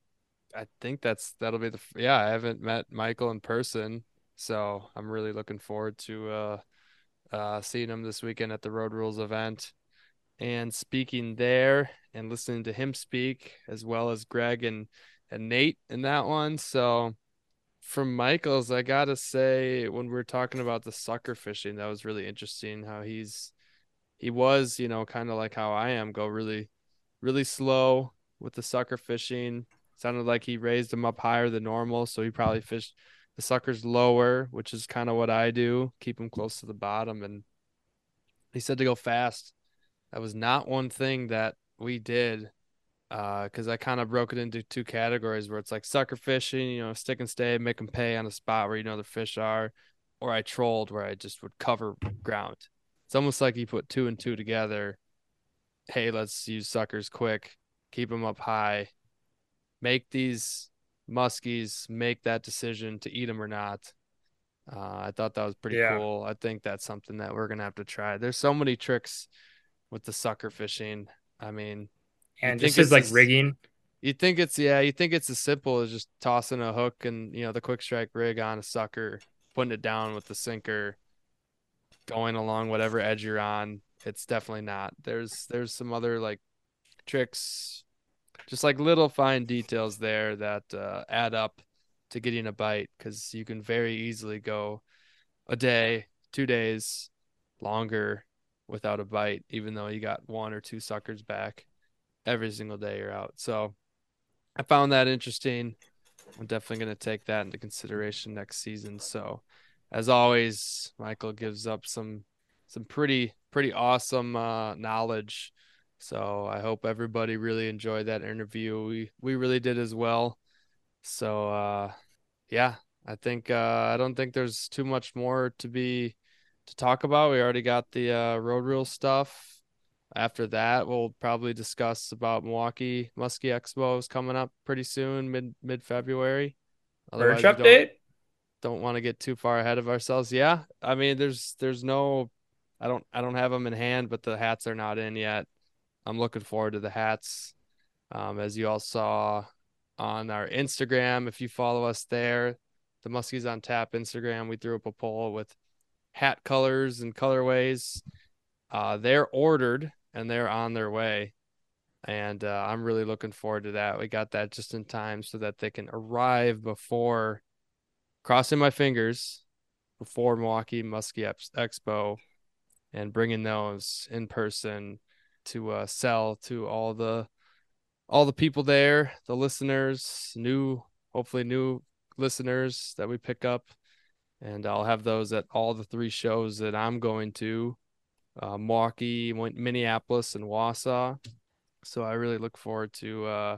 I think that's that'll be the yeah, I haven't met Michael in person, so I'm really looking forward to uh uh seeing him this weekend at the Road Rules event and speaking there and listening to him speak as well as Greg and and Nate in that one. So from Michael's, I gotta say, when we are talking about the sucker fishing, that was really interesting. How he's he was, you know, kind of like how I am, go really, really slow with the sucker fishing. Sounded like he raised them up higher than normal, so he probably fished the suckers lower, which is kind of what I do, keep them close to the bottom. And he said to go fast. That was not one thing that we did uh, because I kind of broke it into two categories where it's like sucker fishing, you know, stick and stay, make them pay on a spot where you know the fish are, or I trolled where I just would cover ground. It's almost like you put two and two together. Hey, let's use suckers quick, keep them up high, make these muskies make that decision to eat them or not. Uh, I thought that was pretty Yeah. cool. I think that's something that we're gonna have to try. There's so many tricks with the sucker fishing. I mean, And think just his it's like as- rigging. you think it's yeah, you think it's as simple as just tossing a hook and you know the quick strike rig on a sucker, putting it down with the sinker, going along whatever edge you're on. It's definitely not. There's there's some other like tricks, just like little fine details there that uh, add up to getting a bite because you can very easily go a day, two days longer without a bite, even though you got one or two suckers back every single day you're out. So I found that interesting. I'm definitely going to take that into consideration next season. So, as always, Michael gives up some some pretty pretty awesome uh, knowledge. So I hope everybody really enjoyed that interview. We we really did as well. So uh, yeah, I think uh, I don't think there's too much more to be to talk about. We already got the uh, road rule stuff. After that, we'll probably discuss about Milwaukee Muskie Expos coming up pretty soon, mid mid February. Merch update. Don't, don't want to get too far ahead of ourselves. Yeah, I mean, there's there's no, I don't I don't have them in hand, but the hats are not in yet. I'm looking forward to the hats. Um, as you all saw on our Instagram, if you follow us there, the Muskies on Tap Instagram, we threw up a poll with hat colors and colorways. Uh, they're ordered and they're on their way. And uh, I'm really looking forward to that. We got that just in time so that they can arrive before crossing my fingers before Milwaukee Muskie Expo and bringing those in person to uh, sell to all the all the people there, the listeners, new hopefully new listeners that we pick up, and I'll have those at all the three shows that I'm going to uh, Milwaukee, Minneapolis, and Wausau. So I really look forward to uh,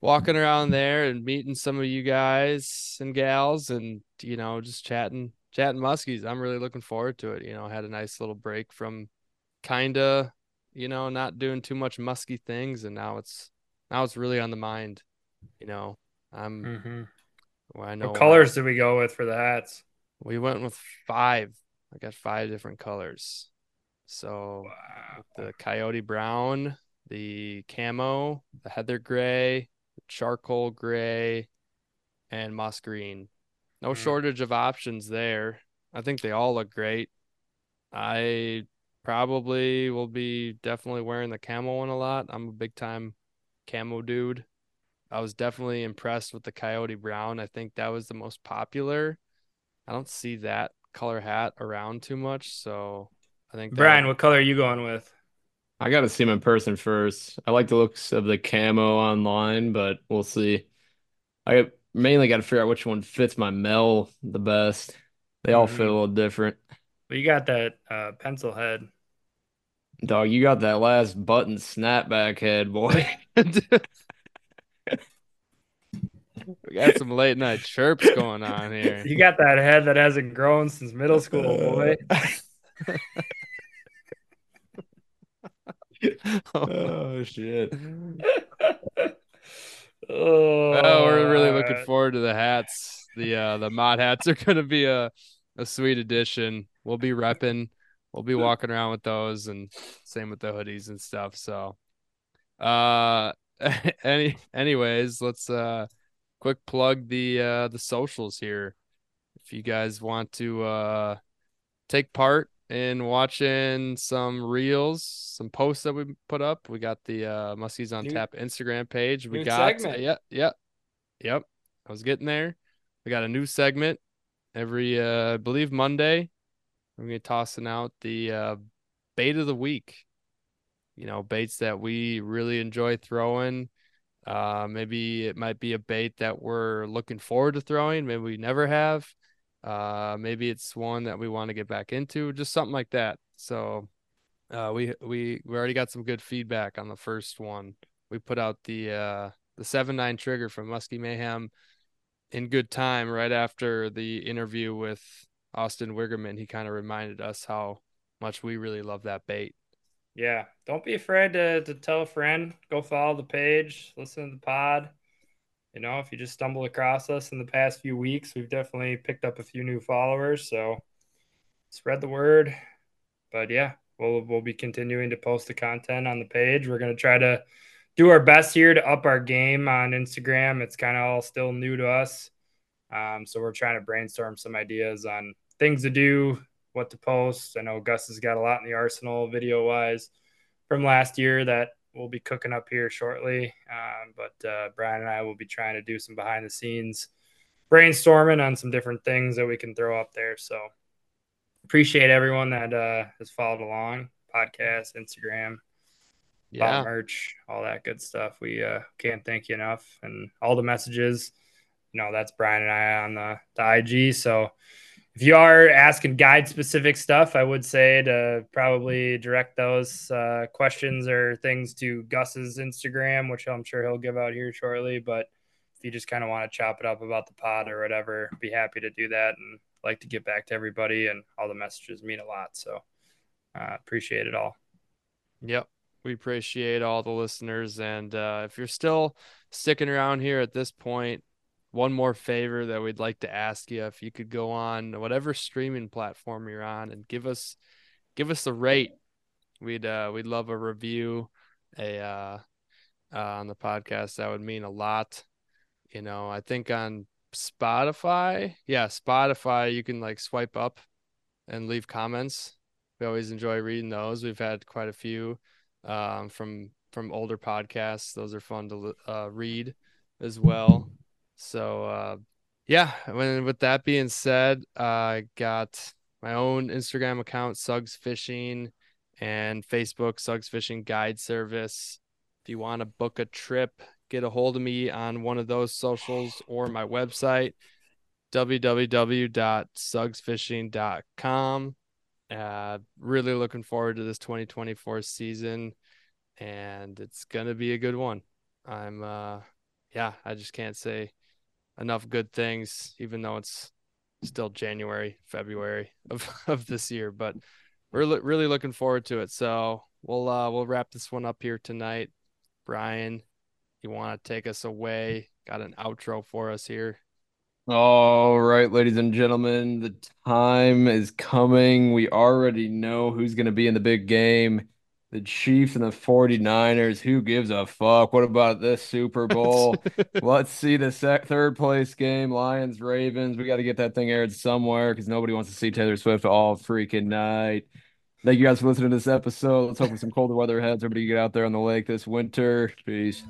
walking around there and meeting some of you guys and gals, and you know, just chatting, chatting muskies. I'm really looking forward to it. You know, I had a nice little break from kinda, you know, not doing too much musky things, and now it's now it's really on the mind. You know, I'm. Mm-hmm. Well, I know what colors did we go with for the hats? We went with five. I got five different colors. So wow. the coyote brown, the camo, the heather gray, the charcoal gray, and moss green. No mm. shortage of options there. I think they all look great. I probably will be definitely wearing the camo one a lot. I'm a big time camo dude. I was definitely impressed with the coyote brown. I think that was the most popular. I don't see that color hat around too much, so I think Brian, what color are you going with? I got to see him in person first. I like the looks of the camo online, but we'll see. I mainly got to figure out which one fits my Mel the best. They all fit a mm-hmm. little different. Well, you got that uh, pencil head. Dog, you got that last button snapback head, boy. we got some late night chirps going on here. You got that head that hasn't grown since middle school, boy. oh shit. oh, well, we're really looking right. forward to the hats. The uh the mod hats are gonna be a, a sweet addition. We'll be repping. We'll be walking around with those and same with the hoodies and stuff. So uh any anyways, let's uh quick plug the uh the socials here. If you guys want to uh take part in watching some reels, some posts that we put up. We got the uh Muskies on new, Tap Instagram page. We got segment. yeah, yeah, yep. I was getting there. We got a new segment every uh I believe Monday. We're gonna be tossing out the uh bait of the week. You know, baits that we really enjoy throwing. Uh maybe it might be a bait that we're looking forward to throwing, maybe we never have uh, maybe it's one that we want to get back into, just something like that. So, uh, we we we already got some good feedback on the first one. We put out the uh the seven nine trigger from Musky Mayhem in good time right after the interview with Austin Wiggerman. He kind of reminded us how much we really love that bait. Yeah, don't be afraid to to tell a friend. Go follow the page, listen to the pod you know, if you just stumble across us in the past few weeks, we've definitely picked up a few new followers. So spread the word. But yeah, we'll we'll be continuing to post the content on the page. We're gonna try to do our best here to up our game on Instagram. It's kind of all still new to us. Um, so we're trying to brainstorm some ideas on things to do, what to post. I know Gus has got a lot in the arsenal video wise from last year that we'll be cooking up here shortly. Um, but uh, Brian and I will be trying to do some behind the scenes brainstorming on some different things that we can throw up there. So appreciate everyone that uh, has followed along podcast, Instagram, yeah. merch, all that good stuff. We uh, can't thank you enough. And all the messages, you know, that's Brian and I on the, the IG. So if you are asking guide specific stuff, I would say to probably direct those uh, questions or things to Gus's Instagram, which I'm sure he'll give out here shortly. But if you just kind of want to chop it up about the pod or whatever, be happy to do that and like to get back to everybody. And all the messages mean a lot. So uh, appreciate it all. Yep. We appreciate all the listeners. And uh, if you're still sticking around here at this point, one more favor that we'd like to ask you if you could go on whatever streaming platform you're on and give us give us a rate. We'd uh we'd love a review a uh, uh on the podcast. That would mean a lot. You know i think on spotify yeah spotify you can like swipe up and leave comments. We always enjoy reading those. We've had quite a few um from from older podcasts. Those are fun to uh, read as well so uh, yeah, when with that being said, I got my own Instagram account, Suggs Fishing, and Facebook Suggs Fishing Guide Service. If you want to book a trip, get a hold of me on one of those socials or my website, www.suggsfishing.com. Uh, really looking forward to this 2024 season, and it's gonna be a good one. I'm, uh, yeah, I just can't say enough good things, even though it's still January, February of, of this year. But we're li- really looking forward to it. So we'll uh, we'll wrap this one up here tonight. Brian, you want to take us away? Got an outro for us here. All right, ladies and gentlemen, the time is coming. We already know who's going to be in the big game the Chiefs and the 49ers. Who gives a fuck? What about this Super Bowl? Let's see the sec- third place game Lions, Ravens. We got to get that thing aired somewhere because nobody wants to see Taylor Swift all freaking night. Thank you guys for listening to this episode. Let's hope for some colder weather ahead. Everybody get out there on the lake this winter. Peace.